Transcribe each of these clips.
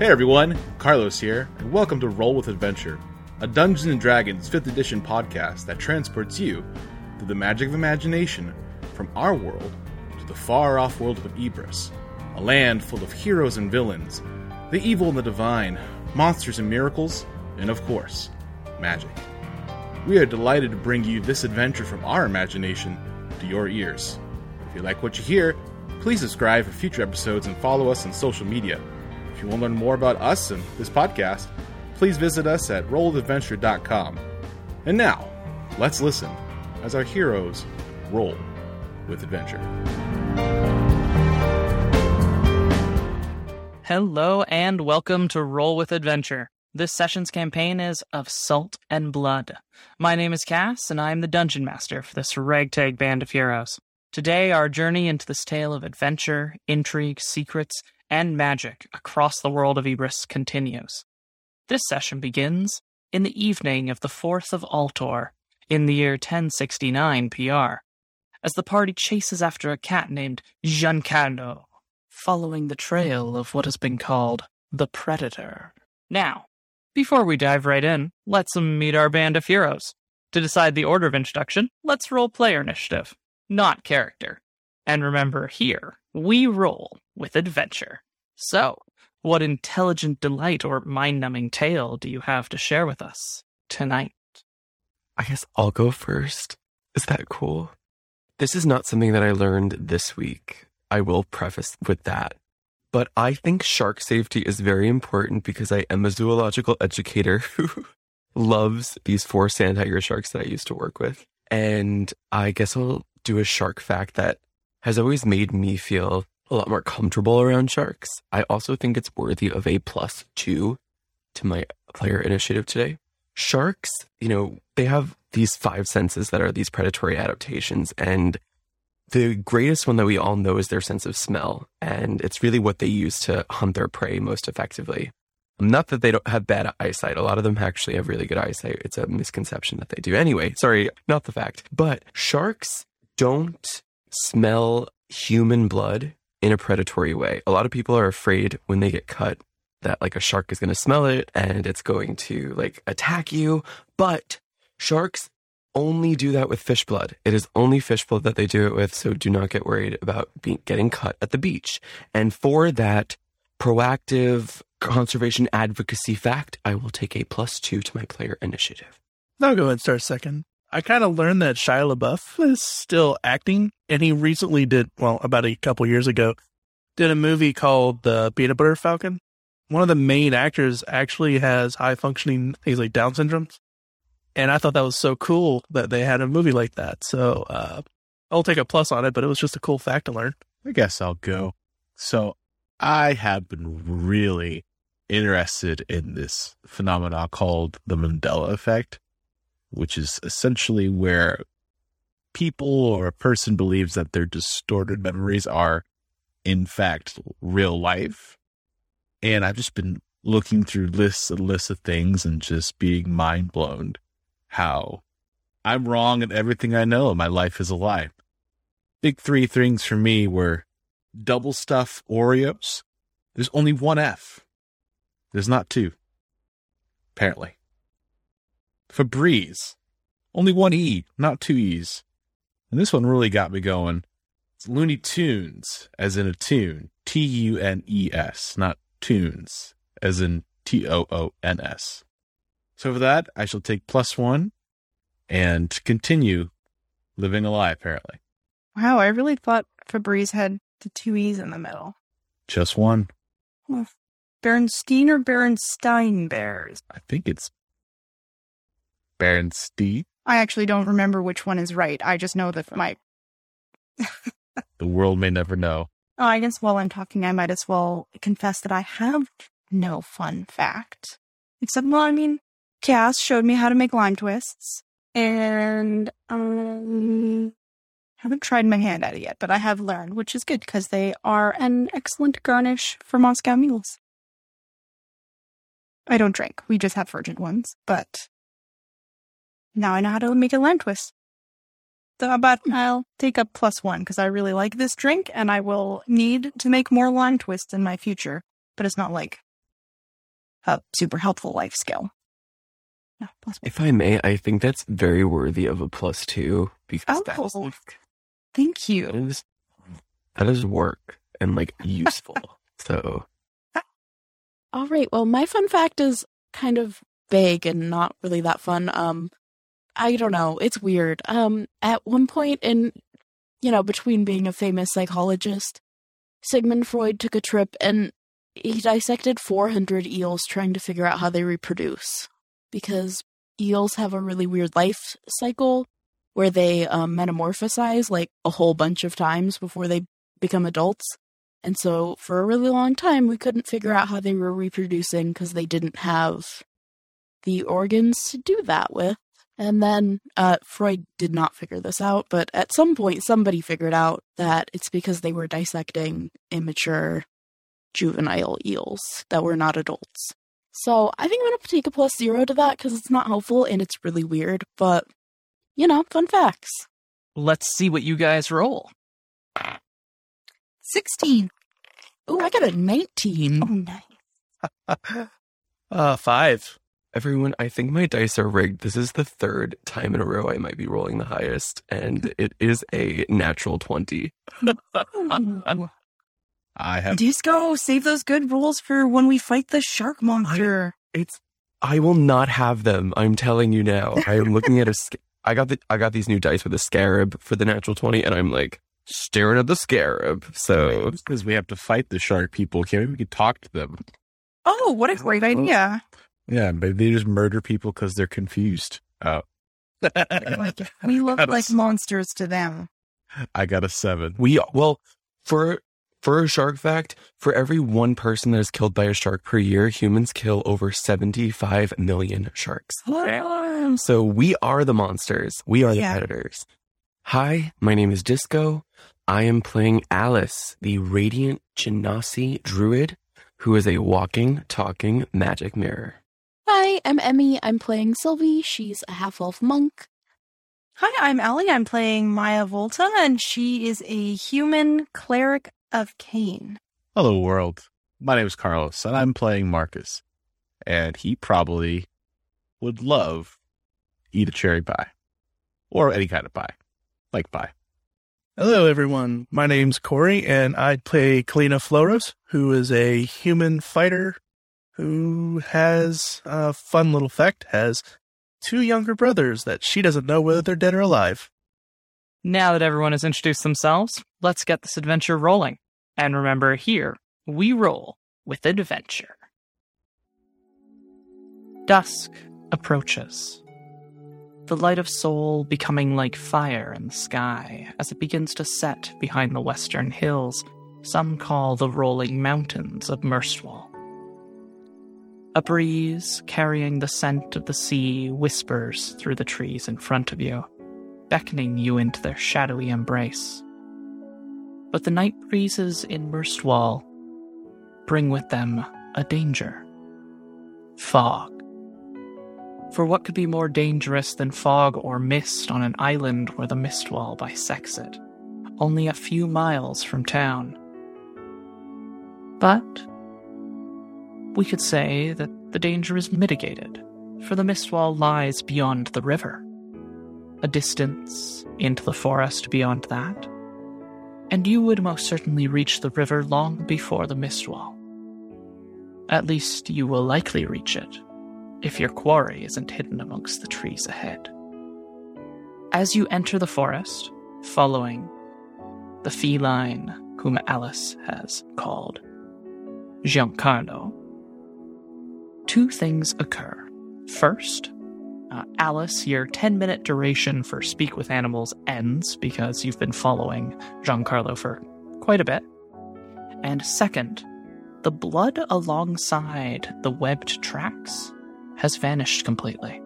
Hey everyone, Carlos here, and welcome to Roll with Adventure, a Dungeons and Dragons 5th edition podcast that transports you through the magic of imagination from our world to the far off world of Ibris, a land full of heroes and villains, the evil and the divine, monsters and miracles, and of course, magic. We are delighted to bring you this adventure from our imagination to your ears. If you like what you hear, please subscribe for future episodes and follow us on social media. If you want to learn more about us and this podcast, please visit us at rolladventure.com. And now, let's listen as our heroes roll with adventure. Hello and welcome to Roll with Adventure. This session's campaign is of Salt and Blood. My name is Cass, and I am the Dungeon Master for this ragtag band of heroes. Today, our journey into this tale of adventure, intrigue, secrets, and magic across the world of Ibris continues. This session begins in the evening of the 4th of Altor, in the year 1069 PR, as the party chases after a cat named Giancarlo, following the trail of what has been called the Predator. Now, before we dive right in, let's meet our band of heroes. To decide the order of introduction, let's roll player initiative, not character. And remember, here, we roll with adventure. So, what intelligent delight or mind numbing tale do you have to share with us tonight? I guess I'll go first. Is that cool? This is not something that I learned this week. I will preface with that. But I think shark safety is very important because I am a zoological educator who loves these four sand tiger sharks that I used to work with. And I guess I'll do a shark fact that has always made me feel a lot more comfortable around sharks. I also think it's worthy of a plus two to my player initiative today. Sharks, you know, they have these five senses that are these predatory adaptations. And the greatest one that we all know is their sense of smell. And it's really what they use to hunt their prey most effectively. Not that they don't have bad eyesight. A lot of them actually have really good eyesight. It's a misconception that they do. Anyway, sorry, not the fact. But sharks don't smell human blood in a predatory way. A lot of people are afraid when they get cut that like a shark is going to smell it and it's going to like attack you. But sharks only do that with fish blood. It is only fish blood that they do it with. So do not get worried about being, getting cut at the beach. And for that proactive conservation advocacy fact, I will take a plus two to my player initiative. I'll go ahead and start second. I kind of learned that Shia LaBeouf is still acting, and he recently did, well, about a couple years ago, did a movie called The Peanut Butter Falcon. One of the main actors actually has high functioning he's like Down syndromes. And I thought that was so cool that they had a movie like that. So uh, I'll take a plus on it, but it was just a cool fact to learn. I guess I'll go. So I have been really interested in this phenomenon called the Mandela effect, which is essentially where people or a person believes that their distorted memories are, in fact, real life. And I've just been looking through lists and lists of things and just being mind blown how I'm wrong in everything I know. My life is a lie. Big three things for me were double stuf Oreos. There's only one F. There's not two. Apparently. Febreze. Only one E, not two E's. And this one really got me going. It's Looney Tunes, as in a tune. T U N E S, not toons, as in T O O N S. So for that, I shall take plus one and continue living a lie, apparently. Wow, I really thought Febreze had the two E's in the middle. Just one. Well, Bernstein or Bernstein Bears? I think it's Bernstein. I actually don't remember which one is right. I just know that my. the world may never know. Oh, I guess while I'm talking, I might as well confess that I have no fun fact. Except, well, I mean, Cass showed me how to make lime twists, and um, haven't tried my hand at it yet, but I have learned, which is good because they are an excellent garnish for Moscow mules. I don't drink; we just have virgin ones, but now I know how to make a lime twist. So, but I'll take a plus one because I really like this drink, and I will need to make more lime twists in my future. But it's not like a super helpful life skill. No, plus one. If I may, I think that's very worthy of a plus two because that is, Oh, thank you. that is that is work and like useful. so All right. Well, my fun fact is kind of vague and not really that fun. Um, I don't know. It's weird. Um, at one point in, you know, between being a famous psychologist, Sigmund Freud took a trip and he dissected 400 eels trying to figure out how they reproduce because eels have a really weird life cycle where they um, metamorphosize like a whole bunch of times before they become adults. And so for a really long time, we couldn't figure out how they were reproducing because they didn't have the organs to do that with. And then uh, Freud did not figure this out, but at some point, somebody figured out that it's because they were dissecting immature juvenile eels that were not adults. So I think I'm going to take a plus zero to that because it's not helpful and it's really weird, but you know, fun facts. Let's see what you guys roll. 16. Oh, I got a 19. Oh, nice. Uh, five. Everyone, I think my dice are rigged. This is the third time in a row I might be rolling the highest, and it is a natural twenty. I have Disco, save those good rolls for when we fight the shark monster. It's I will not have them. I'm telling you now. I am looking at a. I got the I got these new dice with a scarab for the natural twenty, and I'm like staring at the scarab. So because we have to fight the shark people. Okay, maybe we could talk to them. Oh, what a great uh, idea. Yeah, maybe they just murder people because they're confused. Oh, Like, we look like is- monsters to them. I got a seven. we well for for a shark fact, for every one person that is killed by a shark per year, humans kill over seventy five million sharks. So we are the monsters. We are the Yeah. predators. Hi, my name is Disco. I am playing Alice, the radiant Genasi druid, who is a walking, talking magic mirror. Hi, I'm Emmy. I'm playing Sylvie. She's a half elf monk. Hi, I'm Ellie. I'm playing Maya Volta, and she is a human cleric of Cain. Hello, world. My name is Carlos, and I'm playing Marcus. And he probably would love eat a cherry pie or any kind of pie, like pie. Hello, everyone. My name's Corey, and I play Kalina Floros, who is a human fighter who has a fun little fact, has two younger brothers that she doesn't know whether they're dead or alive. Now that everyone has introduced themselves, let's get this adventure rolling. And remember, here, we roll with adventure. Dusk approaches. The light of soul becoming like fire in the sky as it begins to set behind the western hills some call the rolling mountains of Merstwall. A breeze carrying the scent of the sea whispers through the trees in front of you beckoning you into their shadowy embrace. But the night breezes in Merstwall bring with them a danger fog. For what could be more dangerous than fog or mist on an island where the mistwall bisects it, only a few miles from town? But we could say that the danger is mitigated, for the mist wall lies beyond the river a distance into the forest beyond that, and you would most certainly reach the river long before the mist wall. At least you will likely reach it, if your quarry isn't hidden amongst the trees ahead. As you enter the forest, following the feline whom Alice has called Giancarlo, two things occur. First, uh, Alice, your 10 minute duration for Speak with Animals ends because you've been following Giancarlo for quite a bit. And second, the blood alongside the webbed tracks has vanished completely.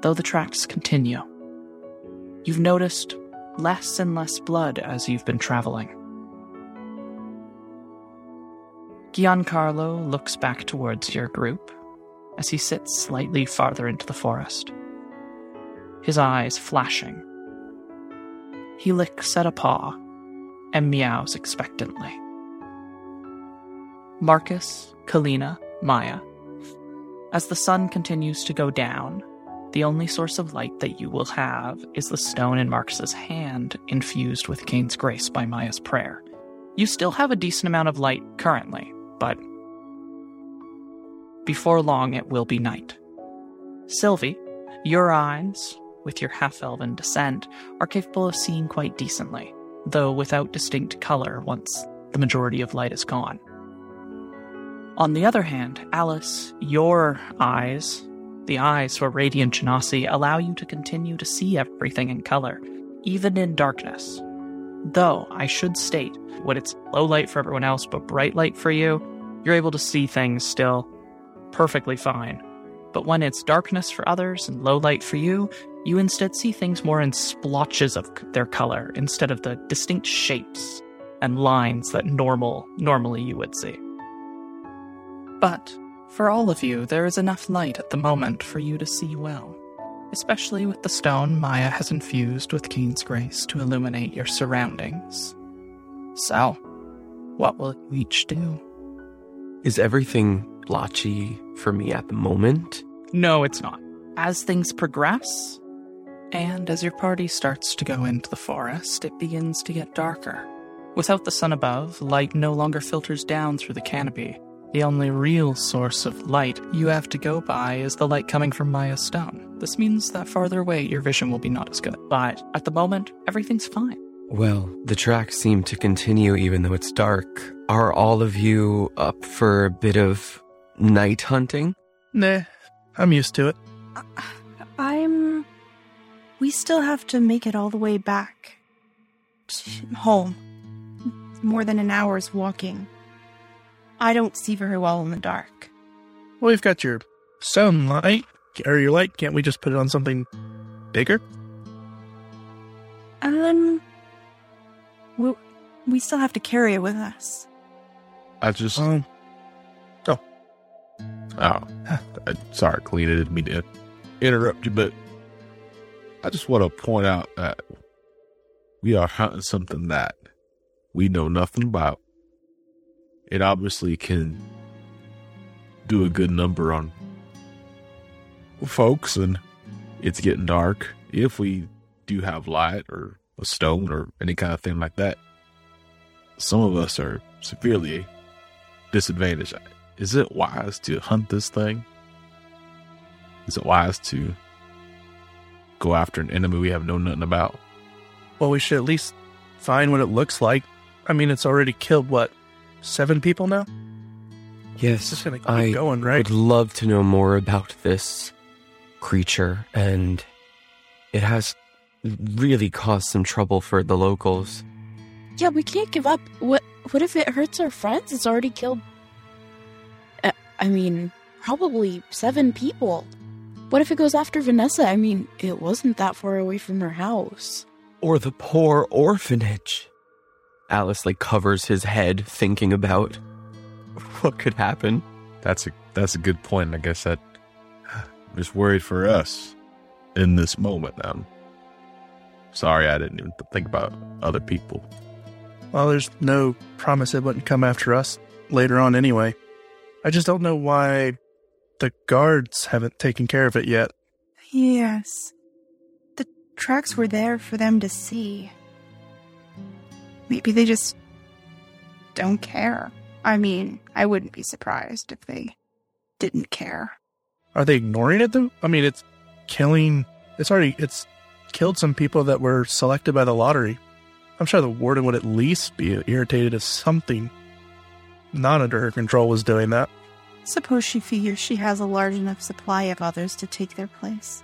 Though the tracks continue, you've noticed less and less blood as you've been traveling. Giancarlo looks back towards your group as he sits slightly farther into the forest, his eyes flashing. He licks at a paw and meows expectantly. Marcus, Kalina, Maya, As the sun continues to go down, the only source of light that you will have is the stone in Marcus's hand, infused with Cain's grace by Maya's prayer. You still have a decent amount of light currently, but before long it will be night. Sylvie, your eyes, with your half elven descent, are capable of seeing quite decently, though without distinct color once the majority of light is gone. On the other hand, Alice, your eyes, the eyes for Radiant Genasi, allow you to continue to see everything in color, even in darkness. Though, I should state, when it's low light for everyone else but bright light for you, you're able to see things still perfectly fine. But when it's darkness for others and low light for you, you instead see things more in splotches of their color instead of the distinct shapes and lines that normal normally you would see. But for all of you, there is enough light at the moment for you to see well, especially with the stone Maya has infused with Cain's grace to illuminate your surroundings. So, what will you each do? Is everything blotchy for me at the moment? No, it's not. As things progress, and as your party starts to go into the forest, it begins to get darker. Without the sun above, light no longer filters down through the canopy. The only real source of light you have to go by is the light coming from Maya's stone. This means that farther away, your vision will be not as good. But at the moment, everything's fine. Well, the tracks seem to continue even though it's dark. Are all of you up for a bit of night hunting? Nah, I'm used to it. I'm. We still have to make it all the way back home. More than an hour's walking. I don't see very well in the dark. Well, we've got your stone light, or your light. Can't we just put it on something bigger? Um, we we still have to carry it with us. I just Um, oh, I- sorry, Clean. I didn't mean to interrupt you, but I just want to point out that we are hunting something that we know nothing about. It obviously can do a good number on folks, and it's getting dark. If we do have light or a stone or any kind of thing like that, some of us are severely disadvantaged. Is it wise to hunt this thing? Is it wise to go after an enemy we have known nothing about? well, we should at least find what it looks like. I mean, it's already killed what seven people now. It's Yes, just gonna keep I going, right? would love to know more about this creature, and it has really caused some trouble for the locals. Yeah, we can't give up. What what if it hurts our friends? It's already killed uh, I mean, probably 7 people. What if it goes after Vanessa? I mean, it wasn't that far away from her house. Or the poor orphanage. Alice like covers his head, thinking about what could happen. That's a that's a good point. I guess that I'm just worried for us in this moment. I'm sorry I didn't even think about other people. Well, there's no promise it wouldn't come after us later on anyway. I just don't know why the guards haven't taken care of it yet. Yes. The tracks were there for them to see. Maybe they just don't care. I mean, I wouldn't be surprised if they didn't care. Are they ignoring it though? I mean, it's killing. It's already it's killed some people that were selected by the lottery. I'm sure the warden would at least be irritated if something not under her control was doing that. Suppose she figures she has a large enough supply of others to take their place.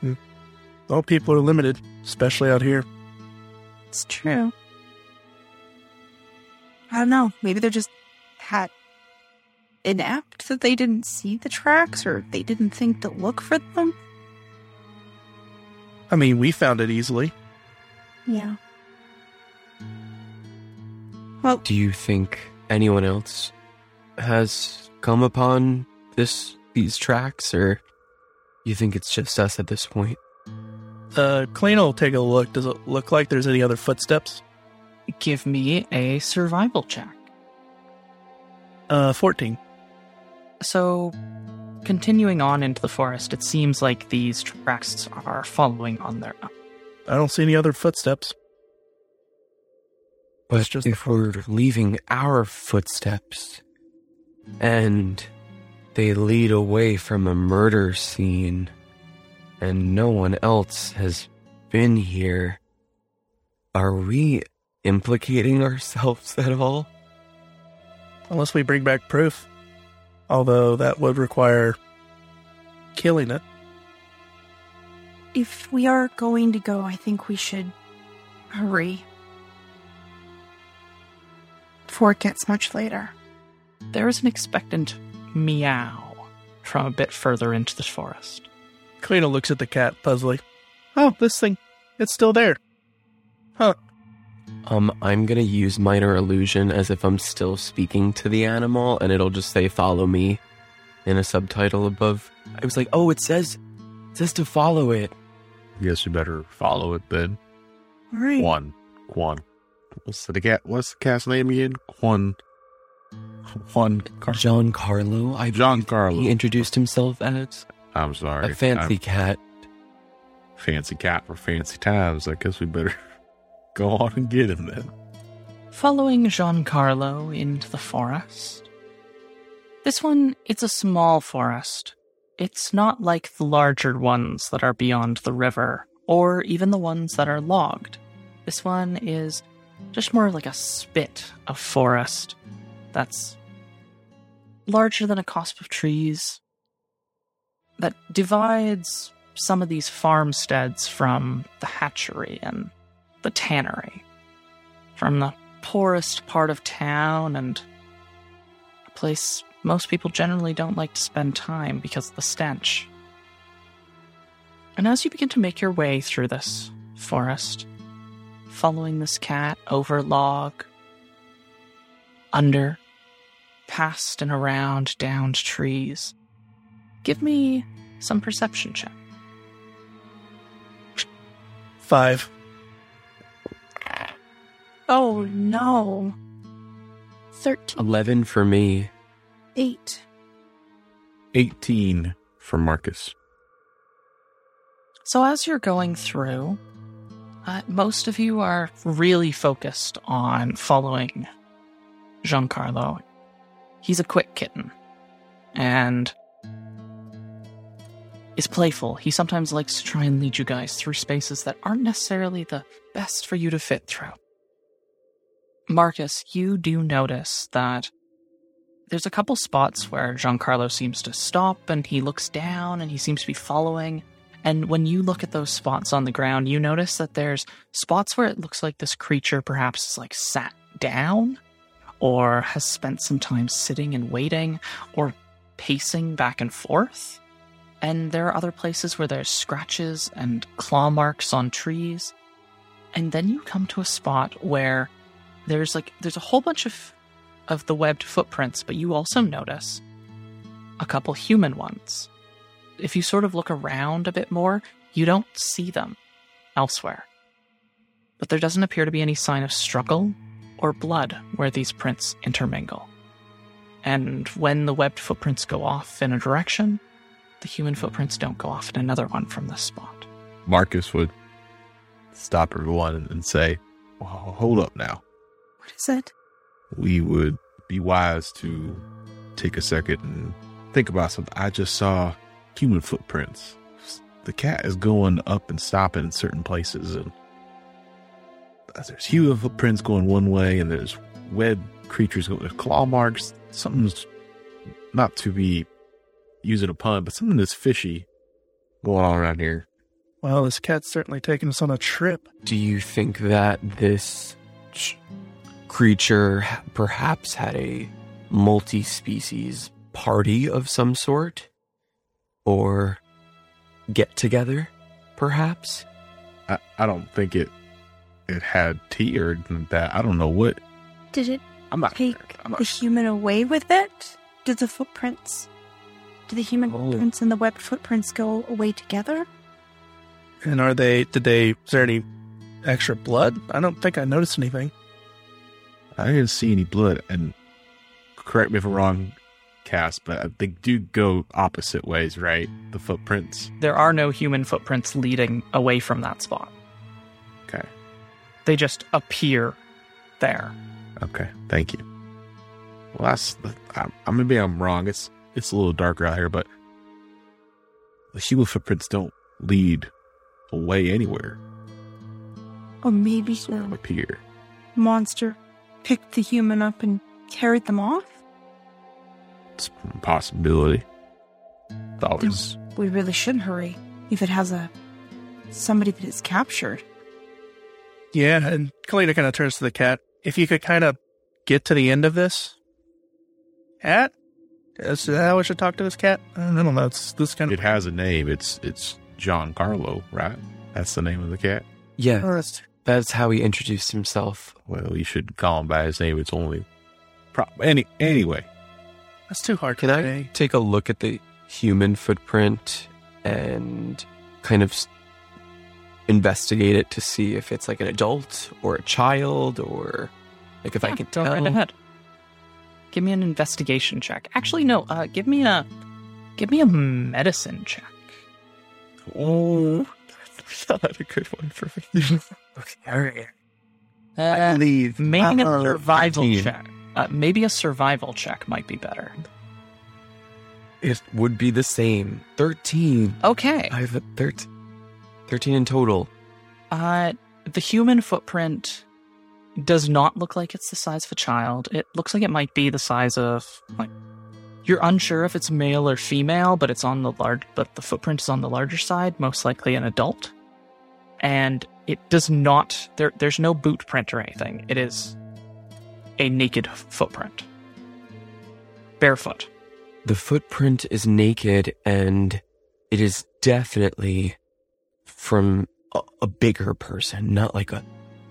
Hmm. All people are limited, especially out here. It's true. I don't know. Maybe they're just that inept that they didn't see the tracks or they didn't think to look for them. I mean, we found it easily. Yeah. Well, Do you think anyone else has come upon this these tracks, or you think it's just us at this point? Uh, Clean will take a look. Does it look like there's any other footsteps? Give me a survival check. Uh, 14. So, continuing on into the forest, it seems like these tracks are following on their own. I don't see any other footsteps. But just if we're leaving our footsteps and they lead away from a murder scene and no one else has been here, are we implicating ourselves at all? Unless we bring back proof. Although that would require killing it. If we are going to go, I think we should hurry. Before it gets much later. There is an expectant meow from a bit further into the forest. Kalina looks at the cat puzzling. Oh, this thing, it's still there. Huh. Um, I'm gonna use minor illusion as if I'm still speaking to the animal, and it'll just say "follow me" in a subtitle above. I was like, "Oh, it says, it says to follow it." I guess you better follow it then. All right. Quan. Quan. What's the cat? What's the cat's name again? Quan. Juan. Car- Giancarlo. I Giancarlo. he introduced himself as I'm sorry. a fancy I'm cat. fancy cat for fancy times. I guess we better go on and get him then. Following Giancarlo into the forest. This one, it's a small forest. It's not like the larger ones that are beyond the river, or even the ones that are logged. This one is just more like a spit of forest that's larger than a cusp of trees, that divides some of these farmsteads from the hatchery and the tannery, from the poorest part of town and a place most people generally don't like to spend time because of the stench. And as you begin to make your way through this forest, following this cat over log, under, past and around downed trees, give me some perception check. Five. Oh no. 13. Eleven for me. Eight. 18 for Marcus. So, as you're going through, uh, most of you are really focused on following Giancarlo. He's a quick kitten and is playful. He sometimes likes to try and lead you guys through spaces that aren't necessarily the best for you to fit through. Marcus, you do notice that there's a couple spots where Giancarlo seems to stop and he looks down and he seems to be following. And when you look at those spots on the ground, you notice that there's spots where it looks like this creature perhaps is like sat down or has spent some time sitting and waiting or pacing back and forth. And there are other places where there's scratches and claw marks on trees. And then you come to a spot where there's like there's a whole bunch of of the webbed footprints, but you also notice a couple human ones. If you sort of look around a bit more, you don't see them elsewhere. But there doesn't appear to be any sign of struggle or blood where these prints intermingle. And when the webbed footprints go off in a direction, the human footprints don't go off in another one from this spot. Marcus would stop everyone and say, well, Hold up now. What is it? We would be wise to take a second and think about something. I just saw human footprints. The cat is going up and stopping in certain places, and there's human footprints going one way, and there's web creatures going. There's claw marks. Something's not to be using a pun, but something that's fishy going on around here. Well, this cat's certainly taking us on a trip. Do you think that this ch- creature perhaps had a multi species party of some sort? Or get together, perhaps? I, I don't think it it had tea or that. I don't know what. Did it I'm not. take I'm not the human away with it? Did the footprints? Did the human Oh. footprints and the webbed footprints go away together? And are they, did they, is there any extra blood? I don't think I noticed anything. I didn't see any blood. And correct me if I'm wrong, Cass, but they do go opposite ways, right? The footprints. There are no human footprints leading away from that spot. Okay. They just appear there. Okay. Thank you. Well, that's. I, I maybe I'm wrong. It's it's a little darker out here, but the human footprints don't lead away anywhere. Or maybe So the appear. monster picked the human up and carried them off? It's a possibility. It's always We really shouldn't hurry if it has a somebody that is captured. Yeah, and Kalina kind of turns to the cat. If you could kind of get to the end of this, cat. Is that how I should talk to this cat? I don't know. It's this kind of. It has a name. It's it's Giancarlo, right? That's the name of the cat. Yeah, First, that's how he introduced himself. Well, you should call him by his name. It's only pro- any anyway. That's too hard. Can to I say. take a look at the human footprint and kind of investigate it to see if it's like an adult or a child or like if I Yeah, can go tell? right ahead. Give me an investigation check. Actually, no. Uh, give me a give me a medicine check. Oh, not a good one for me. okay, all right. Uh, leave. maybe a Uh, survival 13. check. Uh, maybe a survival check might be better. It would be the same. 13. Okay. I have a 13. 13 in total. Uh, the human footprint does not look like it's the size of a child. It looks like it might be the size of like you're unsure if it's male or female, but it's on the large but the footprint is on the larger side, most likely an adult. And it does not there there's no boot print or anything. It is a naked footprint. Barefoot. The footprint is naked and it is definitely from a, a bigger person, not like a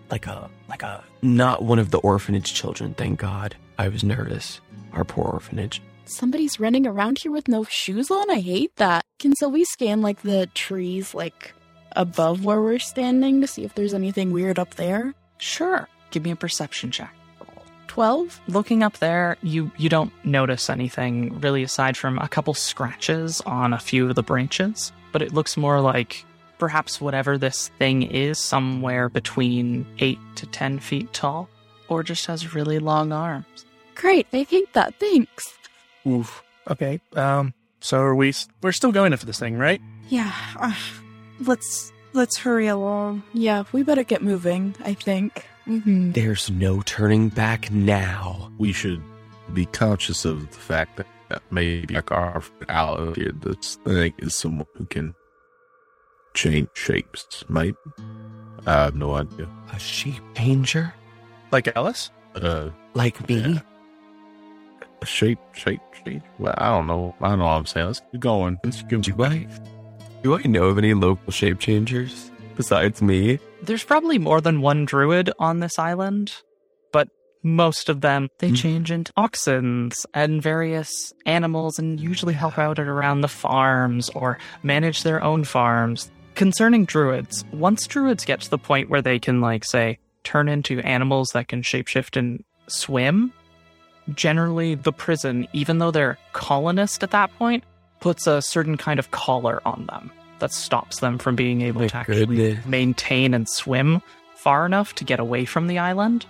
like a like a not one of the orphanage children, thank God. I was nervous. Our poor orphanage. Somebody's running around here with no shoes on. I hate that. Can Sylvie scan like the trees like above where we're standing to see if there's anything weird up there? Sure. Give me a perception check. Twelve. looking up there you you don't notice anything really aside from a couple scratches on a few of the branches but it looks more like perhaps whatever this thing is somewhere between 8 to 10 feet tall or just has really long arms Great. I think that. Thanks. Oof. Okay. Um. So are we we're still going in for this thing, right? Yeah. Uh, let's let's hurry along. Yeah, we better get moving. I think. hmm There's no turning back now. We should be conscious of the fact that, that maybe like our ally here, this thing is someone who can change shapes. Might I have no idea. A sheep changer? Like Alice? Uh, Like me? Yeah. shape, shape, shape. Well, I don't know. I don't know what I'm saying. Let's keep going. Let's keep Do I do I know of any local shape changers besides me? there's probably more than one druid on this island but most of them they Hmm. change into oxens and various animals and usually help out at around the farms or manage their own farms concerning druids once druids get to the point where they can like say turn into animals that can shapeshift and swim generally the prison even though they're colonist at that point puts a certain kind of collar on them that stops them from being able My to actually goodness. maintain and swim far enough to get away from the island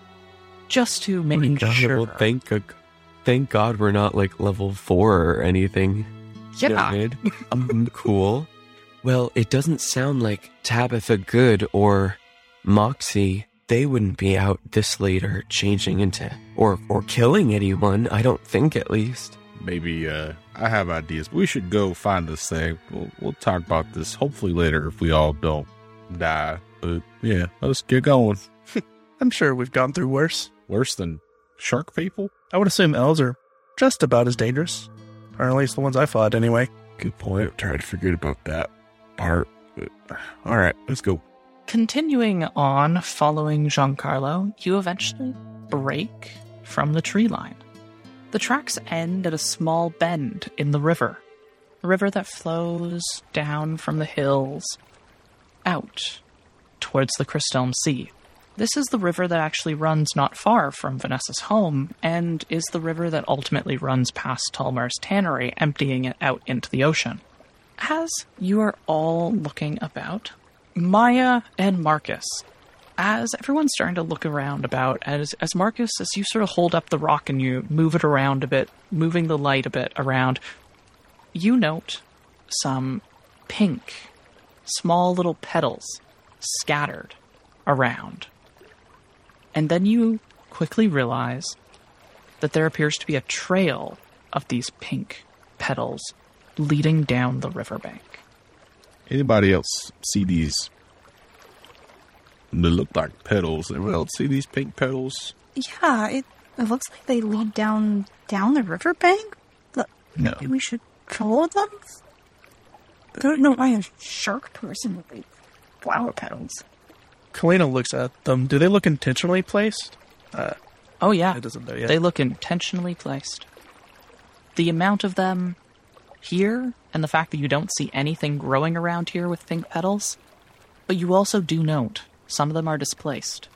just to make Oh my God, sure Well, thank God, thank God we're not like level four or anything. yeah Good. um, cool. Well, it doesn't sound like Tabitha Good or Moxie. They wouldn't be out this late or changing into or or killing anyone. I don't think, at least. maybe. Uh, I have ideas. We should go find this thing. We'll, we'll talk about this hopefully later if we all don't die. But yeah, let's get going. I'm sure we've gone through worse. Worse than shark people. I would assume elves are just about as dangerous, or at least the ones I fought anyway. Good point. I tried to forget about that part. But, all right, let's go. continuing on following giancarlo you eventually break from the tree line the tracks end at a small bend in the river a river that flows down from the hills out towards the Crystalm Sea. This is the river that actually runs not far from Vanessa's home, and is the river that ultimately runs past Tulmar's tannery, emptying it out into the ocean. As you are all looking about, Maya and Marcus, as everyone's starting to look around about, as as Marcus, as you sort of hold up the rock and you move it around a bit, moving the light a bit around, you note some pink, small little petals scattered around. And then you quickly realize that there appears to be a trail of these pink petals leading down the riverbank. Anybody else see these? They look like petals. Anyone else see these pink petals? Yeah, it, it looks like they lead down down the riverbank. Look, No. maybe we should follow them. I don't know why a shark person would be flower petals. Kalina looks at them. Do they look intentionally placed? Uh, Oh, yeah. It doesn't know yet. They look intentionally placed. The amount of them here, and the fact that you don't see anything growing around here with pink petals, but you also do note some of them are displaced.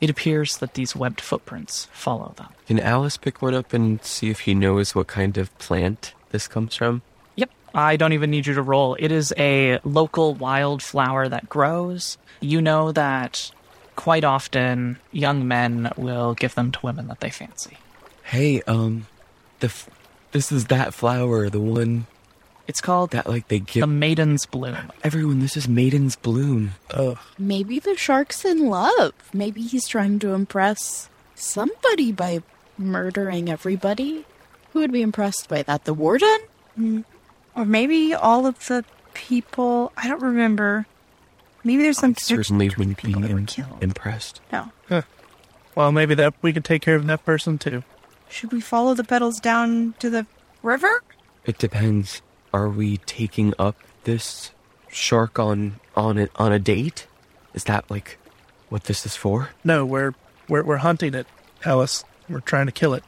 It appears that these webbed footprints follow them. Can Alice pick one up and see if he knows what kind of plant this comes from? Yep, I don't even need you to roll. It is a local wildflower that grows. You know that quite often young men will give them to women that they fancy. Hey, um, the f- this is that flower, the one It's called that like they give the Maiden's Bloom. everyone. This is Maiden's Bloom. Ugh. Maybe the shark's in love. Maybe he's trying to impress somebody by murdering everybody. Who would be impressed by that? The warden? Hmm. Or maybe all of the people. I don't remember. Maybe there's some Certainly wouldn't be people that were im- killed. impressed. No. Well, maybe that we could take care of that person too. Should we follow the petals down to the river? It depends. Are we taking up this shark on on it on a date? Is that like what this is for? No, we're we're we're hunting it, Alice. We're trying to kill it.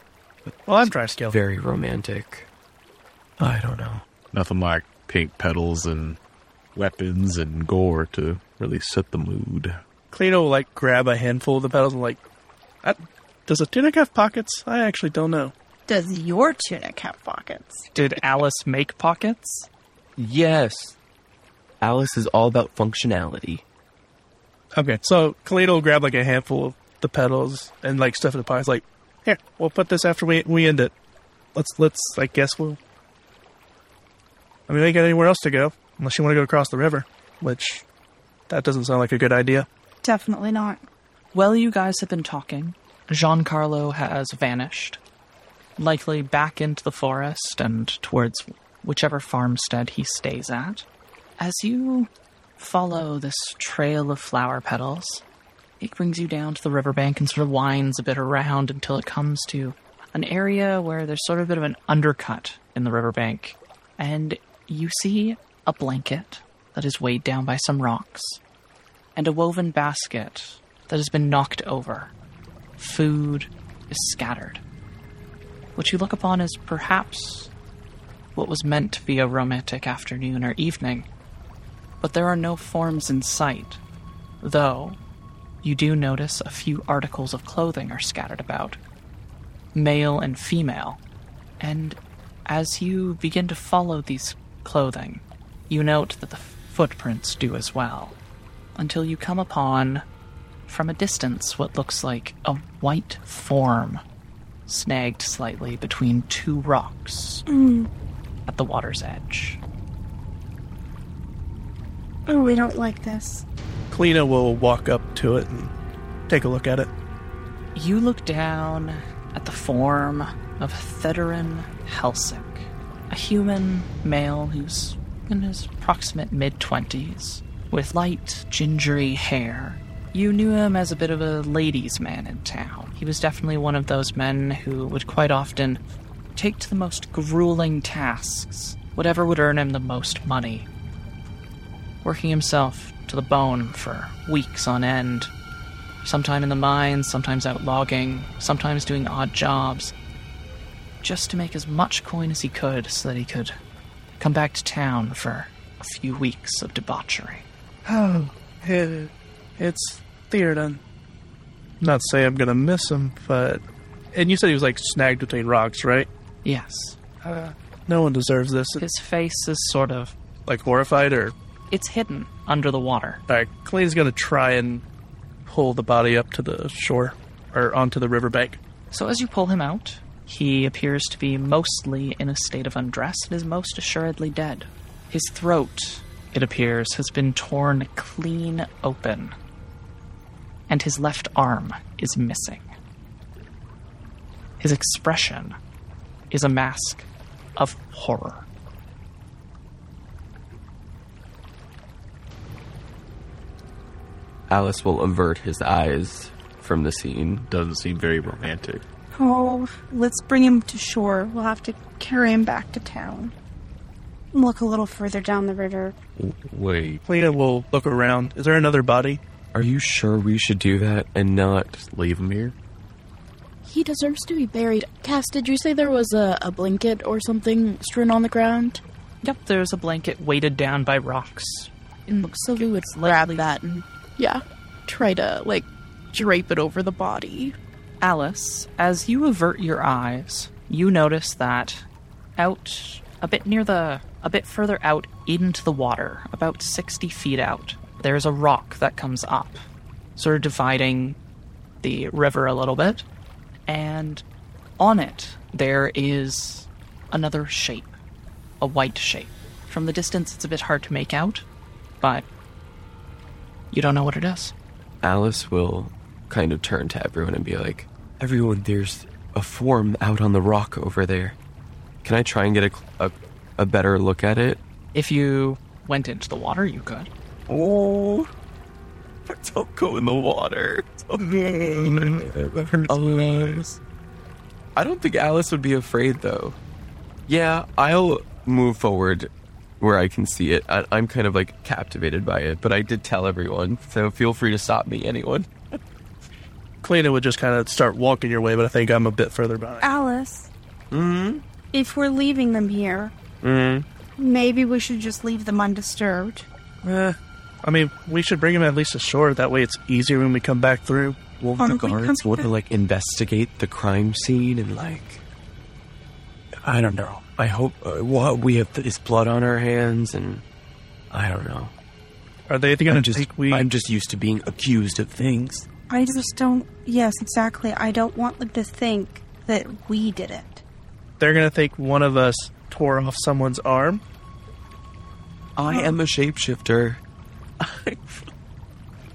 Well, I'm trying to kill it. Very romantic. I don't know. Nothing like pink petals and weapons and gore to really set the mood. Cleano will like grab a handful of the petals and like, I, does a tunic have pockets? I actually don't know. Does your tunic have pockets? Did Alice make pockets? Yes. Alice is all about functionality. Okay, so Kalina will grab like a handful of the petals and like stuff in the pockets. Like, here, we'll put this after we we end it. Let's let's. I guess we'll. I mean, we got anywhere else to go unless you want to go across the river, which that doesn't sound like a good idea. Definitely not. While you guys have been talking, Giancarlo has vanished, likely back into the forest and towards whichever farmstead he stays at. As you follow this trail of flower petals, it brings you down to the riverbank and sort of winds a bit around until it comes to an area where there's sort of a bit of an undercut in the riverbank, and you see a blanket that is weighed down by some rocks and a woven basket that has been knocked over. Food is scattered. What you look upon is perhaps what was meant to be a romantic afternoon or evening, but there are no forms in sight, though you do notice a few articles of clothing are scattered about, male and female, and as you begin to follow these clothing, you note that the footprints do as well until you come upon, from a distance, what looks like a white form snagged slightly between two rocks at the water's edge. Oh, we don't like this. Kalina will walk up to it and take a look at it. You look down at the form of Thedorin Helsik, a human male who's in his approximate mid 20s, with light, gingery hair. You knew him as a bit of a ladies' man in town. He was definitely one of those men who would quite often take to the most grueling tasks, whatever would earn him the most money. Working himself to the bone for weeks on end, sometime in the mines, sometimes out logging, sometimes doing odd jobs, just to make as much coin as he could so that he could come back to town for a few weeks of debauchery. Oh, it, it's Theoden. Not say I'm gonna miss him, but and you said he was like snagged between rocks, right? Yes. Uh, no one deserves this. His face is sort of. Like horrified, or It's hidden under the water. all right. Clay's gonna try and pull the body up to the shore or onto the riverbank. So as you pull him out, he appears to be mostly in a state of undress and is most assuredly dead. His throat, it appears, has been torn clean open, and his left arm is missing. His expression is a mask of horror. Alice will avert his eyes from the scene. Doesn't seem very romantic. Oh, let's bring him to shore. We'll have to carry him back to town. Look a little further down the river. Wait, Clea will look around. Is there another body? Are you sure we should do that and not? leave him here? He deserves to be buried. Cass, did you say there was a, a blanket or something strewn on the ground? Yep, there's a blanket weighted down by rocks. it And Sylvie would It's grab that and, yeah, try to, like, drape it over the body. Alice, as you avert your eyes, you notice that out a bit near the a bit further out into the water, about 60 feet out, there's a rock that comes up, sort of dividing the river a little bit, and on it there is another shape, a white shape. From the distance it's a bit hard to make out, but you don't know what it is. Alice will kind of turn to everyone and be like, Everyone, there's a form out on the rock over there. Can I try and get a, a, a better look at it? If you went into the water, you could. Oh, don't go in the water. Alice. I don't think Alice would be afraid, though. Yeah, I'll move forward where I can see it. I, I'm kind of like captivated by it, but I did tell everyone, so feel free to stop me, anyone. Clea would just kind of start walking your way, but I think I'm a bit further behind. Alice, Mm if we're leaving them here, hmm. Mm maybe we should just leave them undisturbed. hmm. Eh, I mean, we should bring him at least ashore. That way, it's easier when we come back through. Won't the guards come want to like investigate the crime scene and like? I don't know. I hope uh, what we have this blood on our hands and I don't know. Are they going to just think we? I'm just used to being accused of things. I just don't. Yes, exactly. I don't want them to think that we did it. They're going to think one of us tore off someone's arm. I am a shapeshifter.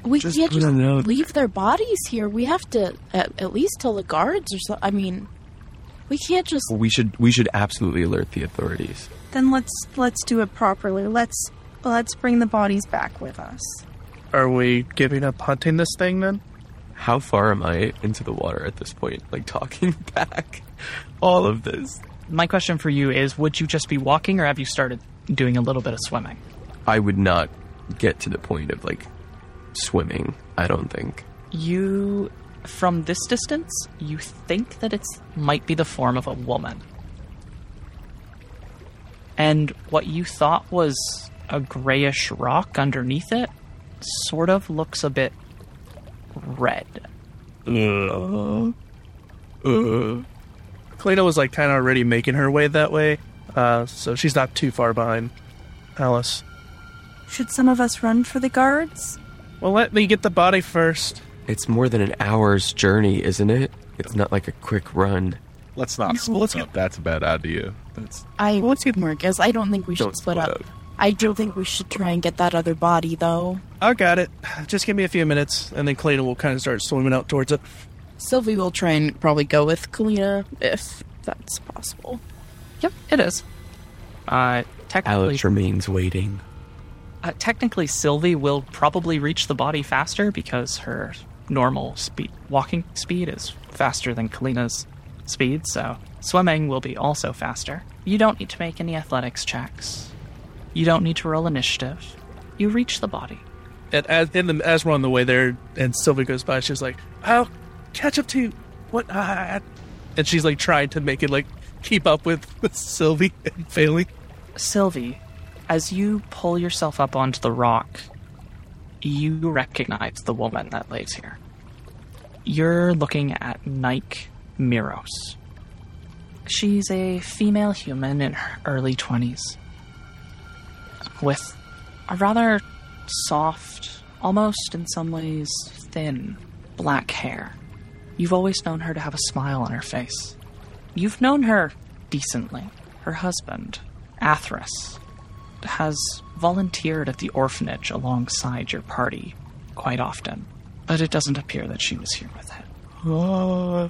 We Just can't just a note. leave their bodies here. We have to at, at least tell the guards or so. I mean, we can't just. We should we should absolutely alert the authorities. Then let's let's do it properly. Let's let's bring the bodies back with us. Are we giving up hunting this thing then? How far am I into the water at this point? Like talking back all of this. My question for you is would you just be walking or have you started doing a little bit of swimming? I would not get to the point of like swimming, I don't think. You from this distance, you think that it's might be the form of a woman. And what you thought was a grayish rock underneath it sort of looks a bit red. Uh, uh. Clea was like kind of already making her way that way, uh, so she's not too far behind Alice. Should some of us run for the guards? Well, let me get the body first. It's more than an hour's journey, isn't it? It's not like a quick run. Let's not split up. That's a bad idea. That's I let's get more guess. I don't think we should Don't split split up. up. I do think we should try and get that other body though. I got it. Just give me a few minutes, and then Clea will kind of start swimming out towards it. Sylvie will try and probably go with Kalina if that's possible. Yep, it is. Uh, technically, Alex remains waiting. Uh, technically, Sylvie will probably reach the body faster because her normal speed, walking speed, is faster than Kalina's speed. So swimming will be also faster. You don't need to make any athletics checks. You don't need to roll initiative. You reach the body. And as, in the, as we're on the way there, and Sylvie goes by, she's like, "I'll catch up to you." What? Uh, and she's like trying to make it like keep up with, with Sylvie and failing. Sylvie, as you pull yourself up onto the rock, you recognize the woman that lays here. you're looking at Nike Miros. She's a female human in her early 20s with a rather soft, almost in some ways thin, black hair. You've always known her to have a smile on her face. You've known her decently. Her husband, Athras, has volunteered at the orphanage alongside your party quite often, but it doesn't appear that she was here with. Uh,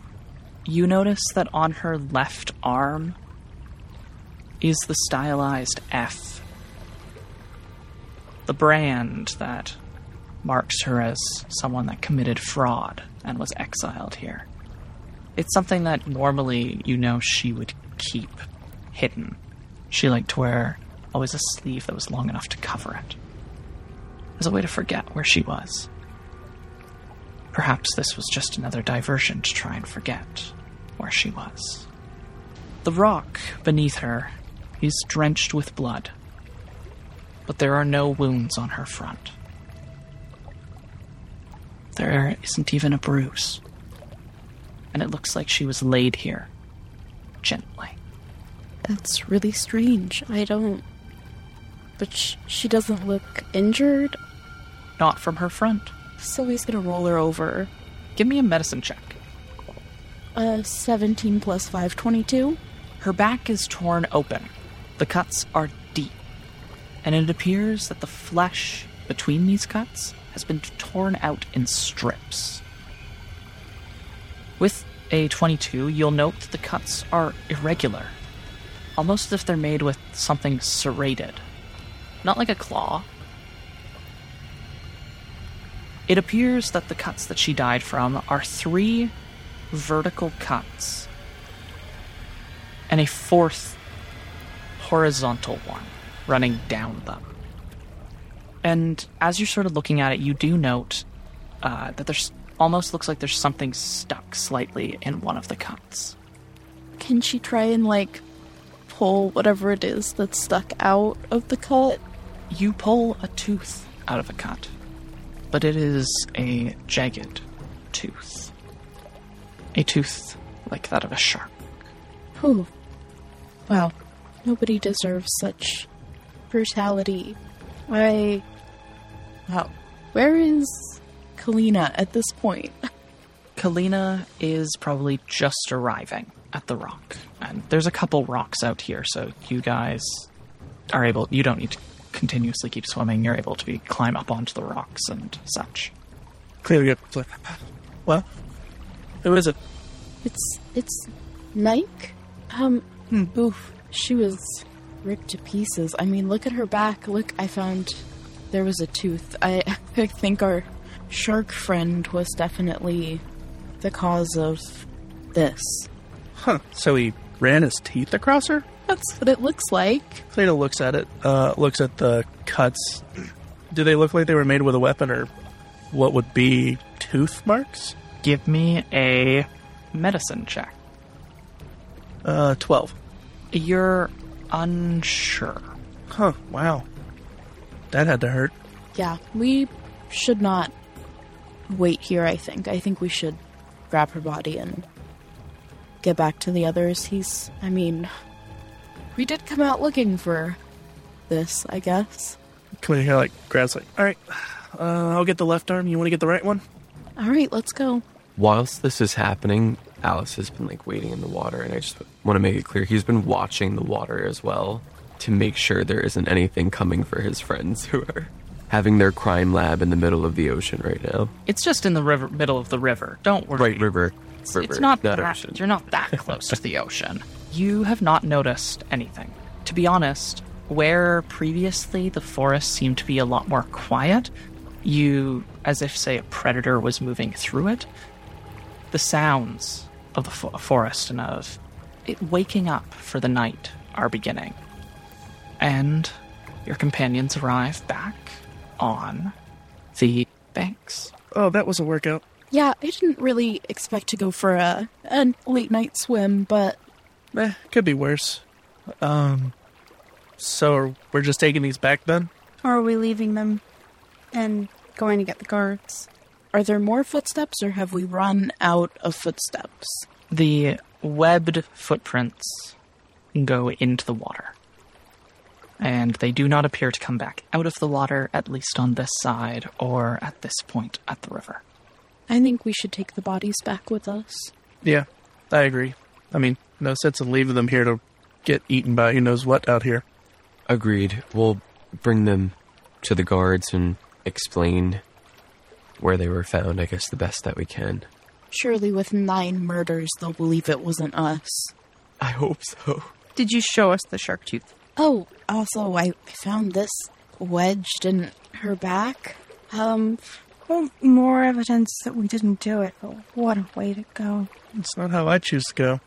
You notice that on her left arm is the stylized F. The brand that marks her as someone that committed fraud and was exiled here. It's something that normally you know she would keep hidden. She liked to wear always a sleeve that was long enough to cover it, as a way to forget where she was. Perhaps this was just another diversion to try and forget where she was. The rock beneath her is drenched with blood, but there are no wounds on her front. There isn't even a bruise, and it looks like she was laid here gently. That's really strange. I don't. But sh- she doesn't look injured, Not from her front. so he's gonna roll her over. Give me a medicine check. Uh, 17 plus 5, 22. Her back is torn open. The cuts are deep, and it appears that the flesh between these cuts has been torn out in strips. With a 22, you'll note that the cuts are irregular, almost as if they're made with something serrated. Not like a claw. It appears that the cuts that she died from are three vertical cuts and a fourth horizontal one running down them. And as you're sort of looking at it, you do note uh, that there's almost looks like there's something stuck slightly in one of the cuts. Can she try and, like, pull whatever it is that's stuck out of the cut? You pull a tooth out of a cut, but it is a jagged tooth. A tooth like that of a shark. Whew. Wow. Nobody deserves such brutality. I. Wow. Where is Kalina at this point? Kalina is probably just arriving at the rock. And there's a couple rocks out here, so you guys are able you don't need to continuously keep swimming, you're able to be climb up onto the rocks and such. clearly good. Flip. Well, who is it? It's. It's. Nike? Um. Oof. She was ripped to pieces. I mean, look at her back. Look, I found there was a tooth. I, I think our shark friend was definitely the cause of this. Huh. So he ran his teeth across her? That's what it looks like. Cleta looks at it, uh, looks at the cuts. Do they look like they were made with a weapon or what would be tooth marks? Give me a medicine check. Uh, 12. You're unsure. Huh, wow. That had to hurt. Yeah, we should not wait here, I think. I think we should grab her body and get back to the others. He's. I mean. We did come out looking for this, I guess. Come in here, like, grabs, like, alright, uh, I'll get the left arm. You want to get the right one? Alright, let's go. Whilst this is happening, Alice has been like waiting in the water, and I just want to make it clear he's been watching the water as well to make sure there isn't anything coming for his friends who are having their crime lab in the middle of the ocean right now. It's just in the river middle of the river. Don't worry. Right, river. It's, river, it's not, that, ocean. You're not that close to the ocean. You have not noticed anything. To be honest, where previously the forest seemed to be a lot more quiet, you, as if, say, a predator was moving through it, the sounds of the fo- forest and of it waking up for the night are beginning. And your companions arrive back on the banks. Oh, that was a workout. Yeah, I didn't really expect to go for a, a late night swim, but Eh, could be worse. Um, so we're just taking these back then? Or are we leaving them and going to get the guards? Are there more footsteps or have we run out of footsteps? The webbed footprints go into the water. And they do not appear to come back out of the water, at least on this side or at this point at the river. I think we should take the bodies back with us. Yeah, I agree. I mean, no sense in leaving them here to get eaten by who knows what out here. Agreed. We'll bring them to the guards and explain where they were found, I guess, the best that we can. Surely with nine murders, they'll believe it wasn't us. I hope so. Did you show us the shark tooth? Oh, also, I found this wedged in her back. Um, Well, more evidence that we didn't do it, but what a way to go. It's not how I choose to go.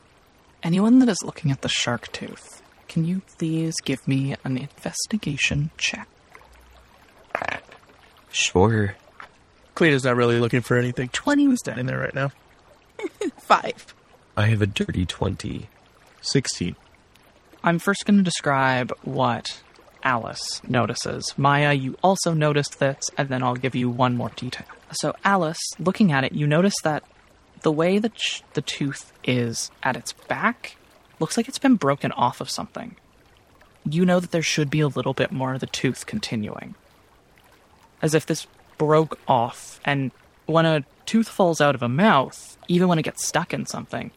Anyone that is looking at the shark tooth, can you please give me an investigation check? Sure. Cleta's not really looking for anything. 20 was Standing there right now. five. I have a dirty 20. 16. I'm first going to describe what Alice notices. Maya, you also noticed this, and then I'll give you one more detail. So, Alice, looking at it, you notice that the way that the tooth is at its back looks like it's been broken off of something. You know that there should be a little bit more of the tooth continuing. As if this broke off, and when a tooth falls out of a mouth, even when it gets stuck in something,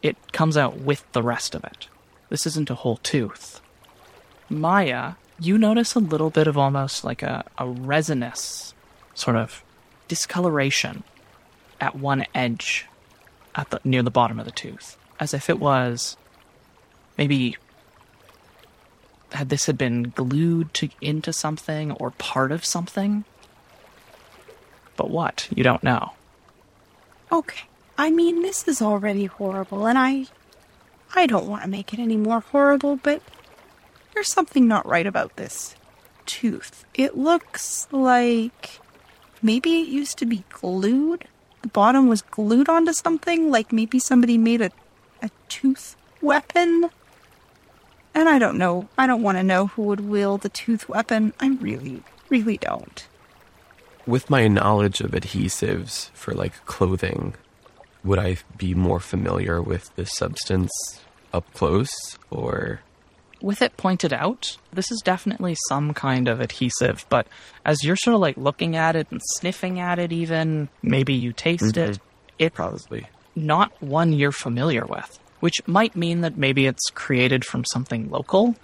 it comes out with the rest of it. This isn't a whole tooth. Maya, you notice a little bit of almost like a, a resinous sort of discoloration at one edge at the near the bottom of the tooth. As if it was maybe had this had been glued to into something or part of something. But what? You don't know. Okay. I mean, this is already horrible, and I. I don't want to make it any more horrible, but there's something not right about this tooth. It looks like maybe it used to be glued. The bottom was glued onto something, like maybe somebody made a, a tooth weapon. And I don't know. I don't want to know who would wield the tooth weapon. I really, really don't. With my knowledge of adhesives for like clothing, would I be more familiar with this substance up close or with it pointed out, this is definitely some kind of adhesive, but as you're sort of like looking at it and sniffing at it, even maybe you taste mm-hmm. it, it's probably? not one you're familiar with, which might mean that maybe it's created from something local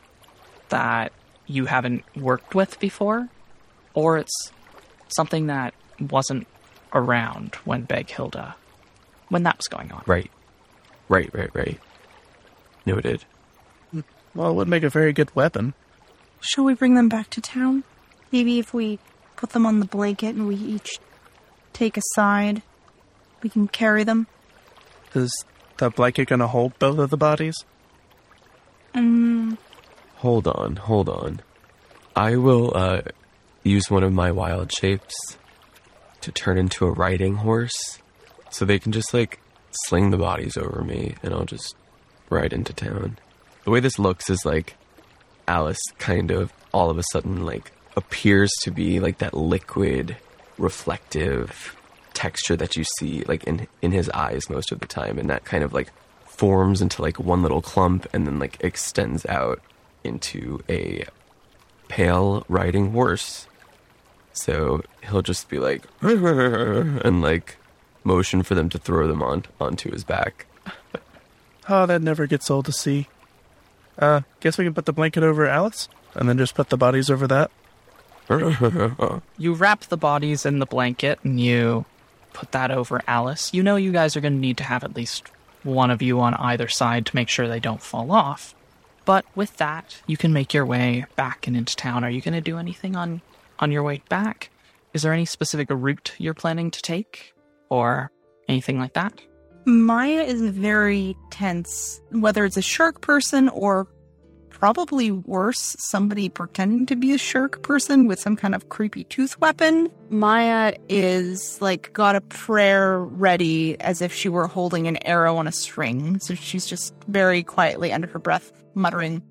that you haven't worked with before, or it's something that wasn't around when Beg Hilda, when that was going on. Right. Right, right, right. Noted. Well, it would make a very good weapon. Shall we bring them back to town? Maybe if we put them on the blanket and we each take a side, we can carry them. Is the blanket going to hold both of the bodies? Mm, Hold on, hold on. I will uh use one of my wild shapes to turn into a riding horse so they can just like sling the bodies over me and I'll just ride into town. The way this looks is like Alice kind of all of a sudden like appears to be like that liquid reflective texture that you see like in in his eyes most of the time and that kind of like forms into like one little clump and then like extends out into a pale riding horse. So he'll just be like and like motion for them to throw them on onto his back. Oh, that never gets old to see. Uh, guess we can put the blanket over Alice, and then just put the bodies over that. You wrap the bodies in the blanket and you put that over Alice. You know you guys are going to need to have at least one of you on either side to make sure they don't fall off. But with that, you can make your way back and into town. Are you going to do anything on on your way back? Is there any specific route you're planning to take or anything like that? Maya is very tense, whether it's a shark person or probably worse, somebody pretending to be a shark person with some kind of creepy tooth weapon. Maya is like got a prayer ready as if she were holding an arrow on a string. So she's just very quietly under her breath muttering,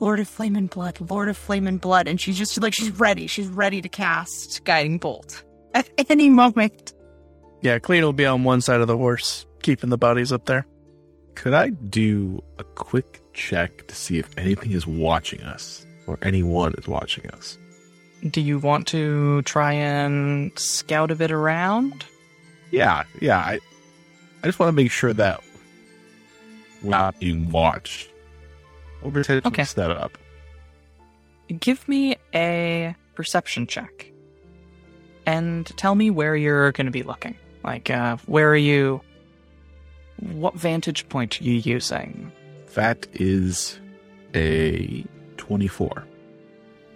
Lord of Flame and Blood, Lord of Flame and Blood. And she's just like, she's ready. She's ready to cast Guiding Bolt at any moment. Yeah, Clean will be on one side of the horse, keeping the bodies up there. Could I do a quick check to see if anything is watching us or anyone is watching us? Do you want to try and scout a bit around? Yeah, yeah. I, I just want to make sure that we're not being watched. Over to Okay. set up. Give me a perception check. And tell me where you're going to be looking. Like, uh, where are you? What vantage point are you using? That is a 24.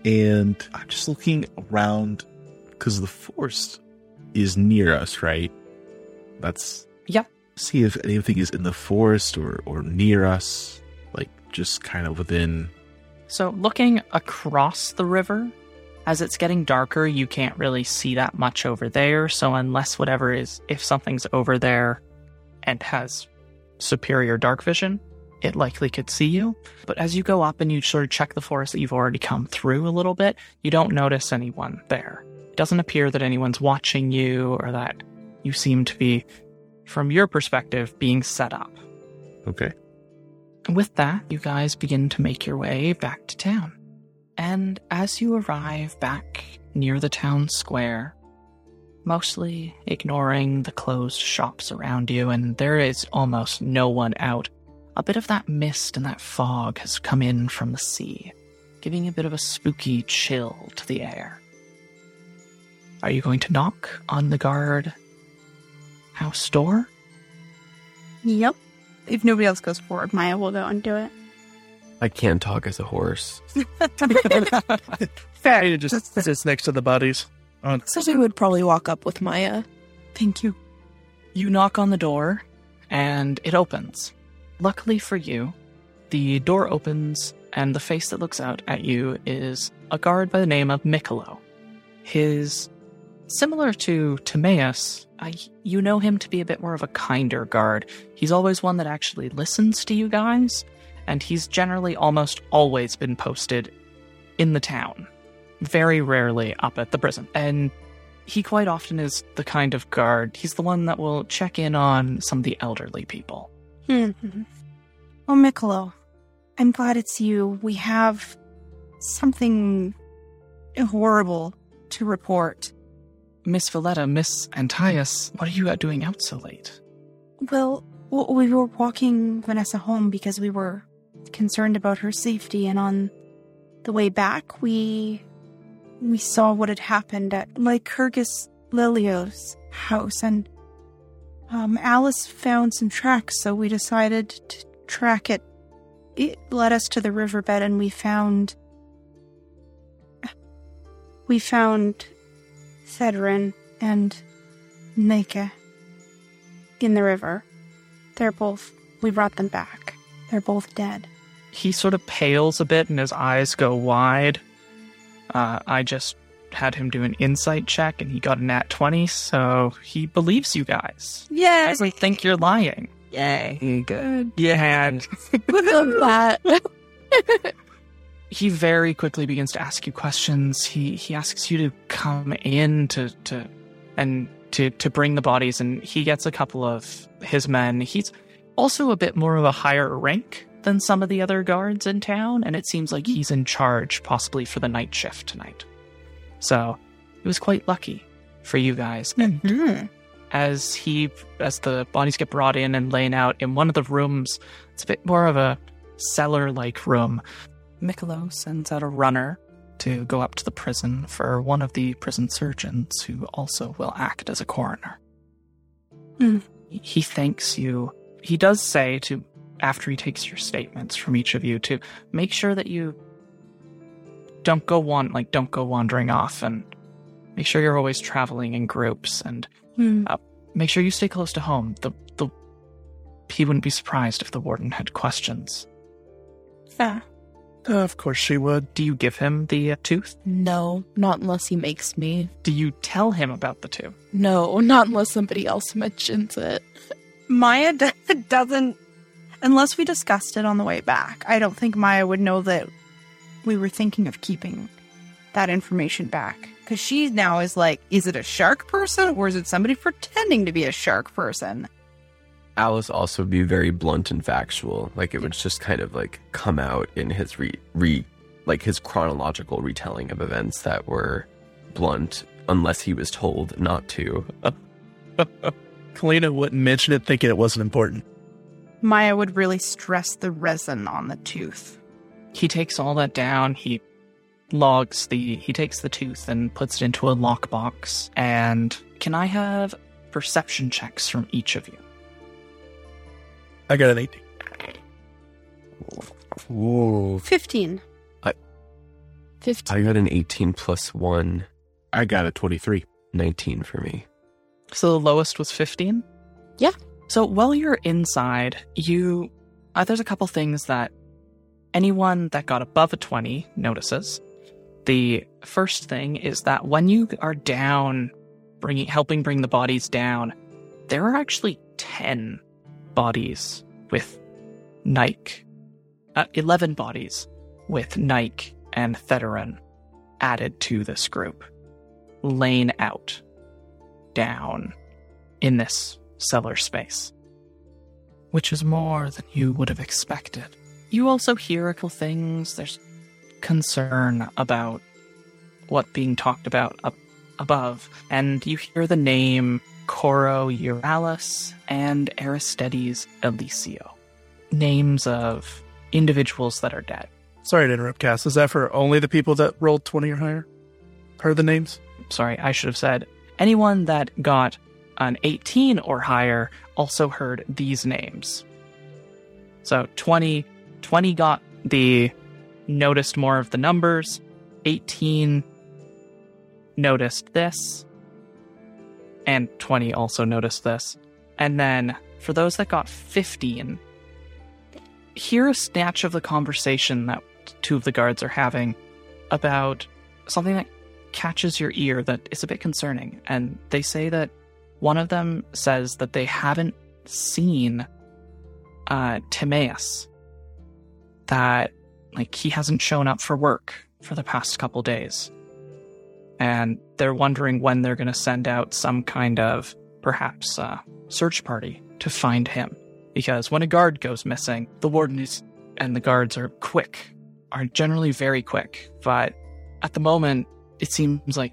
And I'm just looking around because the forest is near us, right? That's. Yep. See if anything is in the forest or, or near us, like just kind of within. So, looking across the river, as it's getting darker, you can't really see that much over there. So, unless whatever is, if something's over there and has superior dark vision, it likely could see you. But as you go up and you sort of check the forest that you've already come through a little bit, you don't notice anyone there. It doesn't appear that anyone's watching you or that you seem to be, from your perspective, being set up. Okay. With that, you guys begin to make your way back to town. And as you arrive back near the town square, mostly ignoring the closed shops around you, and there is almost no one out, a bit of that mist and that fog has come in from the sea, giving a bit of a spooky chill to the air. Are you going to knock on the guard house door? Yep. If nobody else goes forward, Maya will go and do it. I can't talk as a horse. Fair. Ada just sits next to the bodies. On So I would probably walk up with Maya. Thank you. You knock on the door, and it opens. Luckily for you, the door opens, and the face that looks out at you is a guard by the name of Mikkolo. His, similar to Timaeus, I, you know him to be a bit more of a kinder guard. He's always one that actually listens to you guys, and he's generally almost always been posted in the town, very rarely up at the prison. And he quite often is the kind of guard. He's the one that will check in on some of the elderly people. Mm-hmm. Well, Mikkolo, I'm glad it's you. We have something horrible to report. Miss Valletta, Miss Antias, what are you doing out so late? Well, we were walking Vanessa home because we were concerned about her safety, and on the way back, we we saw what had happened at Lycurgus Lilio's house, and um, Alice found some tracks, so we decided to track it. It led us to the riverbed, and we found we found Thedrin and Nika in the river. They're both. We brought them back. They're both dead. He sort of pales a bit and his eyes go wide. Uh, I just had him do an insight check and he got a nat 20, so he believes you guys. Yeah. doesn't think you're lying. Yay. Good. Yeah, and Love that. he very quickly begins to ask you questions. He he asks you to come in to to and to to bring the bodies, and he gets a couple of his men. He's also a bit more of a higher rank than some of the other guards in town, and it seems like he's in charge, possibly for the night shift tonight. So it was quite lucky for you guys. Mm-hmm. as he as the bodies get brought in and laying out in one of the rooms it's a bit more of a cellar like room Mikkolo sends out a runner to go up to the prison for one of the prison surgeons who also will act as a coroner Hmm. he thanks you he does say to after he takes your statements from each of you to make sure that you don't go wan like don't go wandering off and make sure you're always traveling in groups and Hmm. make sure you stay close to home. The the he wouldn't be surprised if the warden had questions. Fair. of course she would. Do you give him the uh, tooth? No, not unless he makes me. Do you tell him about the tooth? No, not unless somebody else mentions it. Maya d- doesn't, unless we discussed it on the way back. I don't think Maya would know that we were thinking of keeping that information back because she now is like, is it a shark person or is it somebody pretending to be a shark person? Alice also would be very blunt and factual. Like it would just kind of like come out in his re, re like his chronological retelling of events that were blunt unless he was told not to. Kalina wouldn't mention it thinking it wasn't important. Maya would really stress the resin on the tooth. He takes all that down. He logs the. He takes the tooth and puts it into a lockbox. And can I have perception checks from each of you? I got an 18. Whoa. 15. 15. I got an 18 plus 1, I got a 23. 19 for me. So the lowest was 15? Yeah. So while you're inside, you. Uh, there's a couple things that anyone that got above a 20 notices. The first thing is that when you are down, bringing helping bring the bodies down, there are actually 10 bodies with Nike. Uh, 11 bodies with Nike and Theterin added to this group, laying out down in this cellar space, which is more than you would have expected. You also hear a couple things. There's concern about what being talked about up above, and you hear the name Coro Euralis and Aristides Elisio, names of individuals that are dead. Sorry to interrupt, Cass. Is that for only the people that rolled 20 or higher? Heard the names? sorry, I should have said anyone that got an 18 or higher also heard these names. So 20, 20 got the noticed more of the numbers, 18 noticed this, and 20 also noticed this. And then for those that got 15, hear a snatch of the conversation that two of the guards are having about something that catches your ear that is a bit concerning. And they say that one of them says that they haven't seen uh, Timaeus, that like he hasn't shown up for work for the past couple days. And they're wondering when they're going to send out some kind of perhaps uh, search party to find him. Because when a guard goes missing, the warden is, and the guards are quick, are generally very quick. But at the moment, it seems like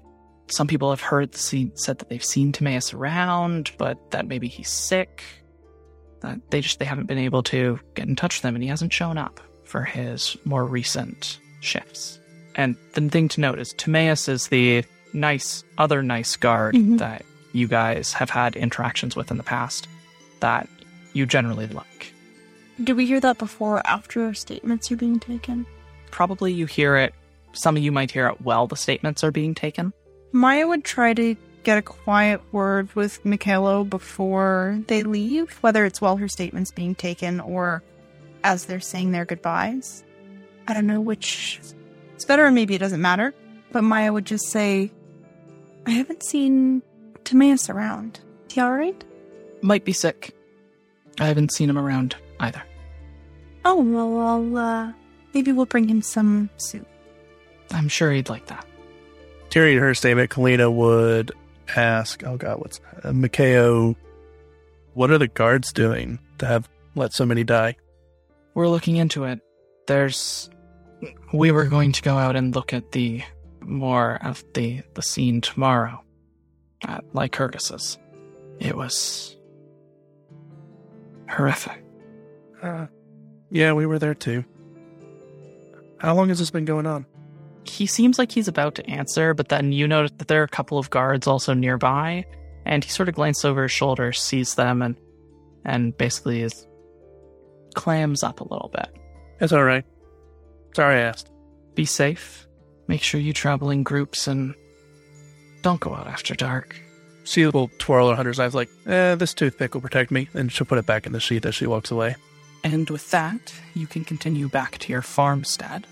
some people have heard seen, said that they've seen Timaeus around, but that maybe he's sick. That they just they haven't been able to get in touch with him, and he hasn't shown up for his more recent shifts. And the thing to note is Timaeus is the nice other nice guard Mhm. that you guys have had interactions with in the past that you generally like. Did we hear that before or after statements are being taken? Probably you hear it. Some of you might hear it while the statements are being taken. Maya would try to get a quiet word with Mikhailo before they leave, whether it's while her statement's being taken or as they're saying their goodbyes. I don't know which it's better, or maybe it doesn't matter. But Maya would just say, I haven't seen Timaeus around. Is he alright? Might be sick. I haven't seen him around either. Oh, well, I'll, uh, maybe we'll bring him some soup. I'm sure he'd like that. During her statement, Kalina would ask, oh God, what's uh, Mikhail, what are the guards doing to have let so many die? We're looking into it. There's. We were going to go out and look at the more of the the scene tomorrow at Lycurgus's. It was horrific. Uh, yeah, we were there too. How long has this been going on? He seems like he's about to answer, but then you notice that there are a couple of guards also nearby, and he sort of glances over his shoulder, sees them, and and basically is clams up a little bit. It's all right. Sorry I asked. Be safe. Make sure you travel in groups and don't go out after dark. She will twirl her hunter's eyes like, eh, this toothpick will protect me, and she'll put it back in the sheath as she walks away. And with that, you can continue back to your farmstead.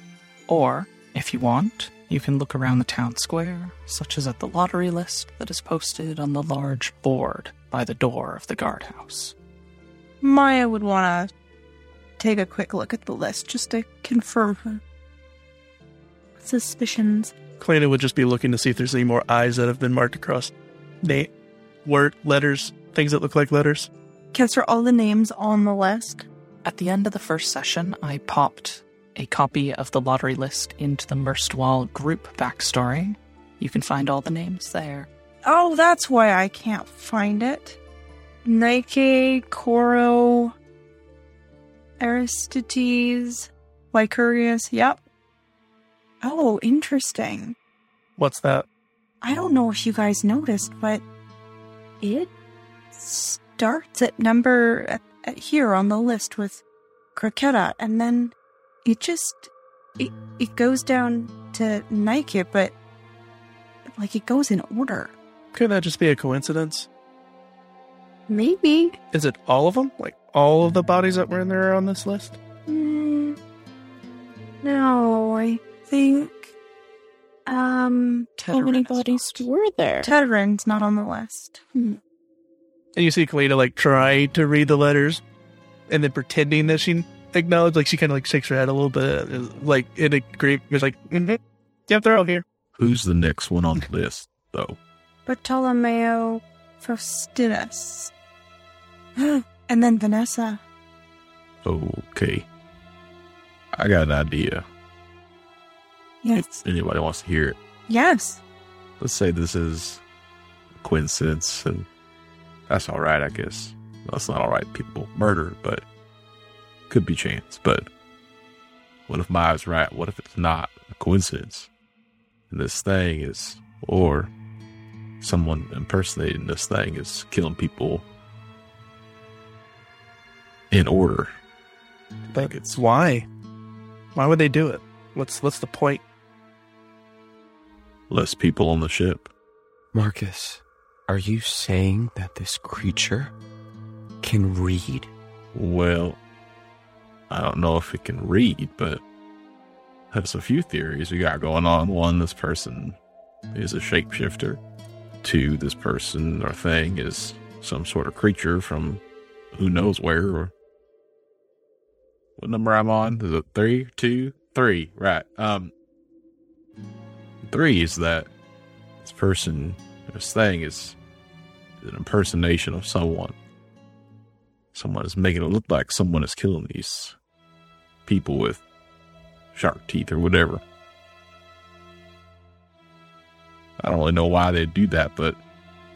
Or, if you want, you can look around the town square, such as at the lottery list that is posted on the large board by the door of the guardhouse. Maya would want to take a quick look at the list just to confirm her suspicions. Kalina would just be looking to see if there's any more eyes that have been marked across name, word, letters, things that look like letters. Cass, are all the names on the list? At the end of the first session, I popped a copy of the lottery list into the Merstwall group backstory. You can find all the names there. Oh, that's why I can't find it. Nike, Coro, Aristides, Lycurius. Yep. Oh, interesting. What's that? I don't know if you guys noticed, but it starts at number at, at here on the list with Croqueta, and then it just it it goes down to Nike, but like it goes in order. Could that just be a coincidence? Maybe. Is it all of them? Like all of the bodies that were in there on this list? Mm, no, I think. Um, How many bodies were there? Teteran's not on the list. And you see Kalina like try to read the letters and then pretending that she acknowledged, like she kind of like shakes her head a little bit, like in a grief. It's like, mm-hmm. yep, they're all here. Who's the next one on the list, though? Bartolomeo Faustinus. and then Vanessa. Okay. I got an idea. Yes. If anybody wants to hear it. Yes. Let's say this is a coincidence, and that's all right, I guess. That's not all right. People murder, but could be chance. But what if my Maya's right? What if it's not a coincidence? And this thing is, or someone impersonating this thing is killing people in order. But it's why? Why would they do it? What's what's the point? Less people on the ship. Marcus, are you saying that this creature can read? Well, I don't know if it can read, but has a few theories we got going on. One, this person is a shapeshifter. Two, this person or thing is some sort of creature from who knows where or what number I'm on? Is it three, two, three? Right. Um, three is that this person, this thing is an impersonation of someone. Someone is making it look like someone is killing these people with shark teeth or whatever. I don't really know why they do that, but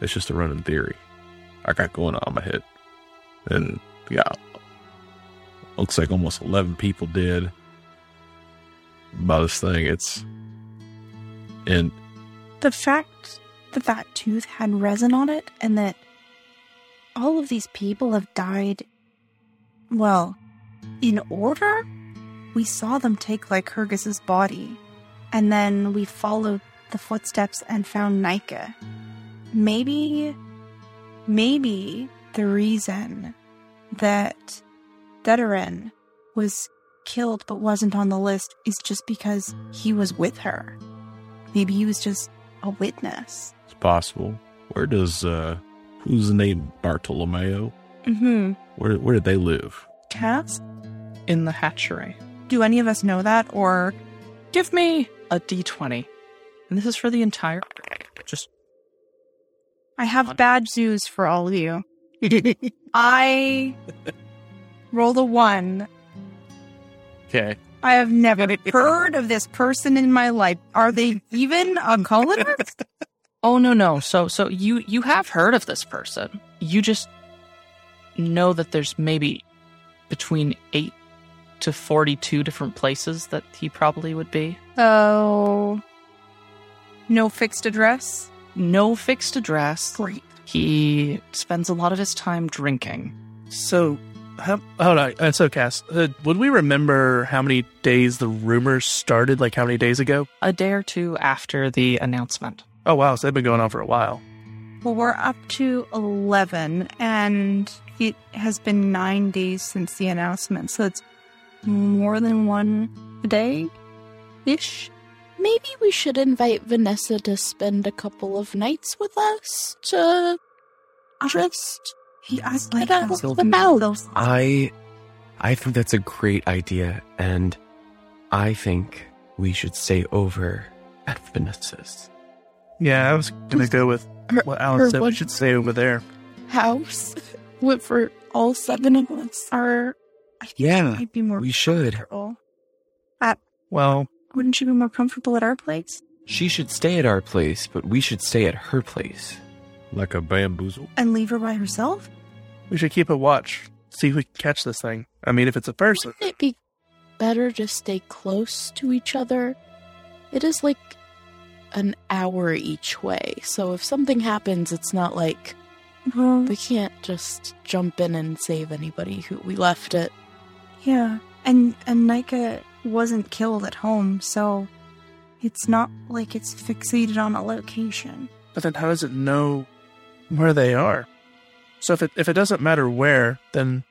it's just a running theory I got going on in my head. And yeah, looks like almost 11 people dead by this thing. It's, and The fact that that tooth had resin on it and that all of these people have died, well, in order? We saw them take Lycurgus's body, and then we followed the footsteps and found Nika. Maybe, maybe the reason that Deteran was killed but wasn't on the list is just because he was with her. Maybe he was just a witness. it's possible. Where does, uh, who's the name Bartolomeo? Mm-hmm. Where, where did they live? Cass, In the hatchery. do any of us know that? Or Give me a d20. And this is for the entire. Just I have bad news for all of you. I roll a one. Okay. I have never heard of this person in my life. Are they even a colonist? Oh no no. So so you you have heard of this person. You just know that there's maybe between 8 to 42 different places that he probably would be. Oh. No fixed address? No fixed address. Great. He spends a lot of his time drinking. So, how, hold on. Uh, so, Cass, uh, would we remember how many days the rumors started? Like how many days ago? A day or two after the announcement. Oh wow, so they've been going on for a while. Well, we're up to 11, and it has been nine days since the announcement, so it's more than one day ish. Maybe we should invite Vanessa to spend a couple of nights with us to just He I get like out those- about. I I think that's a great idea and I think we should stay over at Vanessa's. Yeah, I was gonna go with Her- what her Alan said. We should stay over there. house what for all seven of us. Are Yeah, I'd be more we should. comfortable. Well, Wouldn't you be more comfortable at our place? She should stay at our place, but we should stay at her place. Like a bamboozle. And leave her by herself? we should keep a watch. See if we can catch this thing. I mean, if it's a person. Wouldn't it be better to stay close to each other? It is like an hour each way, so if something happens, it's not like Well, we can't just jump in and save anybody who we left it. yeah. And and Nika wasn't killed at home, so it's not like it's fixated on a location. But then how does it know where they are? So if it if it doesn't matter where, then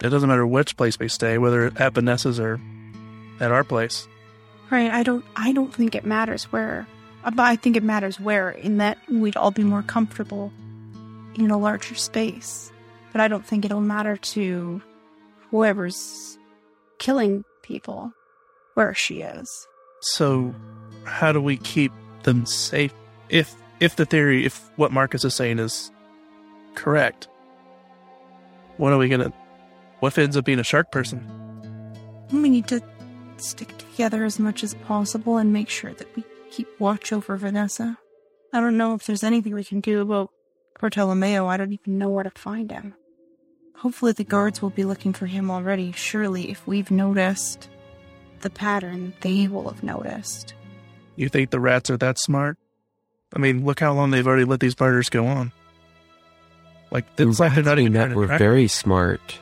it doesn't matter which place we stay, whether at Vanessa's or at our place. Right. I don't I don't think it matters where. Uh, But I think it matters where in that we'd all be more comfortable in a larger space. But I don't think it'll matter to whoever's killing people where she is. So how do we keep them safe if if the theory if what Marcus is saying is correct? What are we gonna what if it ends up being a shark person? We need to stick together as much as possible and make sure that we keep watch over Vanessa. I don't know if there's anything we can do about Bartolomeo. I don't even know where to find him. Hopefully, the guards will be looking for him already. Surely, if we've noticed the pattern, they will have noticed. You think the rats are that smart? I mean, look how long they've already let these murders go on. Like The it's like they're not even met trying to were track- very smart.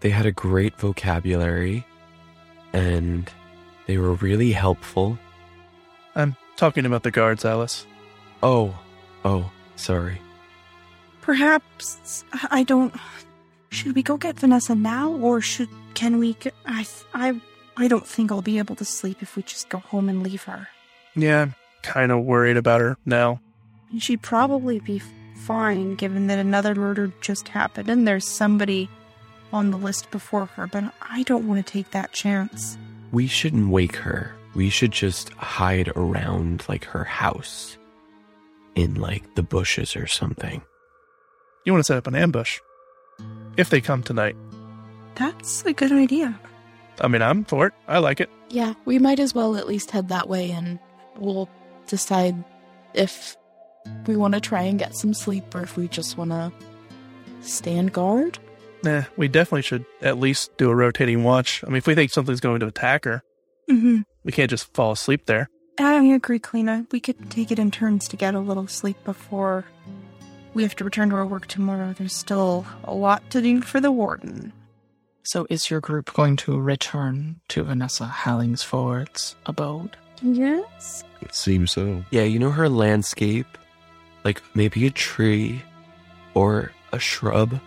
They had a great vocabulary, and they were really helpful. I'm talking about the guards, Alice. Oh, oh, sorry. Perhaps I don't. Should we go get Vanessa now, or should can we? Get, I I I don't think I'll be able to sleep if we just go home and leave her. Yeah, I'm kind of worried about her now. She'd probably be fine given that another murder just happened and there's somebody on the list before her, but I don't want to take that chance. We shouldn't wake her. We should just hide around like her house in like the bushes or something. You want to set up an ambush if they come tonight. That's a good idea. I mean, I'm for it. I like it. Yeah, we might as well at least head that way and we'll decide if we want to try and get some sleep or if we just want to stand guard. Nah, we definitely should at least do a rotating watch. I mean, if we think something's going to attack her, Mm-hmm. We can't just fall asleep there. I agree, Kalina. We could take it in turns to get a little sleep before we have to return to our work tomorrow. There's still a lot to do for the warden. So, is your group going to return to Vanessa Hallingsford's abode? Yes. It seems so. Yeah, you know her landscape? Like maybe a tree or a shrub.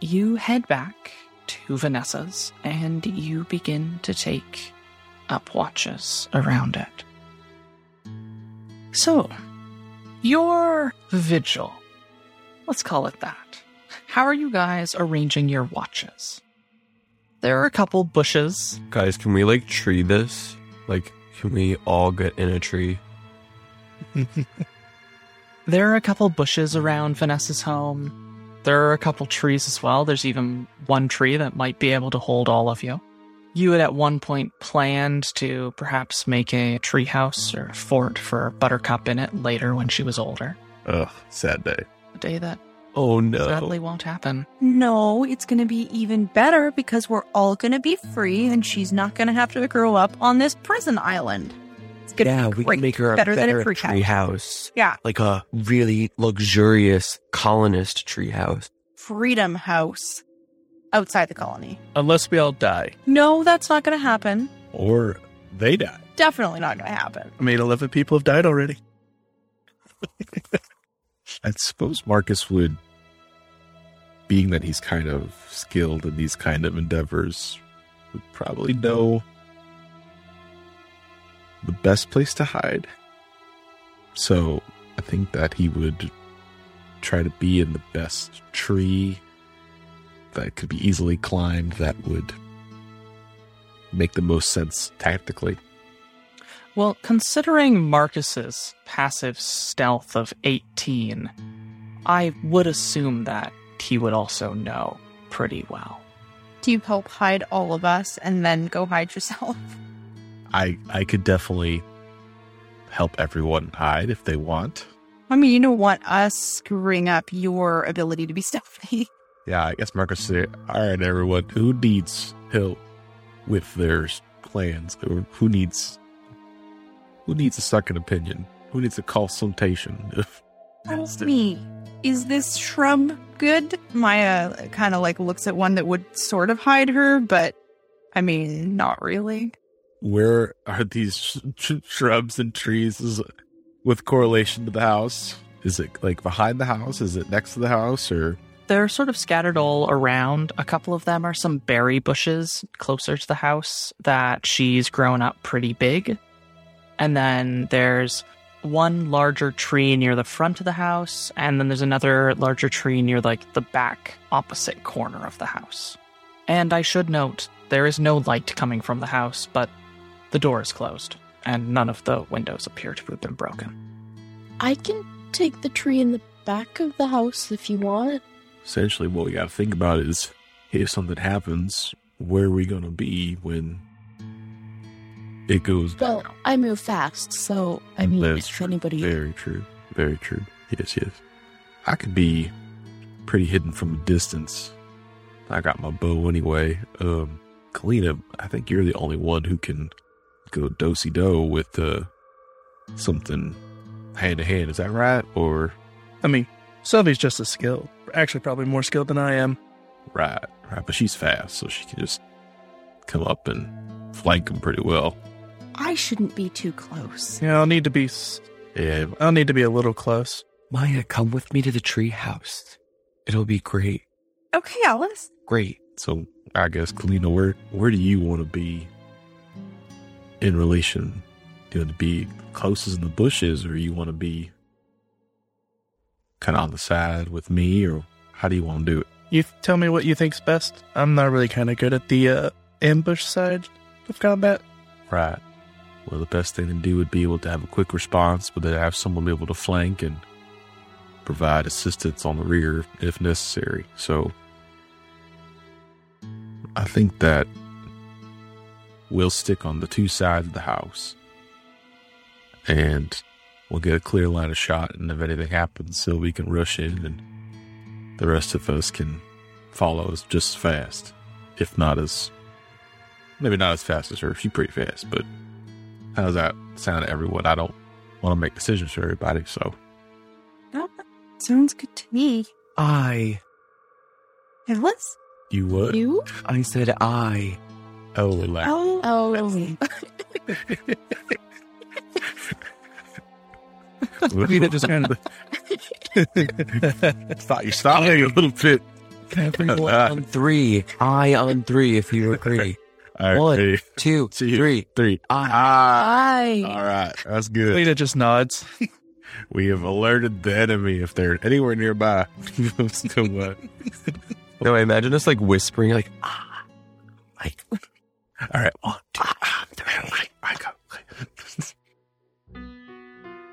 You head back to Vanessa's and you begin to take up watches around it. So, your vigil. Let's call it that. How are you guys arranging your watches? There are a couple bushes. Guys, can we like tree this? Like, can we all get in a tree? There are a couple bushes around Vanessa's home. There are a couple trees as well. There's even one tree that might be able to hold all of you. You had at one point planned to perhaps make a treehouse or fort for Buttercup in it later when she was older. Ugh, sad day. A day that Oh no. sadly won't happen. No, it's going to be even better because we're all going to be free and she's not going to have to grow up on this prison island. It's going to yeah, be we great. can make her a better, better, than a tree, tree house. house. Yeah, Like a really luxurious colonist tree house. Freedom House outside the colony. Unless we all die. No, that's not going to happen. Or they die. Definitely not going to happen. I mean, 11 people have died already. I suppose Marcus would, being that he's kind of skilled in these kind of endeavors, would probably know the best place to hide. So I think that he would try to be in the best tree that could be easily climbed that would make the most sense tactically. Well, considering Marcus's passive stealth of 18, I would assume that he would also know pretty well. Do you help hide all of us and then go hide yourself? I I could definitely help everyone hide if they want. I mean, you don't want us screwing up your ability to be stealthy. Yeah, I guess Marcus said, "All right, everyone, who needs help with their plans, or who needs who needs a second opinion? Who needs a consultation?" That's me. Is this shrub good? Maya kind of like looks at one that would sort of hide her, but I mean, not really. Where are these sh- sh- shrubs and trees is, with correlation to the house? Is it like behind the house? Is it next to the house, or They're sort of scattered all around. A couple of them are some berry bushes closer to the house that she's grown up pretty big. And then there's one larger tree near the front of the house, and then there's another larger tree near like the back opposite corner of the house. And I should note, there is no light coming from the house, but the door is closed, and none of the windows appear to have been broken. I can take the tree in the back of the house if you want. Essentially what we got to think about is if something happens, where are we gonna be when it goes Well, down? I move fast, so I mean, That's if true. anybody. Very true. Very true. Yes, yes. I could be pretty hidden from a distance. I got my bow anyway. Um, Kalina, I think you're the only one who can go dosey do with uh, something hand to hand. Is that right? Or I mean, Sylvie's just a skilled. Actually, probably more skilled than I am. right? Right. But she's fast, so she can just come up and flank him pretty well. I shouldn't be too close. Yeah, I'll need to be. Yeah. I'll need to be a little close. Maya, come with me to the tree house. It'll be great. Okay, Alice. Great. So I guess Kalina, where where do you want to be in relation? Do you want to be closest in the bushes, or you want to be kind of on the side with me, or how do you want to do it? You tell me what you think's best. I'm not really kind of good at the uh, ambush side of combat. Right. Well, the best thing to do would be able to have a quick response, but then have someone be able to flank and provide assistance on the rear if necessary. So I think that we'll stick on the two sides of the house and we'll get a clear line of shot. And if anything happens, so we can rush in and the rest of us can follow us just as fast, if not as maybe not as fast as her. She's pretty fast, but how does that sound to everyone? I don't want to make decisions for everybody, so oh, Sounds good to me. I. Alice? you would. You? I said I. Oh, relax. Oh, Oh, really? Kalina just Kind of. thought you stopped a little bit. Everyone on three. I on three if you agree. All right, One, ready? two, Two, three. three. I. Ah, I. all right, that's good. Lena just nods. We have alerted the enemy if they're anywhere nearby. so what? No, I imagine us like whispering, like, ah. Like, All right, one, two, ah, three, I, I go.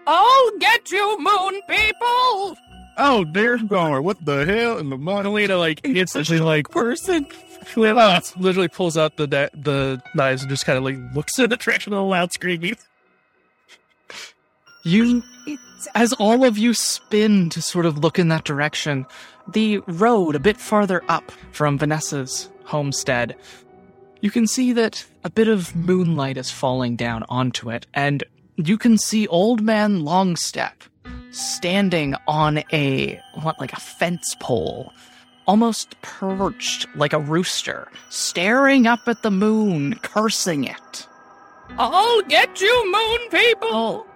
I'll get you, moon people! Oh, dear God, what the hell? And the Monolita, like, instantly, like, person. literally pulls out the da- the knives and just kind of like looks in the direction of the loud screaming. You, as all of you spin to sort of look in that direction, the road a bit farther up from Vanessa's homestead, you can see that a bit of moonlight is falling down onto it, and you can see Old Man Longstep standing on a, what, like a fence pole, almost perched like a rooster, staring up at the moon, cursing it. I'll get you, moon people! Oh.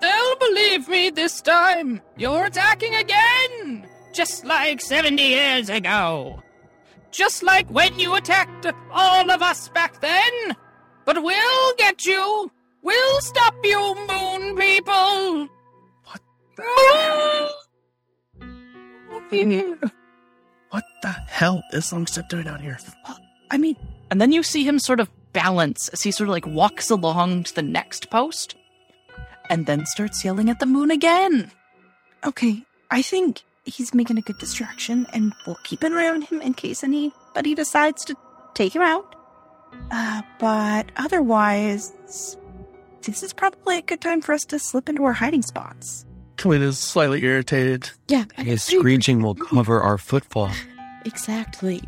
They'll believe me this time. You're attacking again! Just like 70 years ago. Just like when you attacked all of us back then. But we'll get you. We'll stop you, moon people. What the? What the hell is Longstep doing out here? I mean, And then you see him sort of balance as he sort of like walks along to the next post and then starts yelling at the moon again. Okay, I think he's making a good distraction, and we'll keep an eye on him in case anybody decides to take him out. Uh, but otherwise, this is probably a good time for us to slip into our hiding spots. Kalina's slightly irritated. Yeah. I His screeching will cover our footfall. Exactly.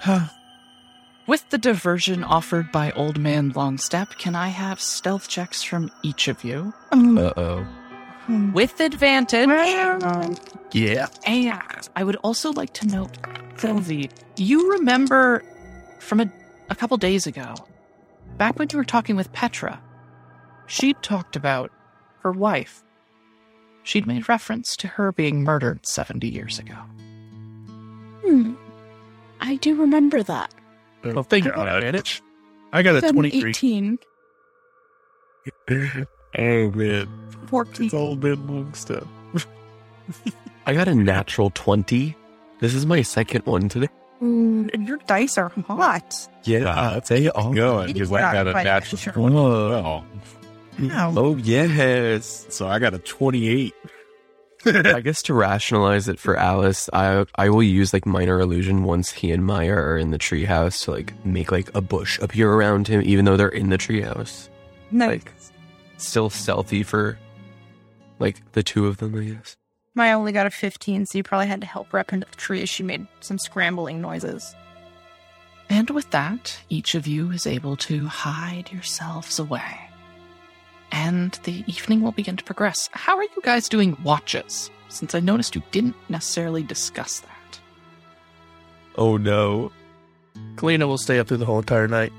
Huh. With the diversion offered by Old Man Longstep, can I have stealth checks from each of you? Um, Uh oh. With advantage. Yeah. And I would also like to note, Sylvie, you remember from a, a couple days ago, back when you were talking with Petra, she'd talked about her wife. She'd made reference to her being murdered 70 years ago. Hmm. I do remember that. Well, thank you for advantage. I got a Then 23. 18. Oh man, 14. it's all been long stuff. I got a natural 20. This is my second one today. Mm, your dice are hot. Yeah, they are. Going because I got a Right, natural. sure. Well, Wow. Oh, yes. so I got a twenty-eight. I guess to rationalize it for Alice, I I will use like minor illusion once he and Maya are in the treehouse to like make like a bush appear around him, even though they're in the treehouse. No, Like still stealthy for like the two of them, I guess. Maya only got a 15, so you probably had to help her up into the tree as she made some scrambling noises. And with that, each of you is able to hide yourselves away. And the evening will begin to progress. How are you guys doing watches? Since I noticed you didn't necessarily discuss that. Oh no. Kalina will stay up through the whole entire night.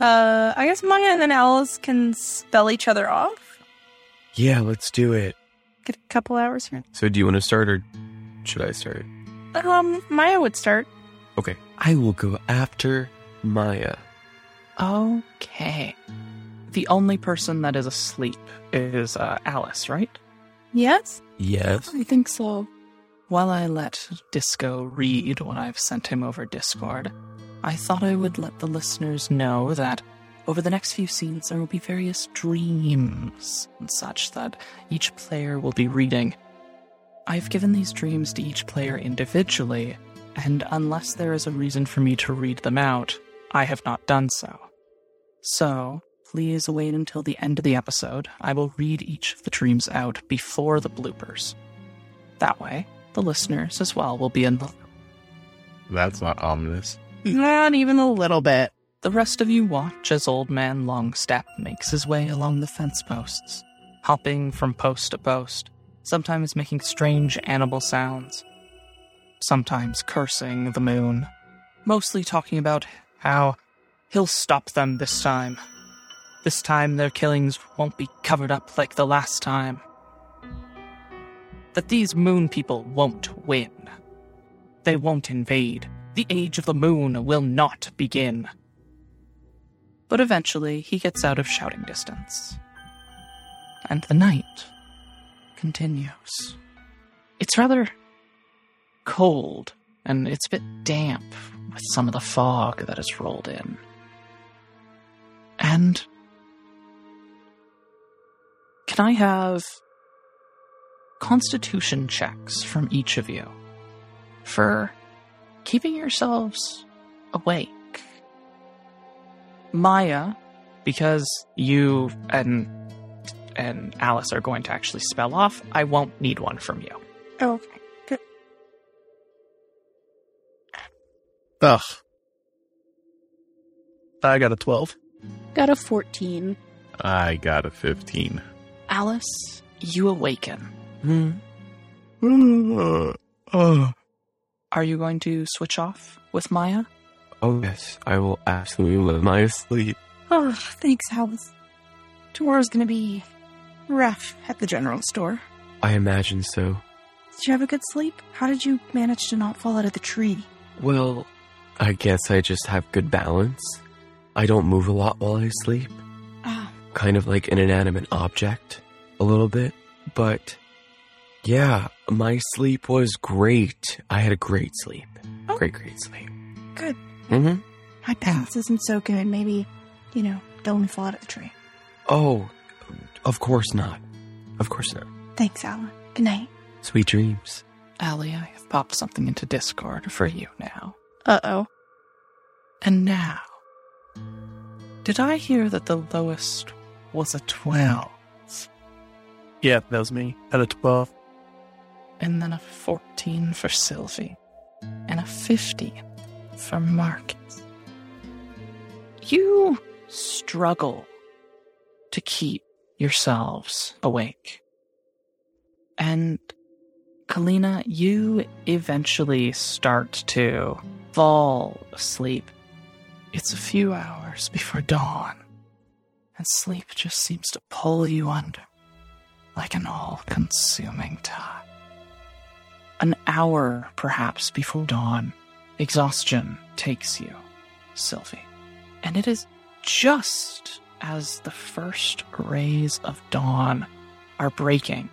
Uh, I guess Maya and then Alice can spell each other off. Yeah, let's do it. Get a couple hours here. So do you want to start or should I start? Um, Maya would start. Okay. I will go after Maya. Okay. The only person that is asleep is uh, Alice, right? Yes? Yes. I think so. While I let Disco read what I've sent him over Discord, I thought I would let the listeners know that over the next few scenes there will be various dreams and such that each player will be reading. I've given these dreams to each player individually, and unless there is a reason for me to read them out, I have not done so. So, please wait until the end of the episode. I will read each of the dreams out before the bloopers. That way, the listeners as well will be in the That's not ominous. Not even a little bit. The rest of you watch as Old Man Longstep makes his way along the fence posts, hopping from post to post, sometimes making strange animal sounds, sometimes cursing the moon, mostly talking about how he'll stop them this time. This time their killings won't be covered up like the last time. That these moon people won't win. They won't invade. The age of the moon will not begin. But eventually he gets out of shouting distance. And the night continues. It's rather cold, and it's a bit damp with some of the fog that has rolled in. And can I have constitution checks from each of you for keeping yourselves awake? Maya, because you and and Alice are going to actually spell off, I won't need one from you. Oh, okay. Good. Ugh. I got a 12. Got a 14. I got a fifteen. Alice, you awaken. Hmm. Are you going to switch off with Maya? Oh yes, I will absolutely love my sleep. Oh, thanks, Alice. Tomorrow's gonna be rough at the general store. I imagine so. Did you have a good sleep? How did you manage to not fall out of the tree? Well, I guess I just have good balance. I don't move a lot while I sleep. Ah, Kind of like an inanimate object, a little bit. But yeah, my sleep was great. I had a great sleep. Oh. Great, great sleep. Good. Mm-hmm. My balance isn't so good. Maybe, you know, don't let me fall out of the tree. Oh, of course not. Of course not. Thanks, Alan. Good night. Sweet dreams. Allie, I have popped something into Discord for you now. Uh oh. And now, did I hear that the lowest was a 12 Yeah, that was me. Out of 12. and then a 14 for Sylvie and a 15 for Marcus? You struggle to keep yourselves awake. And Kalina, you eventually start to fall asleep. It's a few hours before dawn, and sleep just seems to pull you under like an all consuming tide. An hour, perhaps, before dawn, exhaustion takes you, Sylvie. And it is just as the first rays of dawn are breaking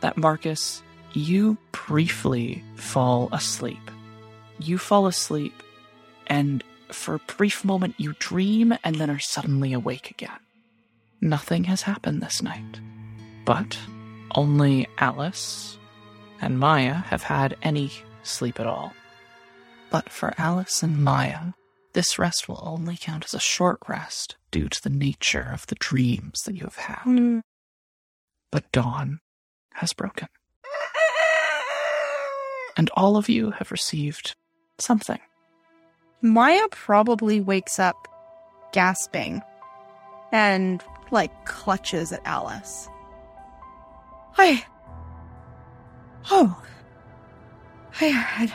that Marcus, you briefly fall asleep. You fall asleep, and for a brief moment you dream and then are suddenly awake again. Nothing has happened this night, but only Alice and Maya have had any sleep at all. But for Alice and Maya, this rest will only count as a short rest due to the nature of the dreams that you have had. Hmm. But dawn has broken. And all of you have received something. Maya probably wakes up gasping and like clutches at Alice. I. Oh. I had.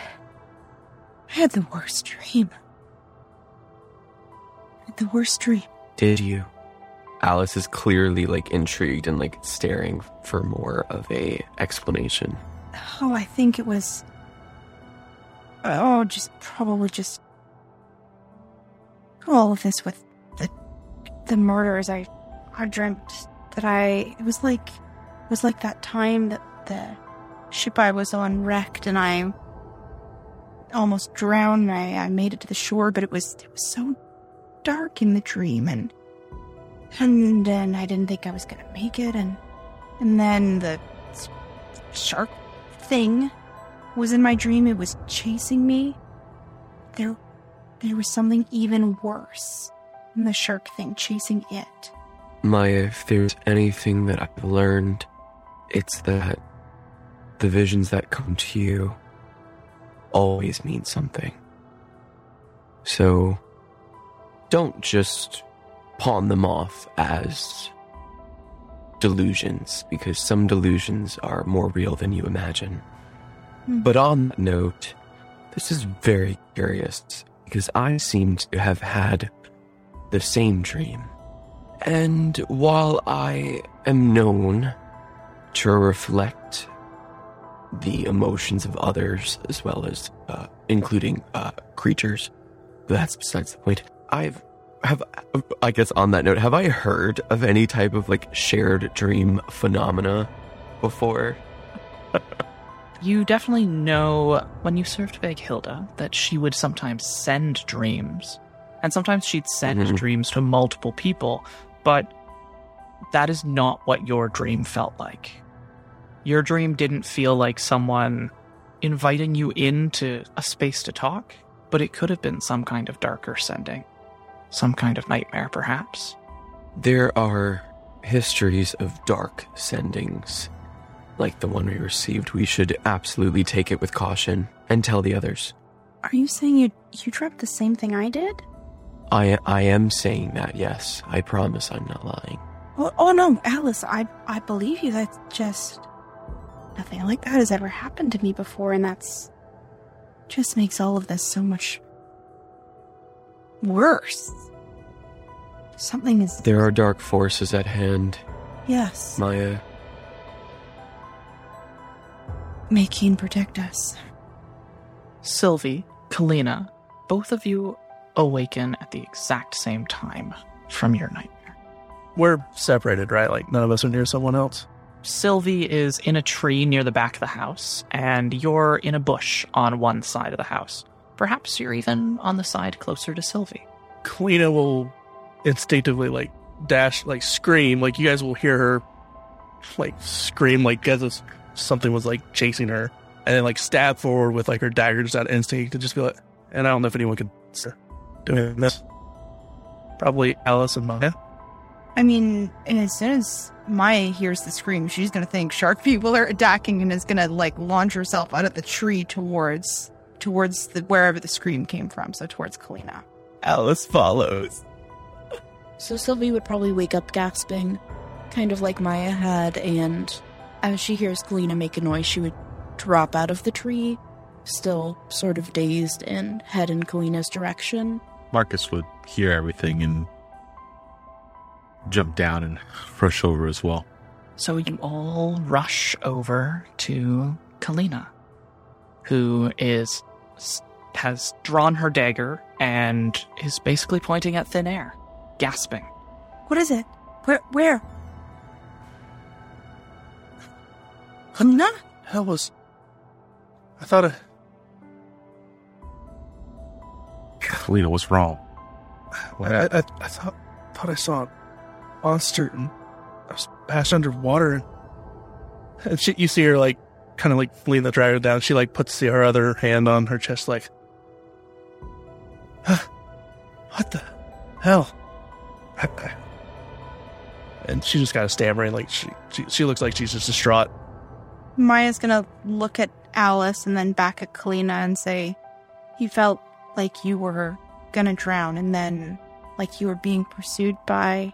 I had the worst dream. I had the worst dream. Did you? Alice is clearly like intrigued and like staring for more of a explanation. Oh, I think it was. Oh, just probably just. All of this with the the murders. I I dreamt that I it was like it was like that time that the ship I was on wrecked and I almost drowned. I I made it to the shore, but it was it was so dark in the dream and and then I didn't think I was gonna make it and and then the shark thing was in my dream. It was chasing me. There, there was something even worse than the shark thing chasing it. Maya, if there's anything that I've learned, it's that the visions that come to you always mean something. So don't just pawn them off as delusions, because some delusions are more real than you imagine. Hmm. But on that note, this is very curious because I seem to have had the same dream. And while I am known to reflect the emotions of others as well as uh, including uh, creatures, that's besides the point. I've have I guess on that note, have I heard of any type of like shared dream phenomena before? You definitely know when you served Big Hilda that she would sometimes send dreams. And sometimes she'd send Mhm. dreams to multiple people, but that is not what your dream felt like. Your dream didn't feel like someone inviting you into a space to talk, but it could have been some kind of darker sending. Some kind of nightmare, perhaps. There are histories of dark sendings, like the one we received. We should absolutely take it with caution and tell the others. Are you saying you you dreamt the same thing I did? I I am saying that, yes. I promise I'm not lying. Oh, oh no, Alice, I I believe you. That's just nothing like that has ever happened to me before, and that's just makes all of this so much worse. Something is There are dark forces at hand, yes. Maya. May Keen protect us. Sylvie, Kalina, both of you awaken at the exact same time from your nightmare. We're separated, right? Like none of us are near someone else. Sylvie is in a tree near the back of the house, and you're in a bush on one side of the house. Perhaps you're even on the side closer to Sylvie. Kalina will instinctively like dash, like scream. Like you guys will hear her like scream, like as if something was like chasing her, and then like stab forward with like her dagger, just out instinct to just be like. And I don't know if anyone could do this. Probably Alice and Maya. I mean, as soon as Maya hears the scream, she's gonna think shark people are attacking and is gonna like launch herself out of the tree towards towards the wherever the scream came from, so towards Kalina. Alice follows. So Sylvie would probably wake up gasping, kind of like Maya had, and as she hears Kalina make a noise, she would drop out of the tree, still sort of dazed, and head in Kalina's direction. Marcus would hear everything and jump down and rush over as well. So you all rush over to Kalina, who is has drawn her dagger and is basically pointing at thin air, gasping. What is it? Where? Where? Kalina? Hell was. I thought. I, Kalina was wrong. I, I, I thought thought I saw a monster and I was passed underwater and, she, you see her like kind of like lean the dragon down. She like puts her other hand on her chest like, "Huh? what the hell? I- I-" And she just kind of stammering like she, she she looks like she's just distraught. Maya's gonna look at Alice and then back at Kalina and say, "You felt like you were gonna drown, and then like you were being pursued by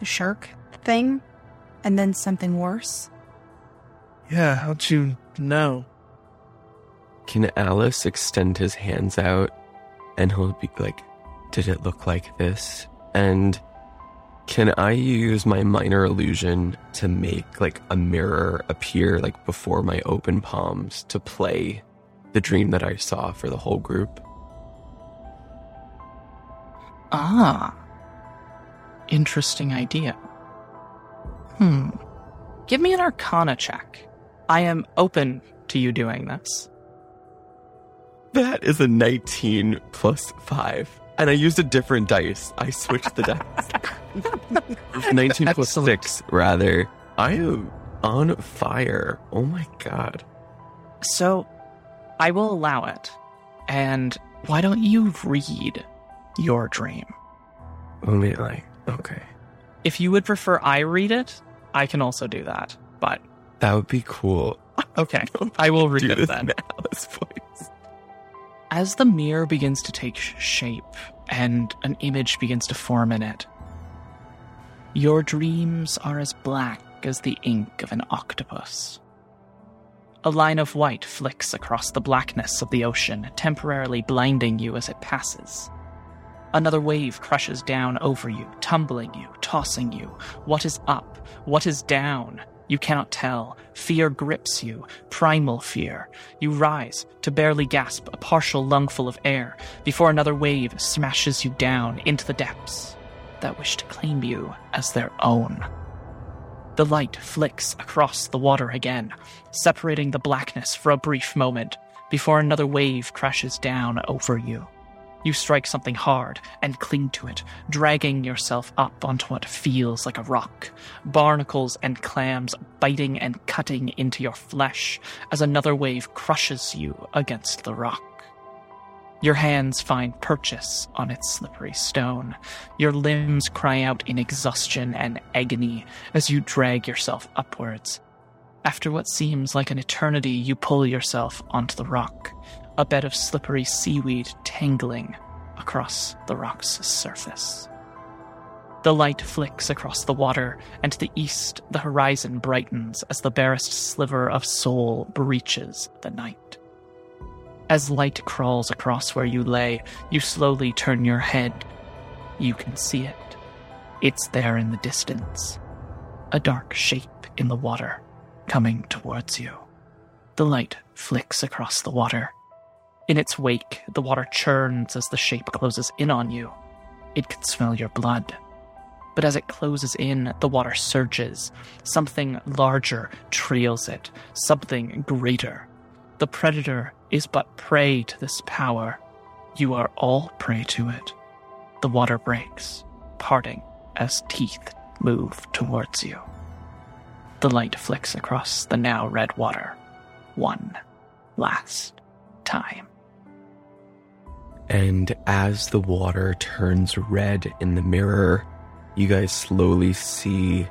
the shark thing, and then something worse." Yeah, how'd you know? Can Alice extend his hands out and he'll be like, Did it look like this? And can I use my minor illusion to make like a mirror appear like before my open palms to play the dream that I saw for the whole group? Ah. Interesting idea. Hmm. Give me an arcana check. I am open to you doing this. That is a 19 plus 5. And I used a different dice. I switched the dice. 19 Excellent. 6, rather. I am on fire. Oh my god. So, I will allow it. And why don't you read your dream? Like, okay. If you would prefer I read it, I can also do that. But That would be cool. okay, I will read it then. in Alice voice. As the mirror begins to take shape and an image begins to form in it, your dreams are as black as the ink of an octopus. A line of white flicks across the blackness of the ocean, temporarily blinding you as it passes. Another wave crushes down over you, tumbling you, tossing you. What is up? What is down? You cannot tell. Fear grips you, primal fear. You rise to barely gasp a partial lungful of air before another wave smashes you down into the depths that wish to claim you as their own. The light flicks across the water again, separating the blackness for a brief moment before another wave crashes down over you. You strike something hard and cling to it, dragging yourself up onto what feels like a rock. Barnacles and clams biting and cutting into your flesh as another wave crushes you against the rock. Your hands find purchase on its slippery stone. Your limbs cry out in exhaustion and agony as you drag yourself upwards. After what seems like an eternity, you pull yourself onto the rock, a bed of slippery seaweed tangling across the rock's surface. The light flicks across the water, and to the east, the horizon brightens as the barest sliver of soul breaches the night. As light crawls across where you lay, you slowly turn your head. You can see it. It's there in the distance. A dark shape in the water, coming towards you. The light flicks across the water. In its wake, the water churns as the shape closes in on you. It can smell your blood. But as it closes in, the water surges. Something larger trails it, something greater. The predator is but prey to this power. You are all prey to it. The water breaks, parting as teeth move towards you. The light flicks across the now red water. One last time. And as the water turns red in the mirror, you guys slowly see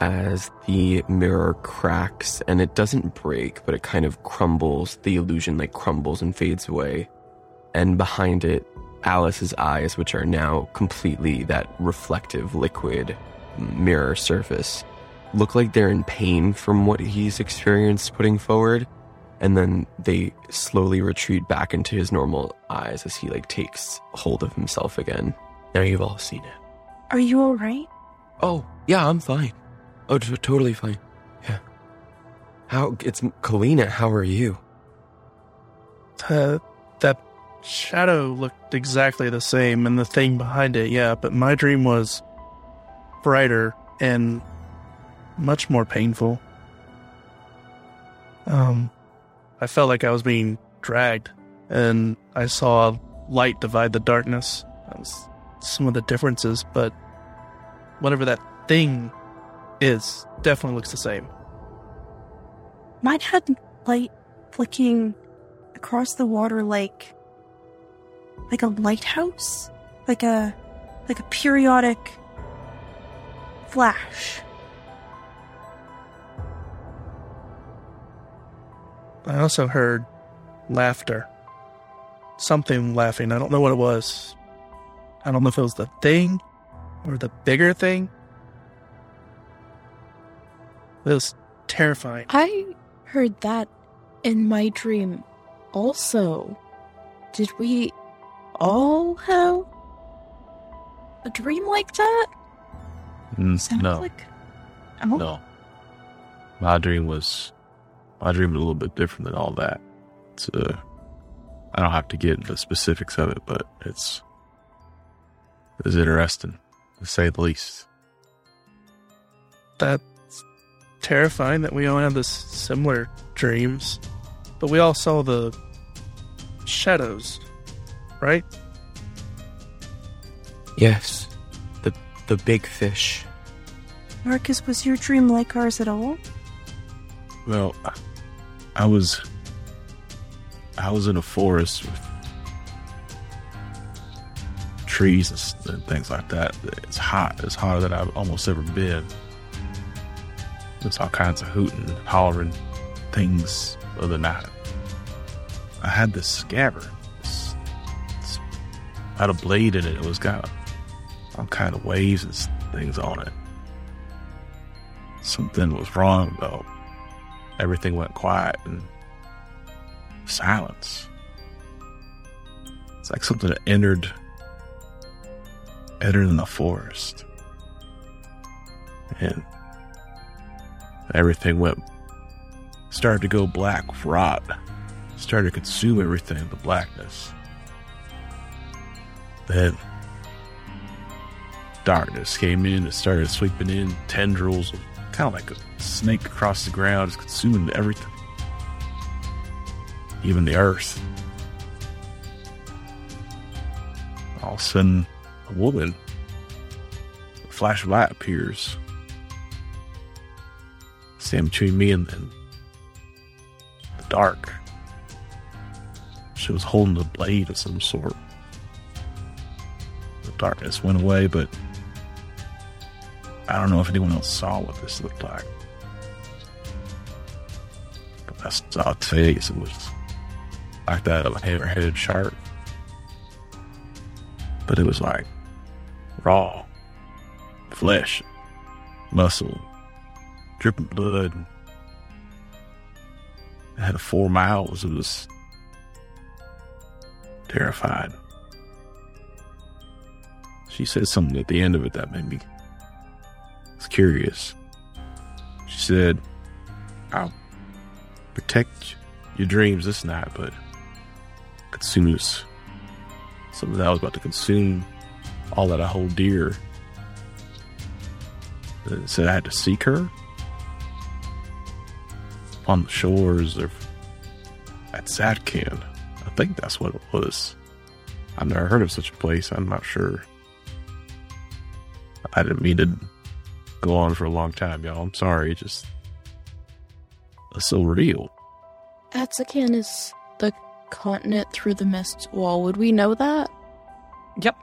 as the mirror cracks and it doesn't break, but it kind of crumbles. The illusion like crumbles and fades away. And behind it, Alice's eyes, which are now completely that reflective liquid mirror surface, look like they're in pain from what he's experienced putting forward. And then they slowly retreat back into his normal eyes as he like takes hold of himself again. Now you've all seen it. Are you all right? Oh, yeah, I'm fine. Oh, t- totally fine. Yeah. How, it's Kalina, how are you? Uh, that shadow looked exactly the same, and the thing behind it, yeah. But my dream was brighter and much more painful. Um, I felt like I was being dragged, and I saw light divide the darkness. That was some of the differences, but whatever that thing is, definitely looks the same. Mine had light flicking across the water like like a lighthouse, like a like a periodic flash. I also heard laughter. Something laughing. I don't know what it was. I don't know if it was the thing or the bigger thing. It was terrifying. I heard that in my dream also. Did we all have a dream like that? Mm, Sounds no, like oh, no. My dream was, my dream was a little bit different than all that. It's, uh, I don't have to get into the specifics of it, but it's, it's interesting to say the least. That's terrifying that we all have this similar dreams. But we all saw the shadows, right? Yes. The, the big fish. Marcus, was your dream like ours at all? Well, I- was, I was in a forest with trees and, things like that. It's hot. It's hotter than I've almost ever been. There's all kinds of hooting, hollering things of the night. I had this scabbard. It's, it's had a blade in it. It was got all kind of waves and things on it. Something was wrong though. Everything went quiet and silence. It's like something that entered entered in the forest. And everything went started to go black rot. Started to consume everything, in the blackness. Then darkness came in and started sweeping in tendrils of like a snake across the ground, just consuming everything, even the earth. All of a sudden, a woman, a flash of light appears, standing between me and, and the dark. She was holding a blade of some sort. The darkness went away, but I don't know if anyone else saw what this looked like. But all I'll tell you. It was like that of a hammer-headed shark. But it was like raw flesh, muscle, dripping blood. It had four mouths. It was terrified. She said something at the end of it that made me was curious. She said, I'll protect your dreams this night, but consumes something that I was about to consume all that I hold dear. Said I had to seek her on the shores of Atsakan. I think that's what it was. I've never heard of such a place. I'm not sure. I didn't mean to go on for a long time, y'all. I'm sorry. Just it's so real. Atsakan is the continent through the mist wall. Would we know that? Yep.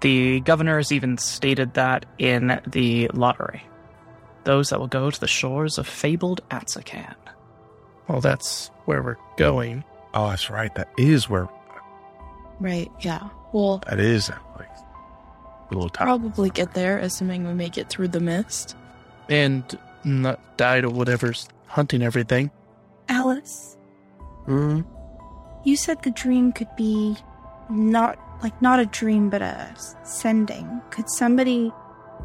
The governor has even stated that in the lottery. Those that will go to the shores of fabled Atsakan. Well, that's where we're going. Oh, that's right. That is where Right, yeah. We'll that is like a little top. probably get there, assuming we make it through the mist. And not die to whatever's hunting everything. Alice, Hmm? you said the dream could be not like not a dream, but a sending. Could somebody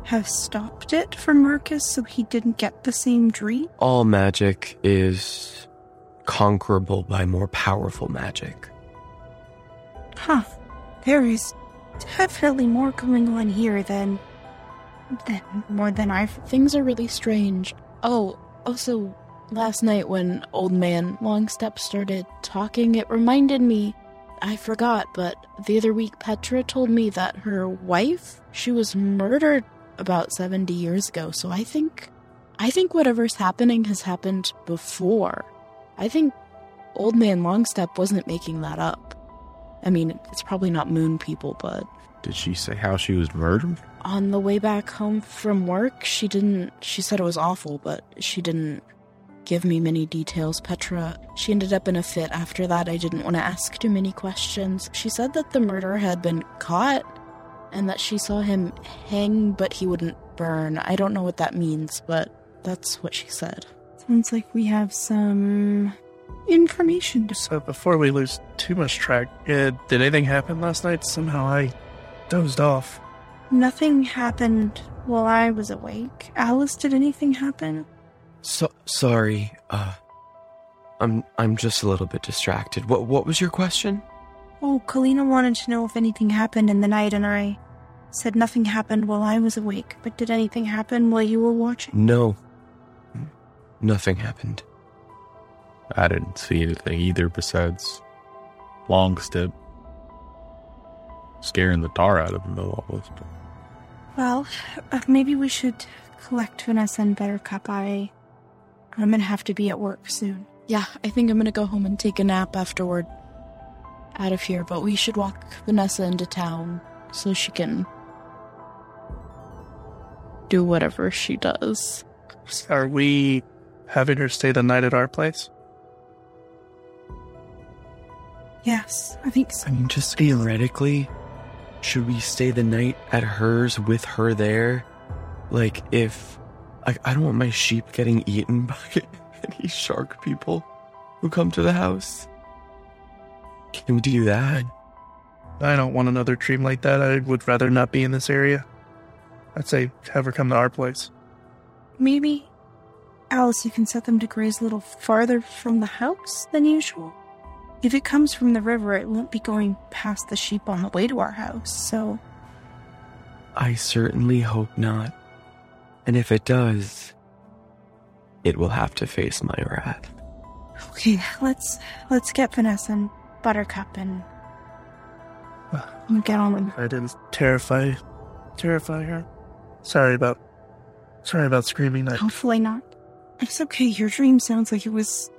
have stopped it for Marcus so he didn't get the same dream? All magic is conquerable by more powerful magic. Huh. There is definitely more going on here than than more than I've Things are really strange. Oh, also, last night when Old Man Longstep started talking, it reminded me. I forgot, but the other week Petra told me that her wife, she was murdered about 70 years ago. So I think. I think whatever's happening has happened before. I think Old Man Longstep wasn't making that up. I mean, it's probably not moon people, but Did she say how she was murdered? on the way back home from work, she didn't. She said it was awful, but she didn't give me many details. Petra, she ended up in a fit after that. I didn't want to ask too many questions. She said that the murderer had been caught and that she saw him hang, but he wouldn't burn. I don't know what that means, but that's what she said. sounds like we have some information So before we lose too much track, uh, did anything happen last night? Somehow I dozed off. Nothing happened while I was awake. Alice, did anything happen? So sorry. Uh I'm I'm just a little bit distracted. What what was your question? Oh, Kalina wanted to know if anything happened in the night, and I said nothing happened while I was awake. But did anything happen while you were watching? No. Nothing happened. I didn't see anything either besides Longstep scaring the tar out of him of all this. But Well, uh, maybe we should collect Vanessa and Buttercup. I, I'm gonna have to be at work soon. Yeah, I think I'm gonna go home and take a nap afterward. Out of here, but we should walk Vanessa into town so she can do whatever she does. Are we having her stay the night at our place? Yes, I think so. I mean, just theoretically, should we stay the night at hers with her there? Like, if. Like, I don't want my sheep getting eaten by any shark people who come to the house. Can we do that? I don't want another dream like that. I would rather not be in this area. I'd say have her come to our place. Maybe, Alice, you can set them to graze a little farther from the house than usual. If it comes from the river, it won't be going past the sheep on the way to our house. So, I certainly hope not. And if it does, it will have to face my wrath. okay, let's let's get Vanessa and Buttercup and and get on with. it. I didn't terrify, terrify her. Sorry about, sorry about screaming. I, Hopefully not. It's okay. Your dream sounds like it was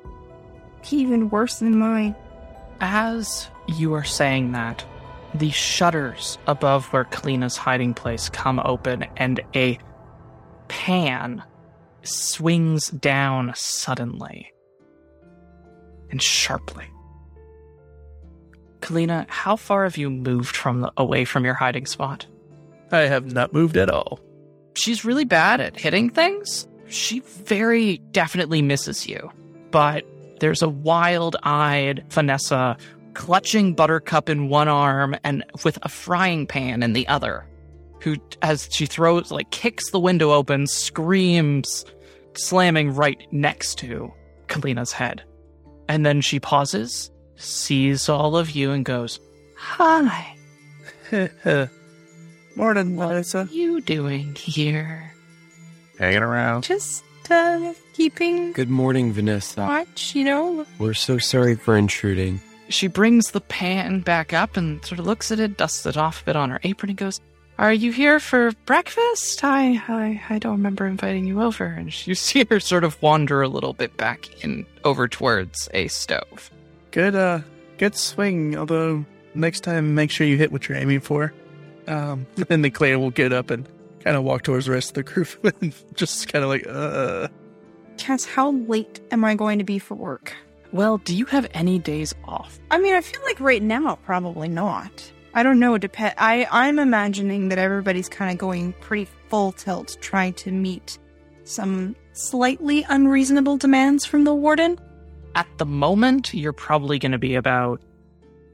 even worse than mine. As you are saying that, the shutters above where Kalina's hiding place come open and a pan swings down suddenly and sharply. Kalina, how far have you moved from the, away from your hiding spot? I have not moved at all. She's really bad at hitting things. She very definitely misses you. But there's a wild eyed Vanessa clutching Buttercup in one arm and with a frying pan in the other, who, as she throws, like, kicks the window open, screams, slamming right next to Kalina's head. And then she pauses, sees all of you, and goes, Hi, Morning, Melissa. what are you doing here? hanging around. Just uh, keeping Good morning, Vanessa. watch, you know. We're so sorry for intruding. she brings the pan back up and sort of looks at it, dusts it off a bit on her apron, and goes, "Are you here for breakfast? I I I don't remember inviting you over." And you see her sort of wander a little bit back in over towards a stove. Good, uh, good swing. Although next time, make sure you hit what you're aiming for. Um, and then Claire will get up and kind of walk towards the rest of the group, and just kind of like, uh. Cass, how late am I going to be for work? Well, do you have any days off? I mean, I feel like right now, probably not. I don't know. Dep- I I'm imagining that everybody's kind of going pretty full tilt, trying to meet some slightly unreasonable demands from the warden. At the moment, you're probably going to be about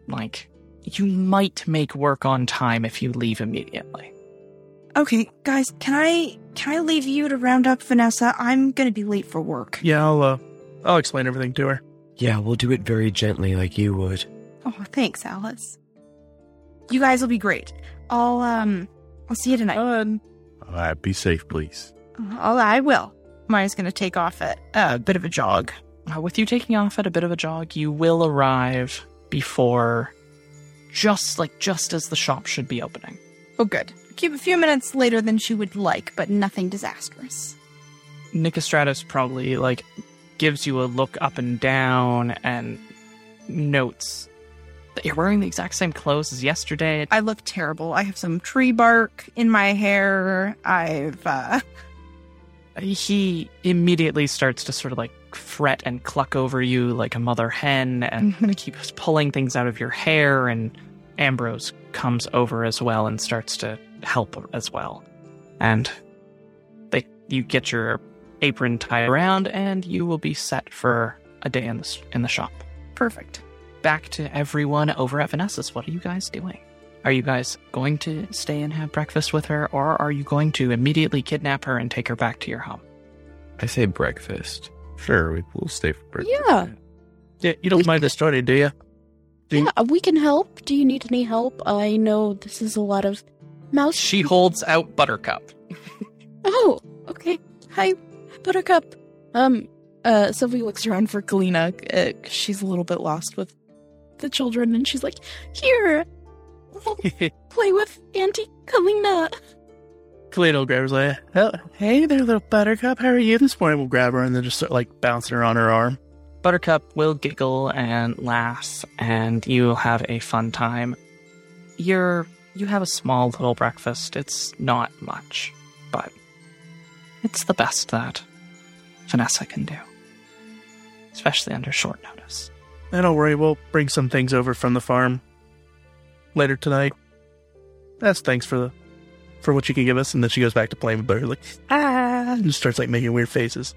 like you might make work on time if you leave immediately. Okay, guys, can I can I leave you to round up Vanessa? I'm gonna be late for work. Yeah, I'll, uh, I'll explain everything to her. Yeah, we'll do it very gently like you would. Oh, thanks, Alice. You guys will be great. I'll um, I'll see you tonight. Um, All right, be safe, please. Oh, I will. Maya's gonna take off at a bit of a jog. Uh, with you taking off at a bit of a jog, you will arrive before just like just as the shop should be opening. Oh, good. Keep a few minutes later than she would like, but nothing disastrous. Nicostratus probably like gives you a look up and down and notes that you're wearing the exact same clothes as yesterday. I look terrible. I have some tree bark in my hair. I've uh He immediately starts to sort of like fret and cluck over you like a mother hen and Mhm. keeps pulling things out of your hair and Ambrose comes over as well and starts to help as well. And they you get your apron tied around and you will be set for a day in the in the shop. perfect. Back to everyone over at Vanessa's. What are you guys doing? Are you guys going to stay and have breakfast with her or are you going to immediately kidnap her and take her back to your home? I say breakfast. Sure, we, we'll stay for breakfast. Yeah. yeah, you don't mind the story, do you? Do you- Yeah, we can help. Do you need any help? I know this is a lot of mouse. She holds out Buttercup. Oh, okay. Hi, Buttercup. Um, uh, Sylvie looks around for Kalina. Uh, 'cause she's a little bit lost with the children, and she's like, "Here, play with Auntie Kalina." Kalina will grab her like, "Oh, hey there, little buttercup. How are you this morning? We'll grab her and then just start like bouncing her on her arm. Buttercup will giggle and laugh, and you'll have a fun time. You're you have a small little breakfast. It's not much, but it's the best that Vanessa can do, especially under short notice. And don't worry, we'll bring some things over from the farm later tonight. That's thanks for the for what you can give us. And then she goes back to playing with Butter, like ah, and just starts like making weird faces.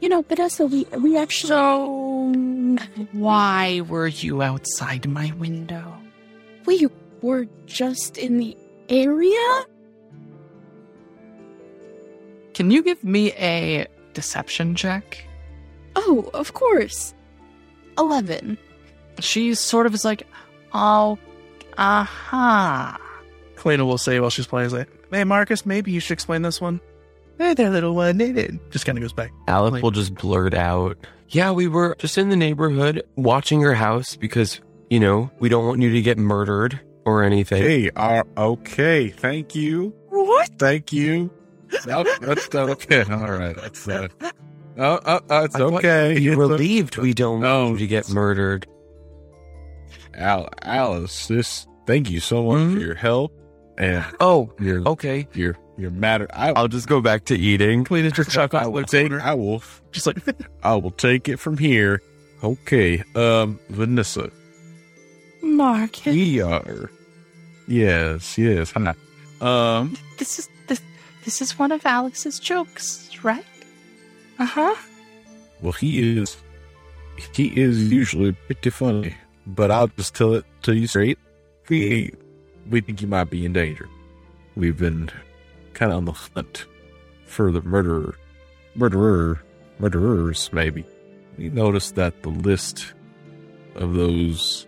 You know, Vanessa, we we actually So, why were you outside my window? we were just in the area. Can you give me a deception check? Oh, of course. Eleven. She sort of is like, oh, aha. Kalina will say while she's playing, is like, "Hey, Marcus, maybe you should explain this one." Hey there, little one. Hey there. Just kind of goes back. Alec Like- will just blurt out, Yeah, we were just in the neighborhood watching your house because, you know, we don't want you to get murdered or anything. Hey, uh, okay, thank you. What? Thank you. No, that's not okay. All right, that's uh, oh, uh, uh, it's I okay. You're It's, relieved we don't No. want you to get murdered. Al, Alice, this. Thank you so much Mhm. for your help and Oh, your okay. your your matter. I, I'll just go back to eating. Kalina just chuckles. I will take. over, I will. just like I will take it from here. Okay, um, Vanessa, Marcus. we are. Yes, yes. Hi. Um, This is this this is one of Alex's jokes, right? Uh huh. well, he is. He is usually pretty funny, but I'll just tell it to you straight. We we think you might be in danger. We've been kind of on the hunt for the murderer, murderer, murderers. Maybe we noticed that the list of those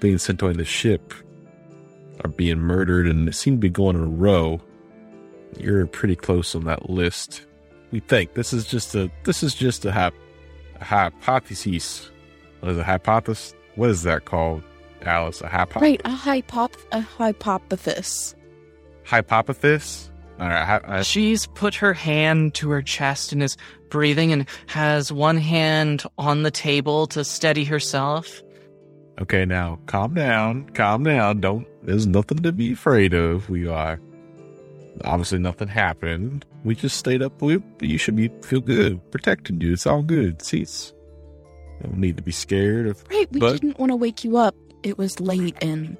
being sent on the ship are being murdered, and it seemed to be going in a row. You're pretty close on that list. We think this is just a this is just a, hyp- a hypothesis. What is a hypothesis? what is that called, Alice? A hypo- Right, a hypop a hypothesis. hypothesis? All right. hy- I- She's put her hand to her chest and is breathing and has one hand on the table to steady herself. okay, now calm down. Calm down. Don't. There's nothing to be afraid of. We are. Obviously, nothing happened. We just stayed up. We, you should be feel good, protecting you. It's all good. See, it's, you don't need to be scared of. Right, we But- didn't want to wake you up. It was late and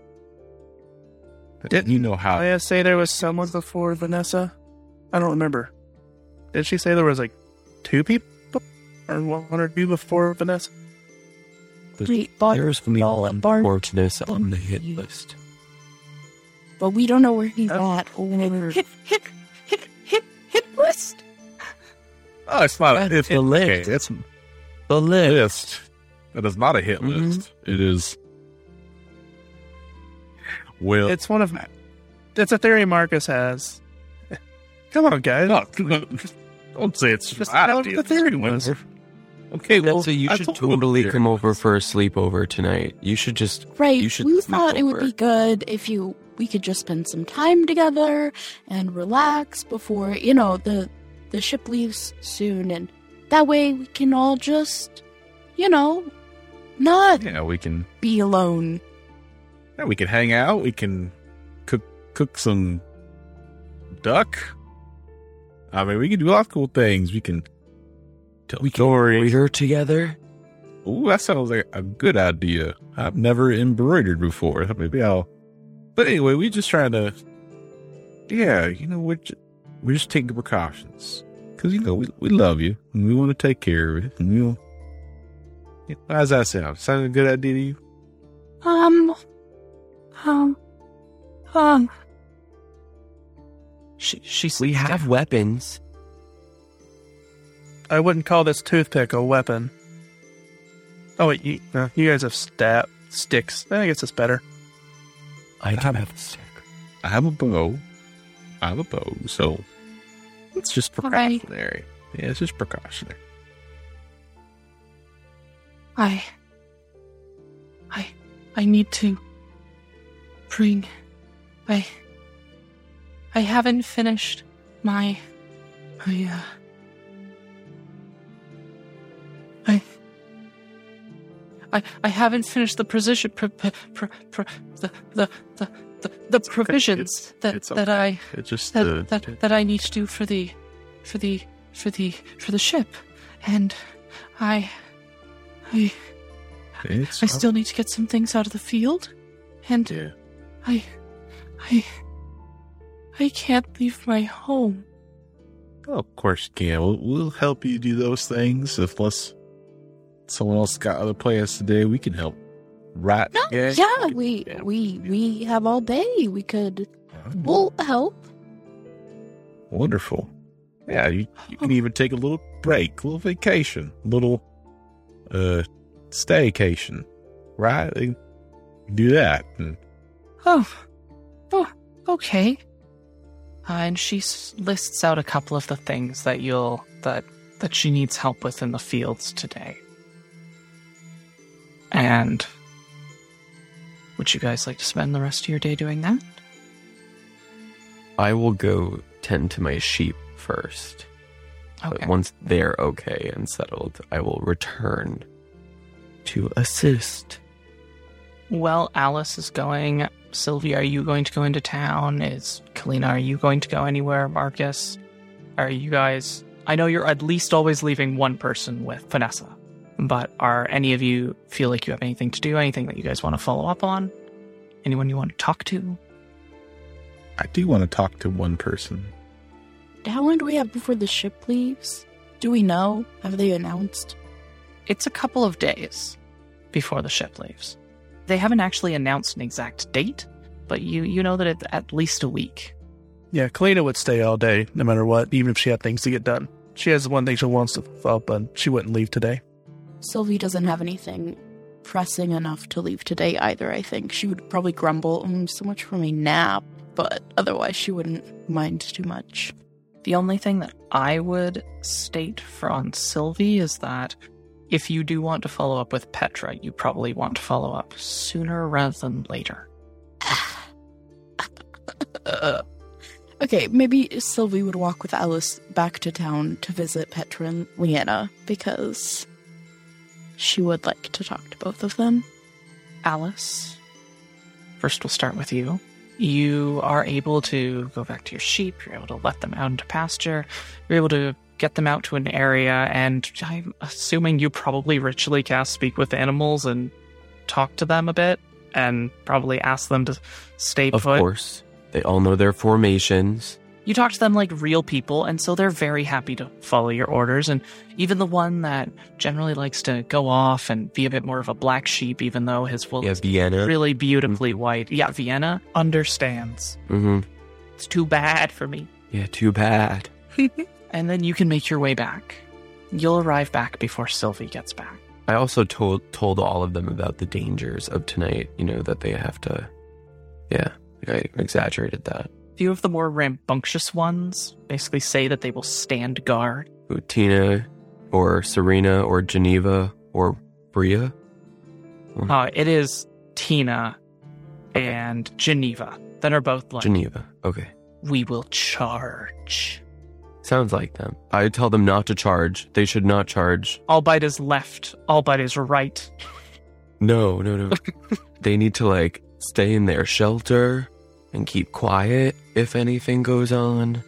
Didn't you know how? I say there was someone before Vanessa. I don't remember. Did she say there was like two people or one or two before Vanessa? Wait, but, There's from the all Bar- unfortunate on the hit list. But we don't know where he's Oh. at or whatever. Hit, hit, hit, hit, hit list. Oh, it's not. That's It's the okay. list. It's The list. list. That is not a hit Mhm. list. It is. Well, It's one of it's a theory Marcus has. Come on, guys. no, don't say it's Just not tell the theory was. Okay, well, so you I should told you totally come over for a sleepover tonight. You should just Right, You should we sleep thought it would be good if you we could just spend some time together and relax before you know the the ship leaves soon, and that way we can all just you know not Yeah, we can. be alone. Yeah, we can hang out. We can cook cook some duck. I mean, we can do a lot of cool things. We can tell we can stories. embroider together. Ooh, that sounds like a good idea. I've never embroidered before. Maybe I'll. But anyway, we're just trying to. Yeah, you know, we're just, we're just taking precautions because you know we we love you and we want to take care of it. And we want, Yeah, how does that sound? Sound a good idea to you? Um, um, um. She, she's We have weapons. I wouldn't call this toothpick a weapon. Oh wait, you, no, you guys have stab sticks. I guess it's better. I do have a stick. I have a bow. I have a bow, so it's just All right. precautionary. Yeah, it's just precautionary. I. I. I need to. Bring. I. I haven't finished my. My, uh. I. I, I haven't finished the precision, pr- pr- pr- pr- the, the, the, the, the provisions that, it's that okay. I just that, uh, that that I need to do for the for the for the for the ship, and I I it's I still need to get some things out of the field, and yeah. I I I can't leave my home. Oh, of course you can. We'll, we'll help you do those things. If unless someone else got other plans today, we can help. Right? No, Yeah. yeah, we Yeah. we we have all day. We could we'll help. Wonderful. Yeah, you, you can even take a little break, a little vacation, a little uh staycation. Right? Do that. And Oh, oh, okay. Uh, and she s- lists out a couple of the things that you'll that that she needs help with in the fields today. And would you guys like to spend the rest of your day doing that? I will go tend to my sheep first. Okay. But once they're okay and settled, I will return to assist. Well, Alice is going. Sylvia, are you going to go into town? Is Kalina, are you going to go anywhere? Marcus, are you guys? I know you're at least always leaving one person with Vanessa, but are any of you feel like you have anything to do? Anything that you guys want to follow up on? Anyone you want to talk to? I do want to talk to one person. How long do we have before the ship leaves? Do we know? Have they announced? It's a couple of days before the ship leaves. They haven't actually announced an exact date, but you you know that it's at least a week. Yeah, Kalina would stay all day, no matter what, even if she had things to get done. She has one thing she wants to fulfill, but she wouldn't leave today. Sylvie doesn't have anything pressing enough to leave today either, I think. She would probably grumble, mm, so much for my nap, but otherwise she wouldn't mind too much. The only thing that I would state for on Sylvie is that if you do want to follow up with Petra, you probably want to follow up sooner rather than later. Uh, okay, maybe Sylvie would walk with Alice back to town to visit Petra and Leanna because she would like to talk to both of them. Alice, first we'll start with you. You are able to go back to your sheep, you're able to let them out into pasture, you're able to get them out to an area, and I'm assuming you probably ritually cast Speak with Animals and talk to them a bit, and probably ask them to stay Of course, they all know their formations. You talk to them like real people, and so they're very happy to follow your orders. And even the one that generally likes to go off and be a bit more of a black sheep, even though his wool Yeah, is Vienna. really beautifully white. Yeah, Vienna. Understands. hmm It's too bad for me. Yeah, too bad. And then you can make your way back. You'll arrive back before Sylvie gets back. I also told told all of them about the dangers of tonight. You know that they have to. Yeah, I exaggerated that. A few of the more rambunctious ones basically say that they will stand guard. Tina, or Serena, or Geneva, or Bria. Uh, it is Tina and Geneva that are both like, Geneva. Okay, we will charge. sounds like them. I tell them not to charge. They should not charge. Albite is left, Albite is right. No, no, no. they need to like stay in their shelter and keep quiet if anything goes on,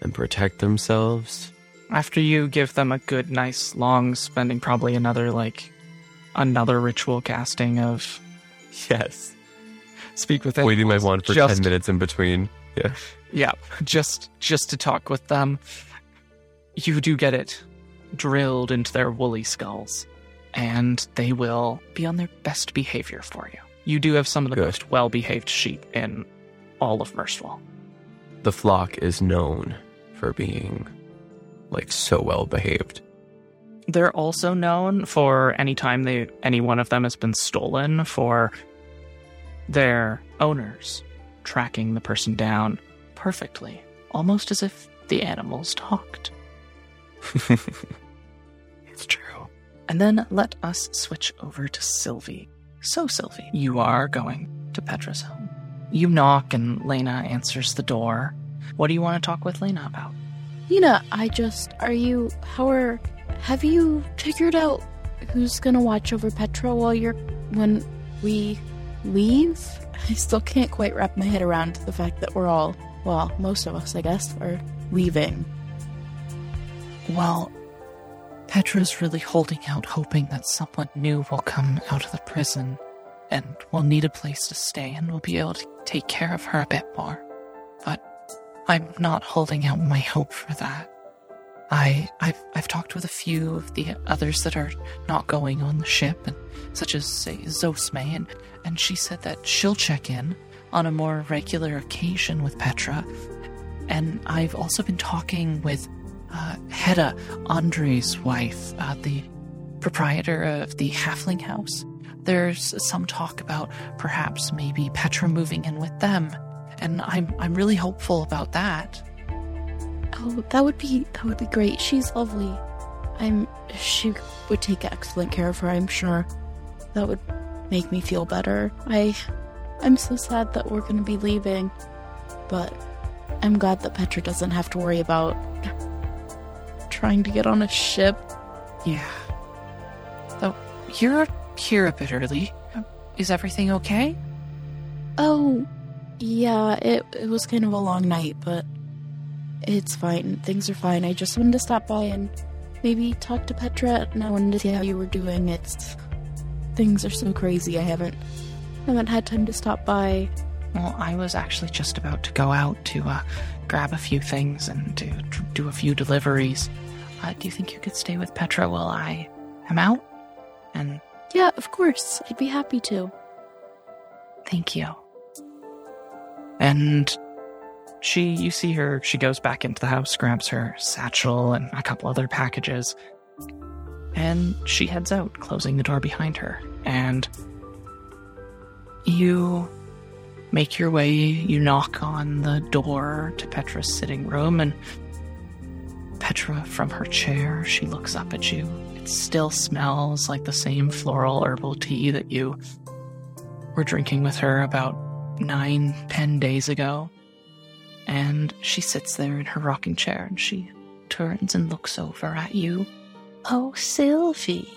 and protect themselves. After you give them a good, nice, long, spending probably another, like, another ritual casting of Yes. speak with them. Waiting my wand for Just- ten minutes in between. Yeah. Yeah, just just to talk with them. You do get it drilled into their woolly skulls, and they will be on their best behavior for you. You do have some of the Good. most well-behaved sheep in all of Merciful. The flock is known for being like so well behaved. They're also known for any time they any one of them has been stolen for their owners tracking the person down perfectly, almost as if the animals talked. it's true. And then let us switch over to Sylvie. So, Sylvie, you are going to Petra's home. You knock, and Lena answers the door. What do you want to talk with Lena about? Lena, I just are you how are have you figured out who's gonna watch over Petra while you're when we leave? I still can't quite wrap my head around the fact that we're all well, most of us I guess, are leaving. Well, Petra's really holding out, hoping that someone new will come out of the prison and will need a place to stay and will be able to take care of her a bit more. But I'm not holding out my hope for that. I I've I've talked with a few of the others that are not going on the ship, and such as say Zosme, and and she said that she'll check in on a more regular occasion with Petra. And I've also been talking with uh, Hedda, Andre's wife, uh, the proprietor of the Halfling House. There's some talk about perhaps maybe Petra moving in with them, and I'm I'm really hopeful about that. Oh, that would be that would be great. She's lovely. I'm she would take excellent care of her, I'm sure. That would make me feel better. I I'm so sad that we're gonna be leaving. But I'm glad that Petra doesn't have to worry about trying to get on a ship. Yeah. So you're here a bit early. Is everything okay? Oh yeah, it it was kind of a long night, but it's fine. Things are fine. I just wanted to stop by and maybe talk to Petra and I wanted to see how you were doing. It's things are so crazy. I haven't haven't had time to stop by. Well, I was actually just about to go out to uh, grab a few things and to to do a few deliveries. Uh, do you think you could stay with Petra while I am out? And Yeah, of course. I'd be happy to. thank you. And she, you see her, she goes back into the house, grabs her satchel and a couple other packages, and she heads out, closing the door behind her. And you make your way, you knock on the door to Petra's sitting room, and Petra, from her chair, she looks up at you. It still smells like the same floral herbal tea that you were drinking with her about nine, ten days ago. And she sits there in her rocking chair and she turns and looks over at you. Oh, Sylvie.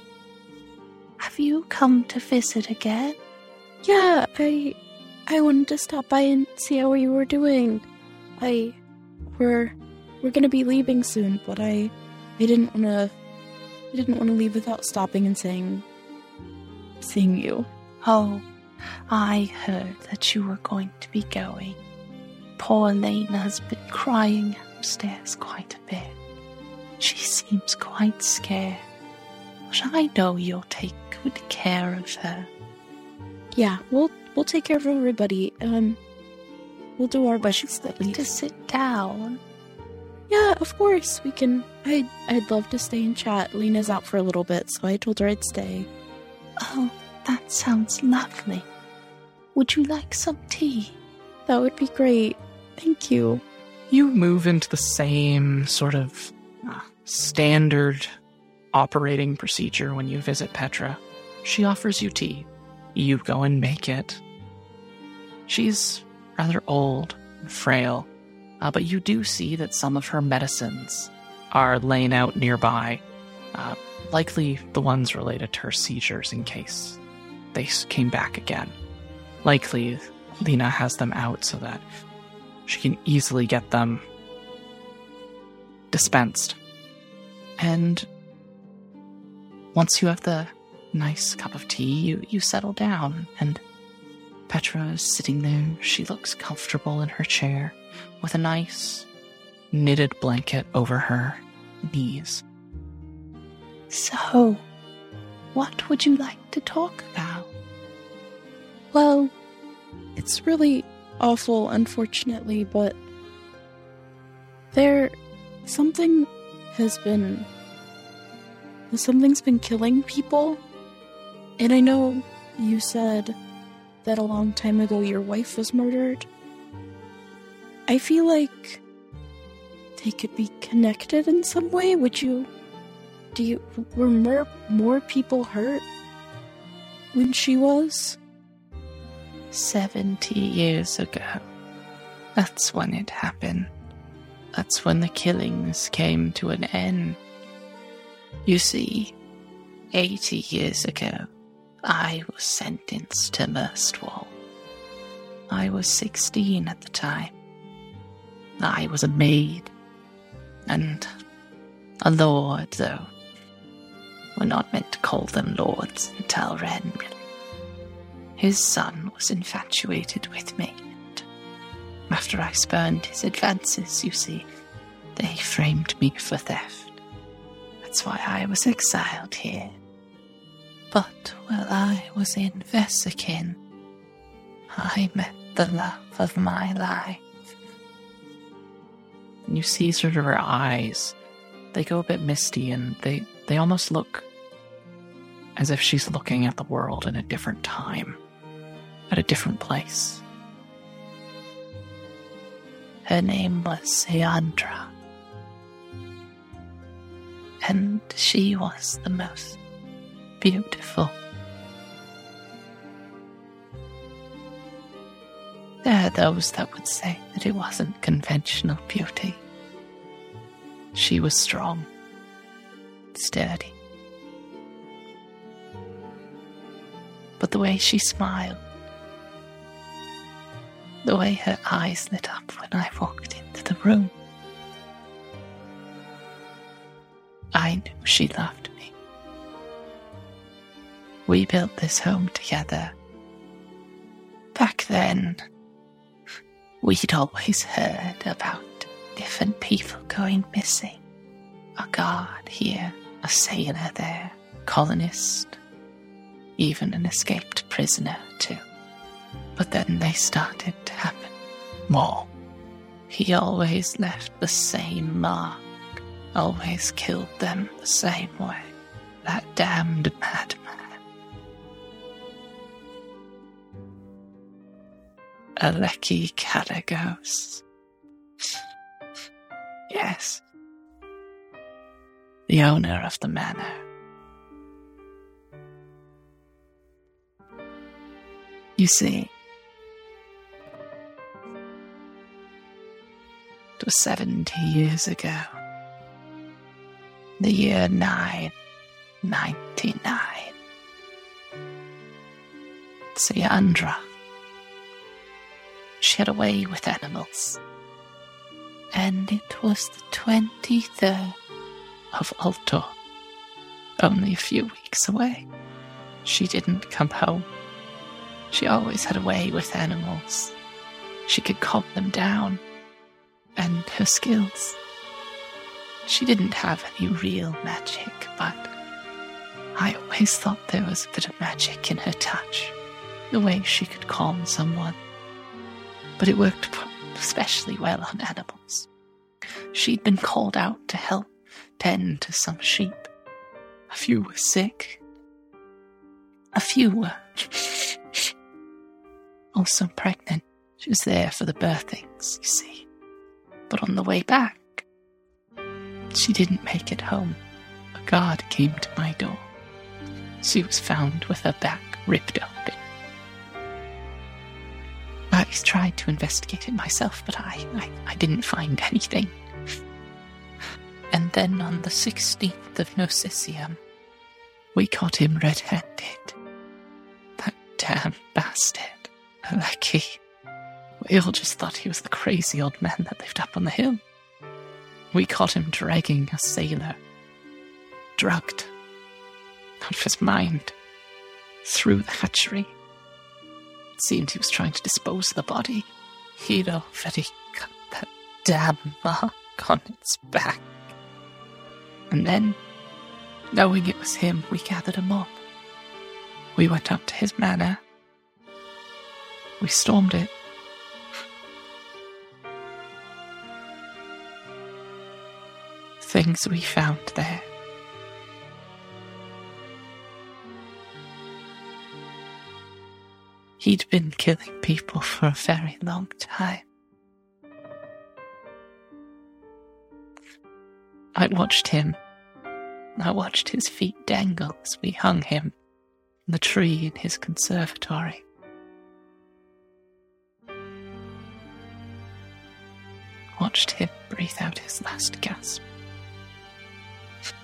Have you come to visit again? Yeah, I I wanted to stop by and see how you were doing. I we're we're gonna be leaving soon, but I I didn't wanna I didn't want to leave without stopping and saying seeing you. Oh, I heard that you were going to be going. Poor Lena has been crying upstairs quite a bit. She seems quite scared. But I know you'll take good care of her. Yeah, we'll we'll take care of everybody. Um, we'll do our best. She's to sit down. Yeah, of course we can. I'd I'd love to stay and chat. Lena's out for a little bit, so I told her I'd stay. Oh, that sounds lovely. Would you like some tea? That would be great. Thank you. You move into the same sort of uh, standard operating procedure when you visit Petra. She offers you tea. You go and make it. She's rather old and frail, uh, but you do see that some of her medicines are laying out nearby, uh, likely the ones related to her seizures in case they came back again. Likely, Lena has them out so that she can easily get them dispensed. And once you have the nice cup of tea, you, you settle down, and Petra is sitting there. She looks comfortable in her chair with a nice knitted blanket over her knees. So, what would you like to talk about? Well, it's really awful, unfortunately, but there something has been something's been killing people. And I know you said that a long time ago your wife was murdered. I feel like they could be connected in some way. Would you do you were more more people hurt when she was? 70 years ago. That's when it happened. That's when the killings came to an end. You see, 80 years ago, I was sentenced to Murstwall. I was 16 at the time. I was a maid. And a lord, though. We're not meant to call them lords in Talren, really. His son was infatuated with me. And after I spurned his advances, you see, they framed me for theft. That's why I was exiled here. But while I was in Vesikin, I met the love of my life. And you see sort of her eyes. They go a bit misty and they, they almost look as if she's looking at the world in a different time, at a different place. Her name was Seandra. And she was the most beautiful. Are those that would say that it wasn't conventional beauty. She was strong, sturdy. But the way she smiled, the way her eyes lit up when I walked into the room, I knew she loved me. We built this home together. Back then, we'd always heard about different people going missing. A guard here, a sailor there, colonist, even an escaped prisoner, too. But then they started to happen more. He always left the same mark, always killed them the same way. That damned madman. Aleki Kalagos. Yes. The owner of the manor. You see, it was 70 years ago, the year 999. Siandra she had a way with animals. And it was the 23rd of Alto, only a few weeks away. She didn't come home. She always had a way with animals. She could calm them down. And her skills. She didn't have any real magic, but I always thought there was a bit of magic in her touch. The way she could calm someone. But it worked especially well on animals. She'd been called out to help tend to some sheep. A few were sick. A few were also pregnant. She was there for the birthings, you see. But on the way back, she didn't make it home. A guard came to my door. She was found with her back ripped open. I tried to investigate it myself, but I, I, I didn't find anything. And then on the 16th of Nocisium, we caught him red handed. That damn bastard. Lucky. We all just thought he was the crazy old man that lived up on the hill. We caught him dragging a sailor, drugged, out of his mind, through the hatchery. Seemed he was trying to dispose of the body. He'd already cut that damn mark on its back. And then, knowing it was him, we gathered a mob. We went up to his manor. We stormed it. Things we found there. He'd been killing people for a very long time. I watched him. I watched his feet dangle as we hung him from the tree in his conservatory. Watched him breathe out his last gasp.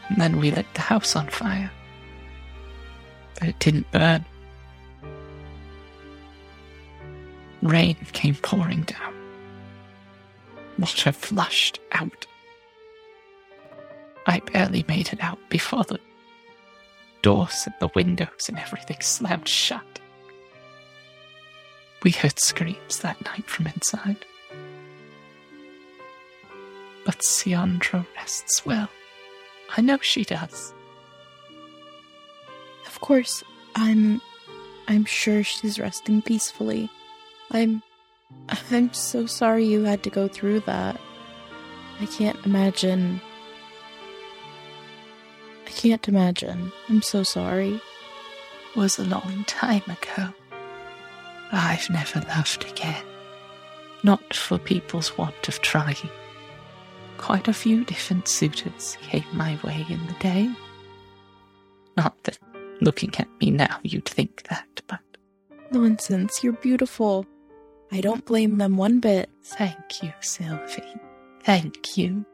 And then we lit the house on fire. But it didn't burn. Rain came pouring down. Water flushed out. I barely made it out before the doors and the windows and everything slammed shut. We heard screams that night from inside. But Siandra rests well. I know she does. Of course, I'm. I'm sure she's resting peacefully. I'm. I'm so sorry you had to go through that. I can't imagine. I can't imagine. I'm so sorry. It Was a long time ago. I've never loved again. Not for people's want of trying. Quite a few different suitors came my way in the day. Not that looking at me now you'd think that, but Nonsense, you're beautiful. I don't blame them one bit. thank you, Sylvie. Thank you.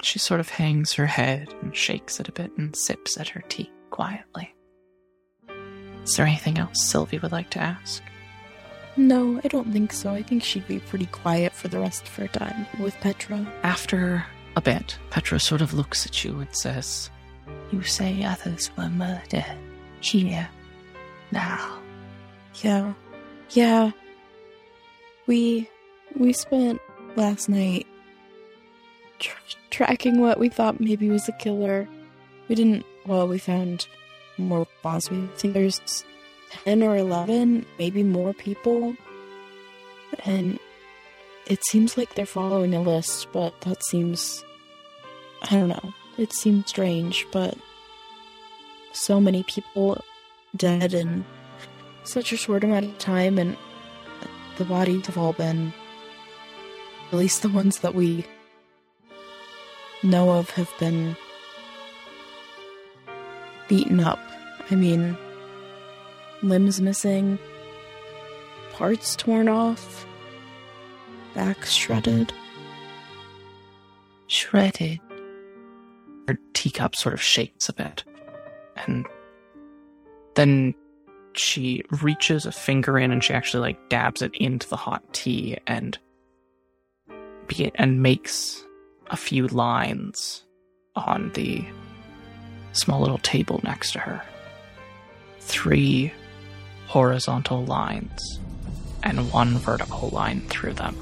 She sort of hangs her head and shakes it a bit and sips at her tea quietly. Is there anything else Sylvie would like to ask? No, I don't think so. I think she'd be pretty quiet for the rest of her time with Petra. After a bit, Petra sort of looks at you and says, You say others were murdered here, now. Yeah. Yeah. We we spent last night tr- tracking what we thought maybe was a killer. We didn't well, we found more bodies. We think there's 10 or 11, maybe more people. And it seems like they're following a list, but that seems I don't know. It seems strange, but so many people dead in such a short amount of time and the bodies have all been at least the ones that we know of have been beaten up. I mean, limbs missing, parts torn off, back shredded. Shredded. Her teacup sort of shakes a bit. And then she reaches a finger in and she actually like dabs it into the hot tea and and makes a few lines on the small little table next to her. Three horizontal lines and one vertical line through them.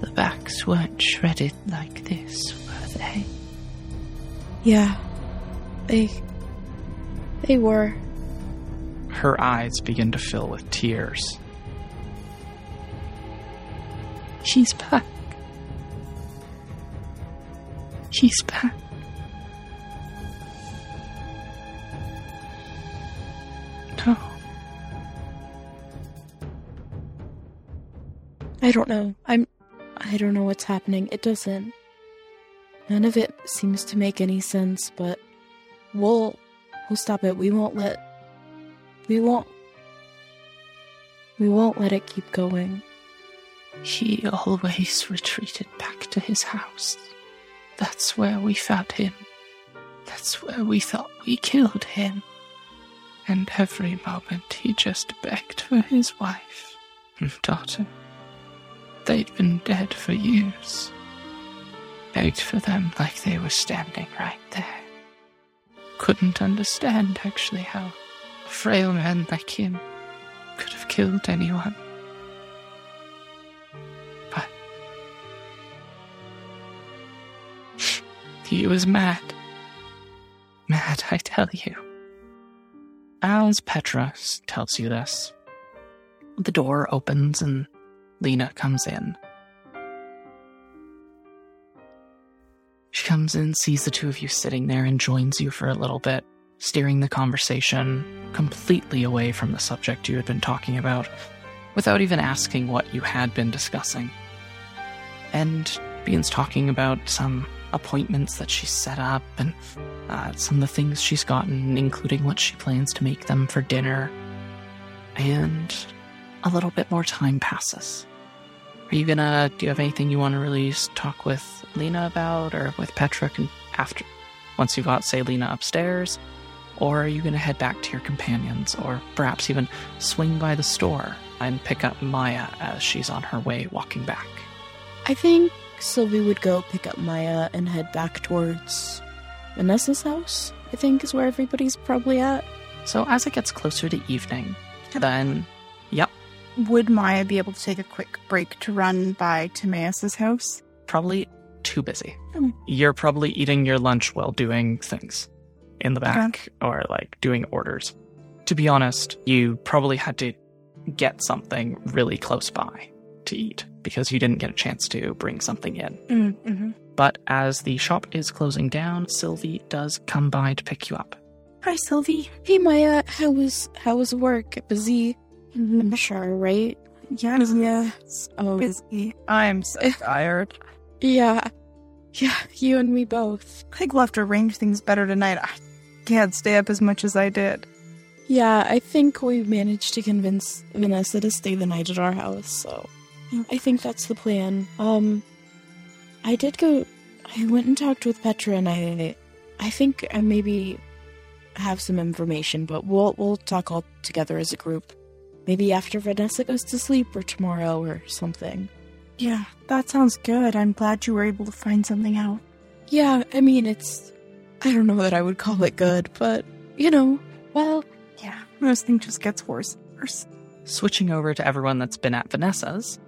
The backs weren't shredded like this, were they? Yeah, they. They were. Her eyes begin to fill with tears. She's back. She's back. No. I don't know. I'm. I don't know what's happening. It doesn't. None of it seems to make any sense, but we'll. We'll stop it. We won't let. We won't. We won't let it keep going. He always retreated back to his house. That's where we found him. That's where we thought we killed him. And every moment he just begged for his wife and daughter. They'd been dead for years. Begged for them like they were standing right there. Couldn't understand, actually, how a frail man like him could have killed anyone. But he was mad. Mad, I tell you. As Petra tells you this, the door opens and Lena comes in. Comes in, sees the two of you sitting there, and joins you for a little bit, steering the conversation completely away from the subject you had been talking about, without even asking what you had been discussing. And begins talking about some appointments that she's set up and uh, some of the things she's gotten, including what she plans to make them for dinner. And a little bit more time passes. Are you gonna? Do you have anything you want to really s- talk with Lena about, or with Petra? After, once you've got say Lena upstairs, or are you gonna head back to your companions, or perhaps even swing by the store and pick up Maya as she's on her way walking back? I think Sylvie would go pick up Maya and head back towards Vanessa's house. I think is where everybody's probably at. So as it gets closer to evening, then Would Maya be able to take a quick break to run by Timaeus' house? probably too busy. Hmm. You're probably eating your lunch while doing things in the back or like doing orders. To be honest, you probably had to get something really close by to eat because you didn't get a chance to bring something in. Mm-hmm. But as the shop is closing down, Sylvie does come by to pick you up. Hi, Sylvie. Hey Maya, how was how was work? Busy? Mm-hmm. I'm sure, right? Yes, yes. Oh, Busy. I'm so tired. yeah, yeah. You and me both. Think we'll have to arrange things better tonight. I can't stay up as much as I did. Yeah, I think we managed to convince Vanessa to stay the night at our house, so I think that's the plan. Um I did go I went and talked with Petra and I I think I maybe have some information, but we'll we'll talk all together as a group. Maybe after Vanessa goes to sleep or tomorrow or something. Yeah, that sounds good. I'm glad you were able to find something out. Yeah, I mean it's I don't know that I would call it good, but you know, well, Yeah, this thing just gets worse and worse. Switching over to everyone that's been at Vanessa's,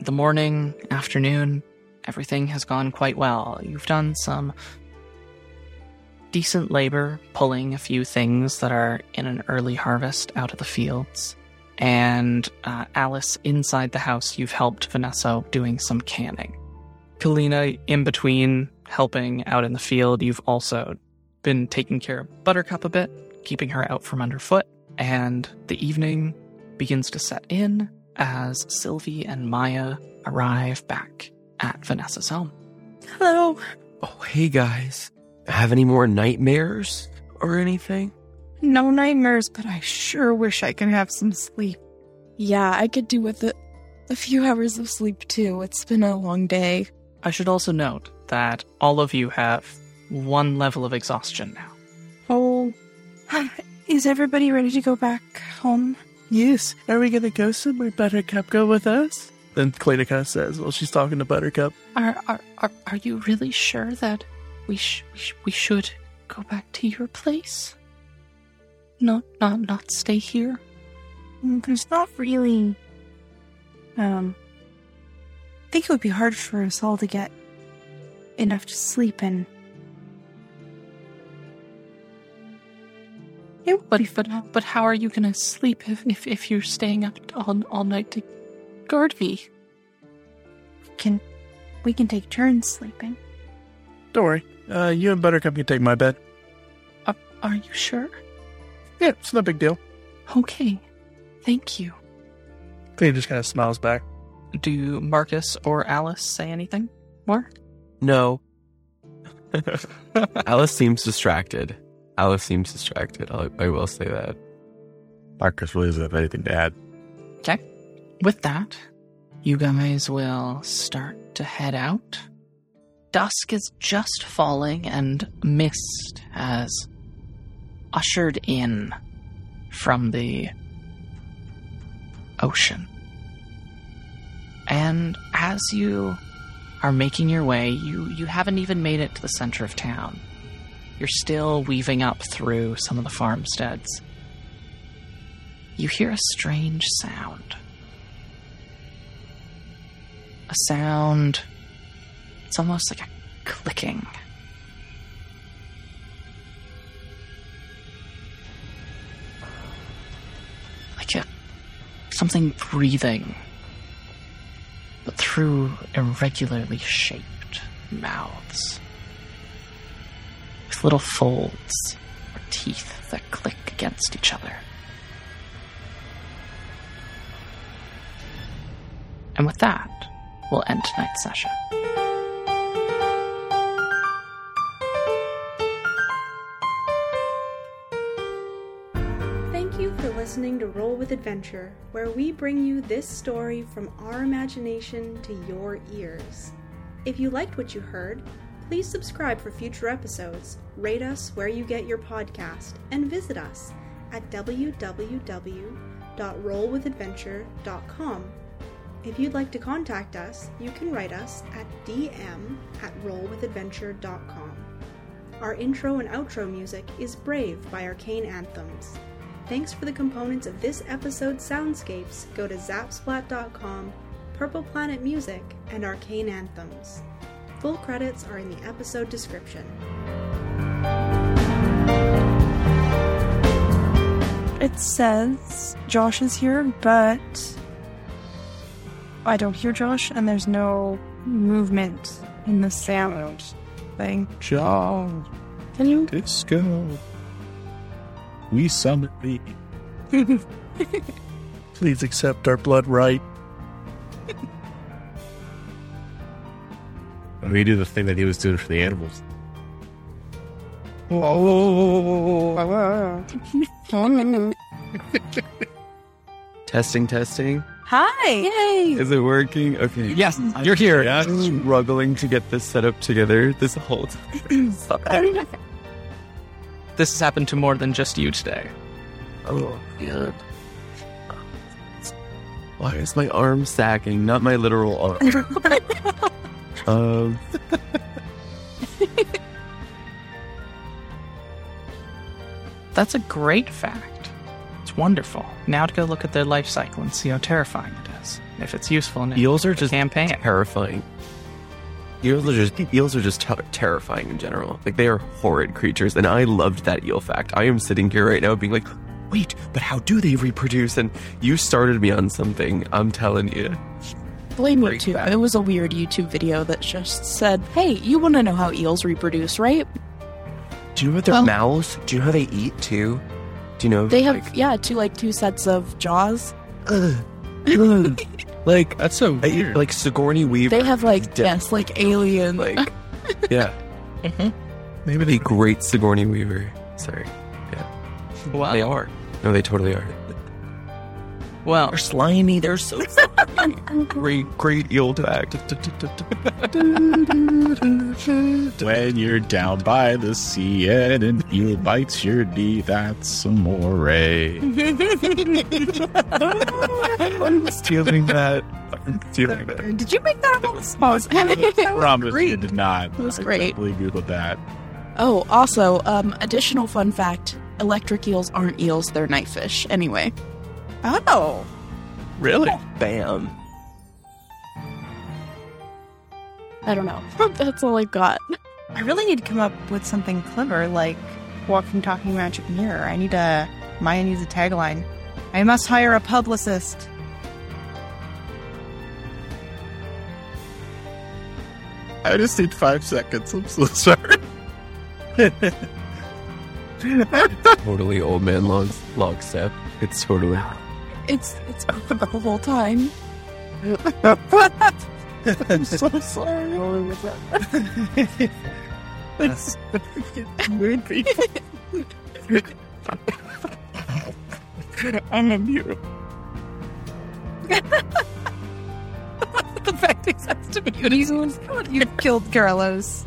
the morning, afternoon, everything has gone quite well. You've done some decent labor pulling a few things that are in an early harvest out of the fields. And uh, Alice, inside the house, you've helped Vanessa doing some canning. Kalina, in between helping out in the field, you've also been taking care of Buttercup a bit, keeping her out from underfoot. And the evening begins to set in as Sylvie and Maya arrive back at Vanessa's home. Hello. Oh, hey guys. Have any more nightmares or anything? No nightmares, but I sure wish I could have some sleep. Yeah, I could do with a, a few hours of sleep too. It's been a long day. I should also note that all of you have one level of exhaustion now. Oh, is everybody ready to go back home? Yes. Are we gonna go somewhere? Buttercup, go with us. Then Cleta kind of says, "Well, she's talking to Buttercup." Are are are, are you really sure that we sh- we, sh- we should go back to your place? Not not not stay here. Mm, There's not really. Um. I think it would be hard for us all to get enough to sleep in. It would But be but but how are you gonna sleep if if, if you're staying up all all night to guard me? can we can take turns sleeping. Don't worry. Uh, you and Buttercup can take my bed. Are, are you sure? Yeah, it's no big deal. Okay, thank you. Cleta just kind of smiles back. Do Marcus or Alice say anything more? No. Alice seems distracted. Alice seems distracted. I'll, I will say that. Marcus really doesn't have anything to add. Okay. With that, you guys will start to head out. Dusk is just falling, and mist has ushered in from the ocean. And as you are making your way, you, you haven't even made it to the center of town. You're still weaving up through some of the farmsteads. You hear a strange sound. A sound. It's almost like a clicking. Something breathing. But through irregularly shaped mouths. With little folds or teeth that click against each other. And with that, we'll end tonight's session. Listening to Roll with Adventure, where we bring you this story from our imagination to your ears. If you liked what you heard, please subscribe for future episodes, rate us where you get your podcast, and visit us at www.rollwithadventure.com. If you'd like to contact us, you can write us at dm at rollwithadventure.com. Our intro and outro music is Brave by Arcane Anthems. Thanks for the components of this episode's soundscapes. Go to zapsplat.com, Purple Planet Music, and Arcane Anthems. Full credits are in the episode description. It says Josh is here, but I don't hear Josh, and there's no movement in the sound thing. Josh, Can you? disco. We summon thee. Please accept our blood rite. We do the thing that he was doing for the animals. Testing, testing. Hi! Yay! Is it working? Okay. Yes, you're here. Yeah, struggling to get this set up together this whole time. This has happened to more than just you today. oh, God. Why is my arm sagging? Not my literal arm. um, That's a great fact. It's wonderful. Now to go look at their life cycle and see how terrifying it is. If it's useful in a eels are just campaign. terrifying. Eels are just eels are just ter- terrifying in general. Like they are horrid creatures, and I loved that eel fact. I am sitting here right now being like, wait, but how do they reproduce? And you started me on something. I'm telling you. Blame too. fact. It was a weird YouTube video that just said, "Hey, you want to know how eels reproduce, right? Do you know what their Well- mouths? Do you know how they eat too? Do you know They have like, yeah, two like two sets of jaws. ugh, ugh. like That's so I weird. like Sigourney Weaver. They have like de- yes, like alien. like yeah. Mhm. Maybe the great Sigourney Weaver. Sorry. Yeah. Wow. They are. No, they totally are. Well, They're slimy. They're so great, great eel to act. When you're down by the sea and an eel bites your knee, that's amore. I'm stealing that. I'm stealing that. Did you make that up? Promise Promise you did not. It was I great. definitely googled that. Oh, also, um, additional fun fact: electric eels aren't eels; they're knifefish. Anyway, Oh. Really? Oh, bam. I don't know. That's all I've got. I really need to come up with something clever like walking, talking magic mirror. I need a. Maya needs a tagline. I must hire a publicist. I just need five seconds. I'm so sorry. Totally old man log, Longstep. It's totally. It's it's the whole time. I'm so sorry. That's weird people. I love you. the fact exists to me. You killed Carlos.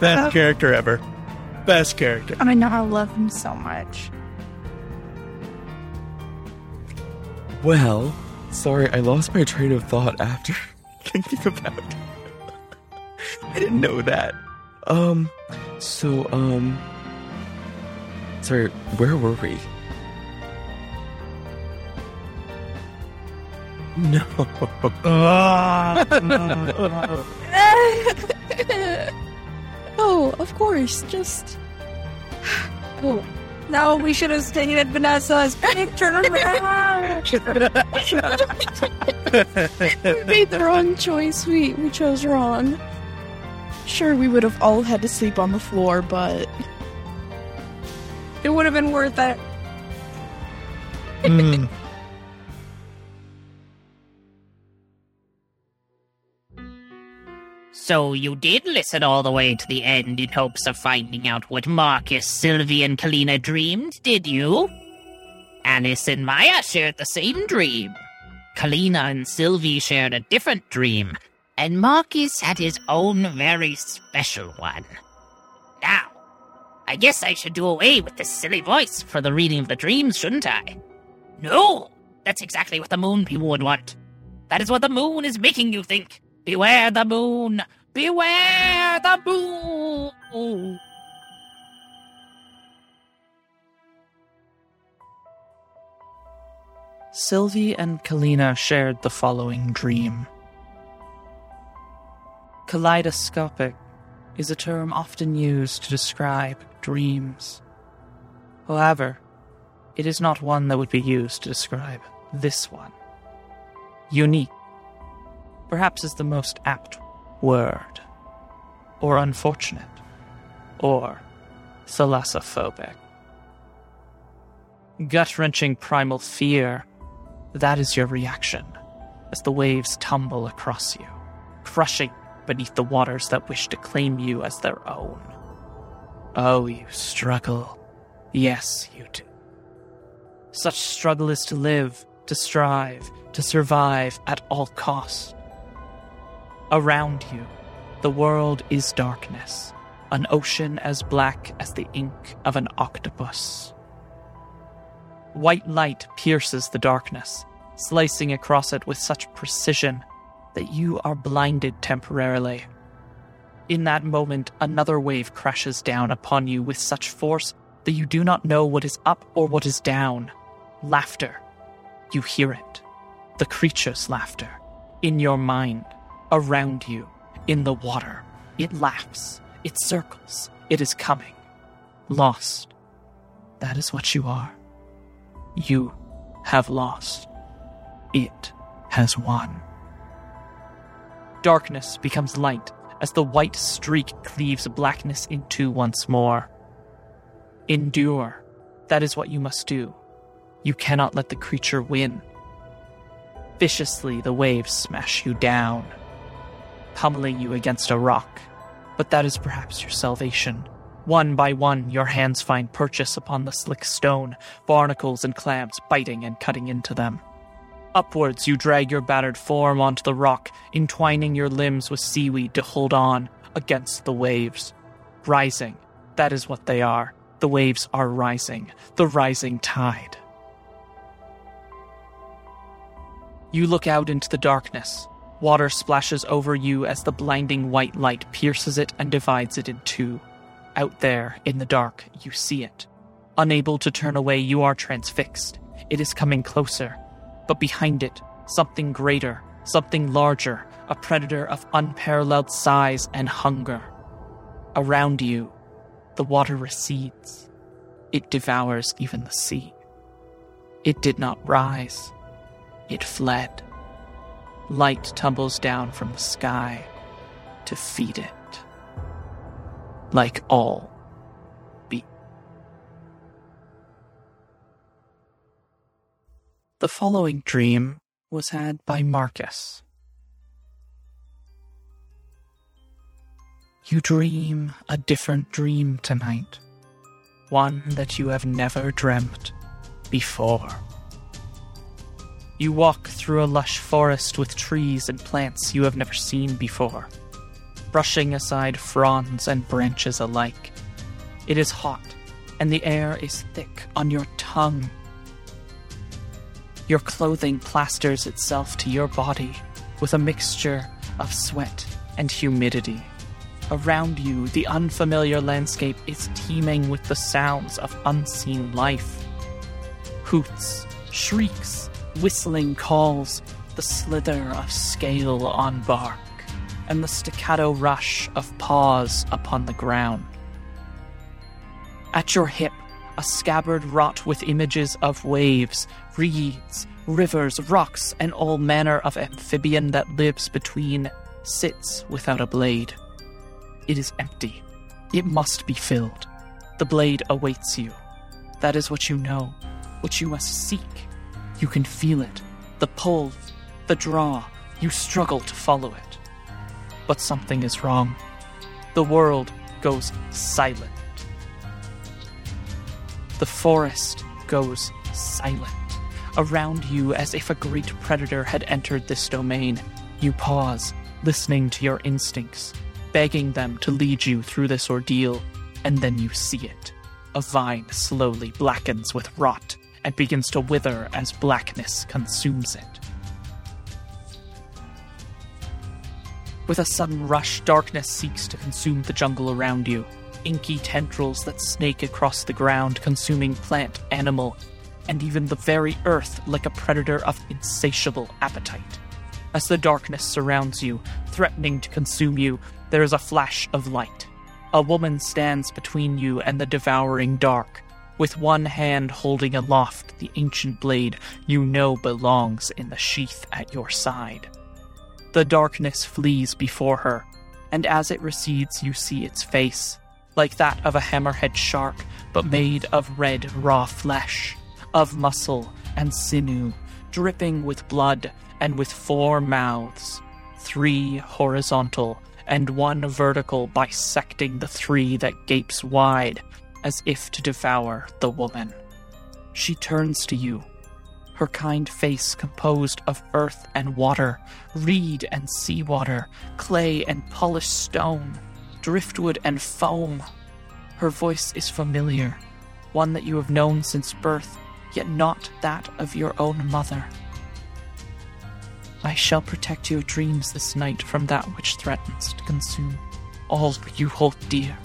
Best character ever. Best character. I know I love him so much. Well, sorry, I lost my train of thought after thinking about. I didn't know that. Um, so um, sorry, where were we? No. Oh, of course. Just oh, No, we should have stayed at Vanessa's picture. we made the wrong choice. We we chose wrong. Sure, we would have all had to sleep on the floor, but it would have been worth it. Mm. So you did listen all the way to the end in hopes of finding out what Marcus, Sylvie, and Kalina dreamed, did you? Alice and Maya shared the same dream. Kalina and Sylvie shared a different dream, and Marcus had his own very special one. Now, I guess I should do away with this silly voice for the reading of the dreams, shouldn't I? No! That's exactly what the moon people would want. That is what the moon is making you think. Beware the moon! Beware the moon! Sylvie and Kalina shared the following dream. Kaleidoscopic is a term often used to describe dreams. However, it is not one that would be used to describe this one. Unique, perhaps is the most apt word, or unfortunate, or thalassophobic. Gut wrenching primal fear that is your reaction as the waves tumble across you, crushing beneath the waters that wish to claim you as their own. Oh, you struggle. Yes, you do. Such struggle is to live, to strive, to survive at all cost. Around you, the world is darkness, an ocean as black as the ink of an octopus. White light pierces the darkness, slicing across it with such precision that you are blinded temporarily. In that moment, another wave crashes down upon you with such force that you do not know what is up or what is down. Laughter. You hear it. The creature's laughter. In your mind. Around you. In the water. It laughs. It circles. It is coming. Lost. That is what you are. You have lost. It has won. Darkness becomes light as the white streak cleaves blackness in two once more. Endure. That is what you must do. You cannot let the creature win. Viciously, the waves smash you down, pummeling you against a rock. But that is perhaps your salvation. One by one, your hands find purchase upon the slick stone, barnacles and clams biting and cutting into them. Upwards, you drag your battered form onto the rock, entwining your limbs with seaweed to hold on against the waves. Rising, that is what they are. The waves are rising, the rising tide. You look out into the darkness. Water splashes over you as the blinding white light pierces it and divides it in two. Out there, in the dark, you see it. Unable to turn away, you are transfixed. It is coming closer. But behind it, something greater, something larger, a predator of unparalleled size and hunger. Around you, the water recedes. It devours even the sea. It did not rise, it fled. Light tumbles down from the sky to feed it. Like all be. The following dream was had by Marcus. You dream a different dream tonight, one that you have never dreamt before. You walk through a lush forest with trees and plants you have never seen before, brushing aside fronds and branches alike. It is hot, and the air is thick on your tongue. Your clothing plasters itself to your body with a mixture of sweat and humidity. Around you, the unfamiliar landscape is teeming with the sounds of unseen life. Hoots, shrieks, whistling calls, the slither of scale on bark, and the staccato rush of paws upon the ground. At your hip, a scabbard wrought with images of waves, reeds, rivers, rocks, and all manner of amphibian that lives between sits without a blade. It is empty. It must be filled. The blade awaits you. That is what you know, what you must seek. You can feel it. The pull, the draw. You struggle to follow it. But something is wrong. The world goes silent. The forest goes silent. Around you, as if a great predator had entered this domain, you pause, listening to your instincts, begging them to lead you through this ordeal, and then you see it. A vine slowly blackens with rot and begins to wither as blackness consumes it. With a sudden rush, darkness seeks to consume the jungle around you. Inky tendrils that snake across the ground, consuming plant, animal, and even the very earth like a predator of insatiable appetite. As the darkness surrounds you, threatening to consume you, there is a flash of light. A woman stands between you and the devouring dark, with one hand holding aloft the ancient blade you know belongs in the sheath at your side. The darkness flees before her, and as it recedes, you see its face, like that of a hammerhead shark, but made of red raw flesh, of muscle and sinew, dripping with blood, and with four mouths, three horizontal and one vertical bisecting the three that gapes wide as if to devour the woman. She turns to you, her kind face composed of earth and water, reed and seawater, clay and polished stone, driftwood and foam. Her voice is familiar, one that you have known since birth, yet not that of your own mother. I shall protect your dreams this night from that which threatens to consume all you hold dear.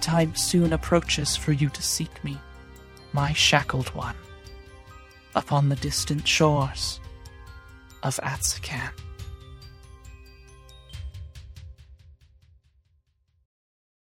Time soon approaches for you to seek me, my shackled one, upon the distant shores of Atsakan.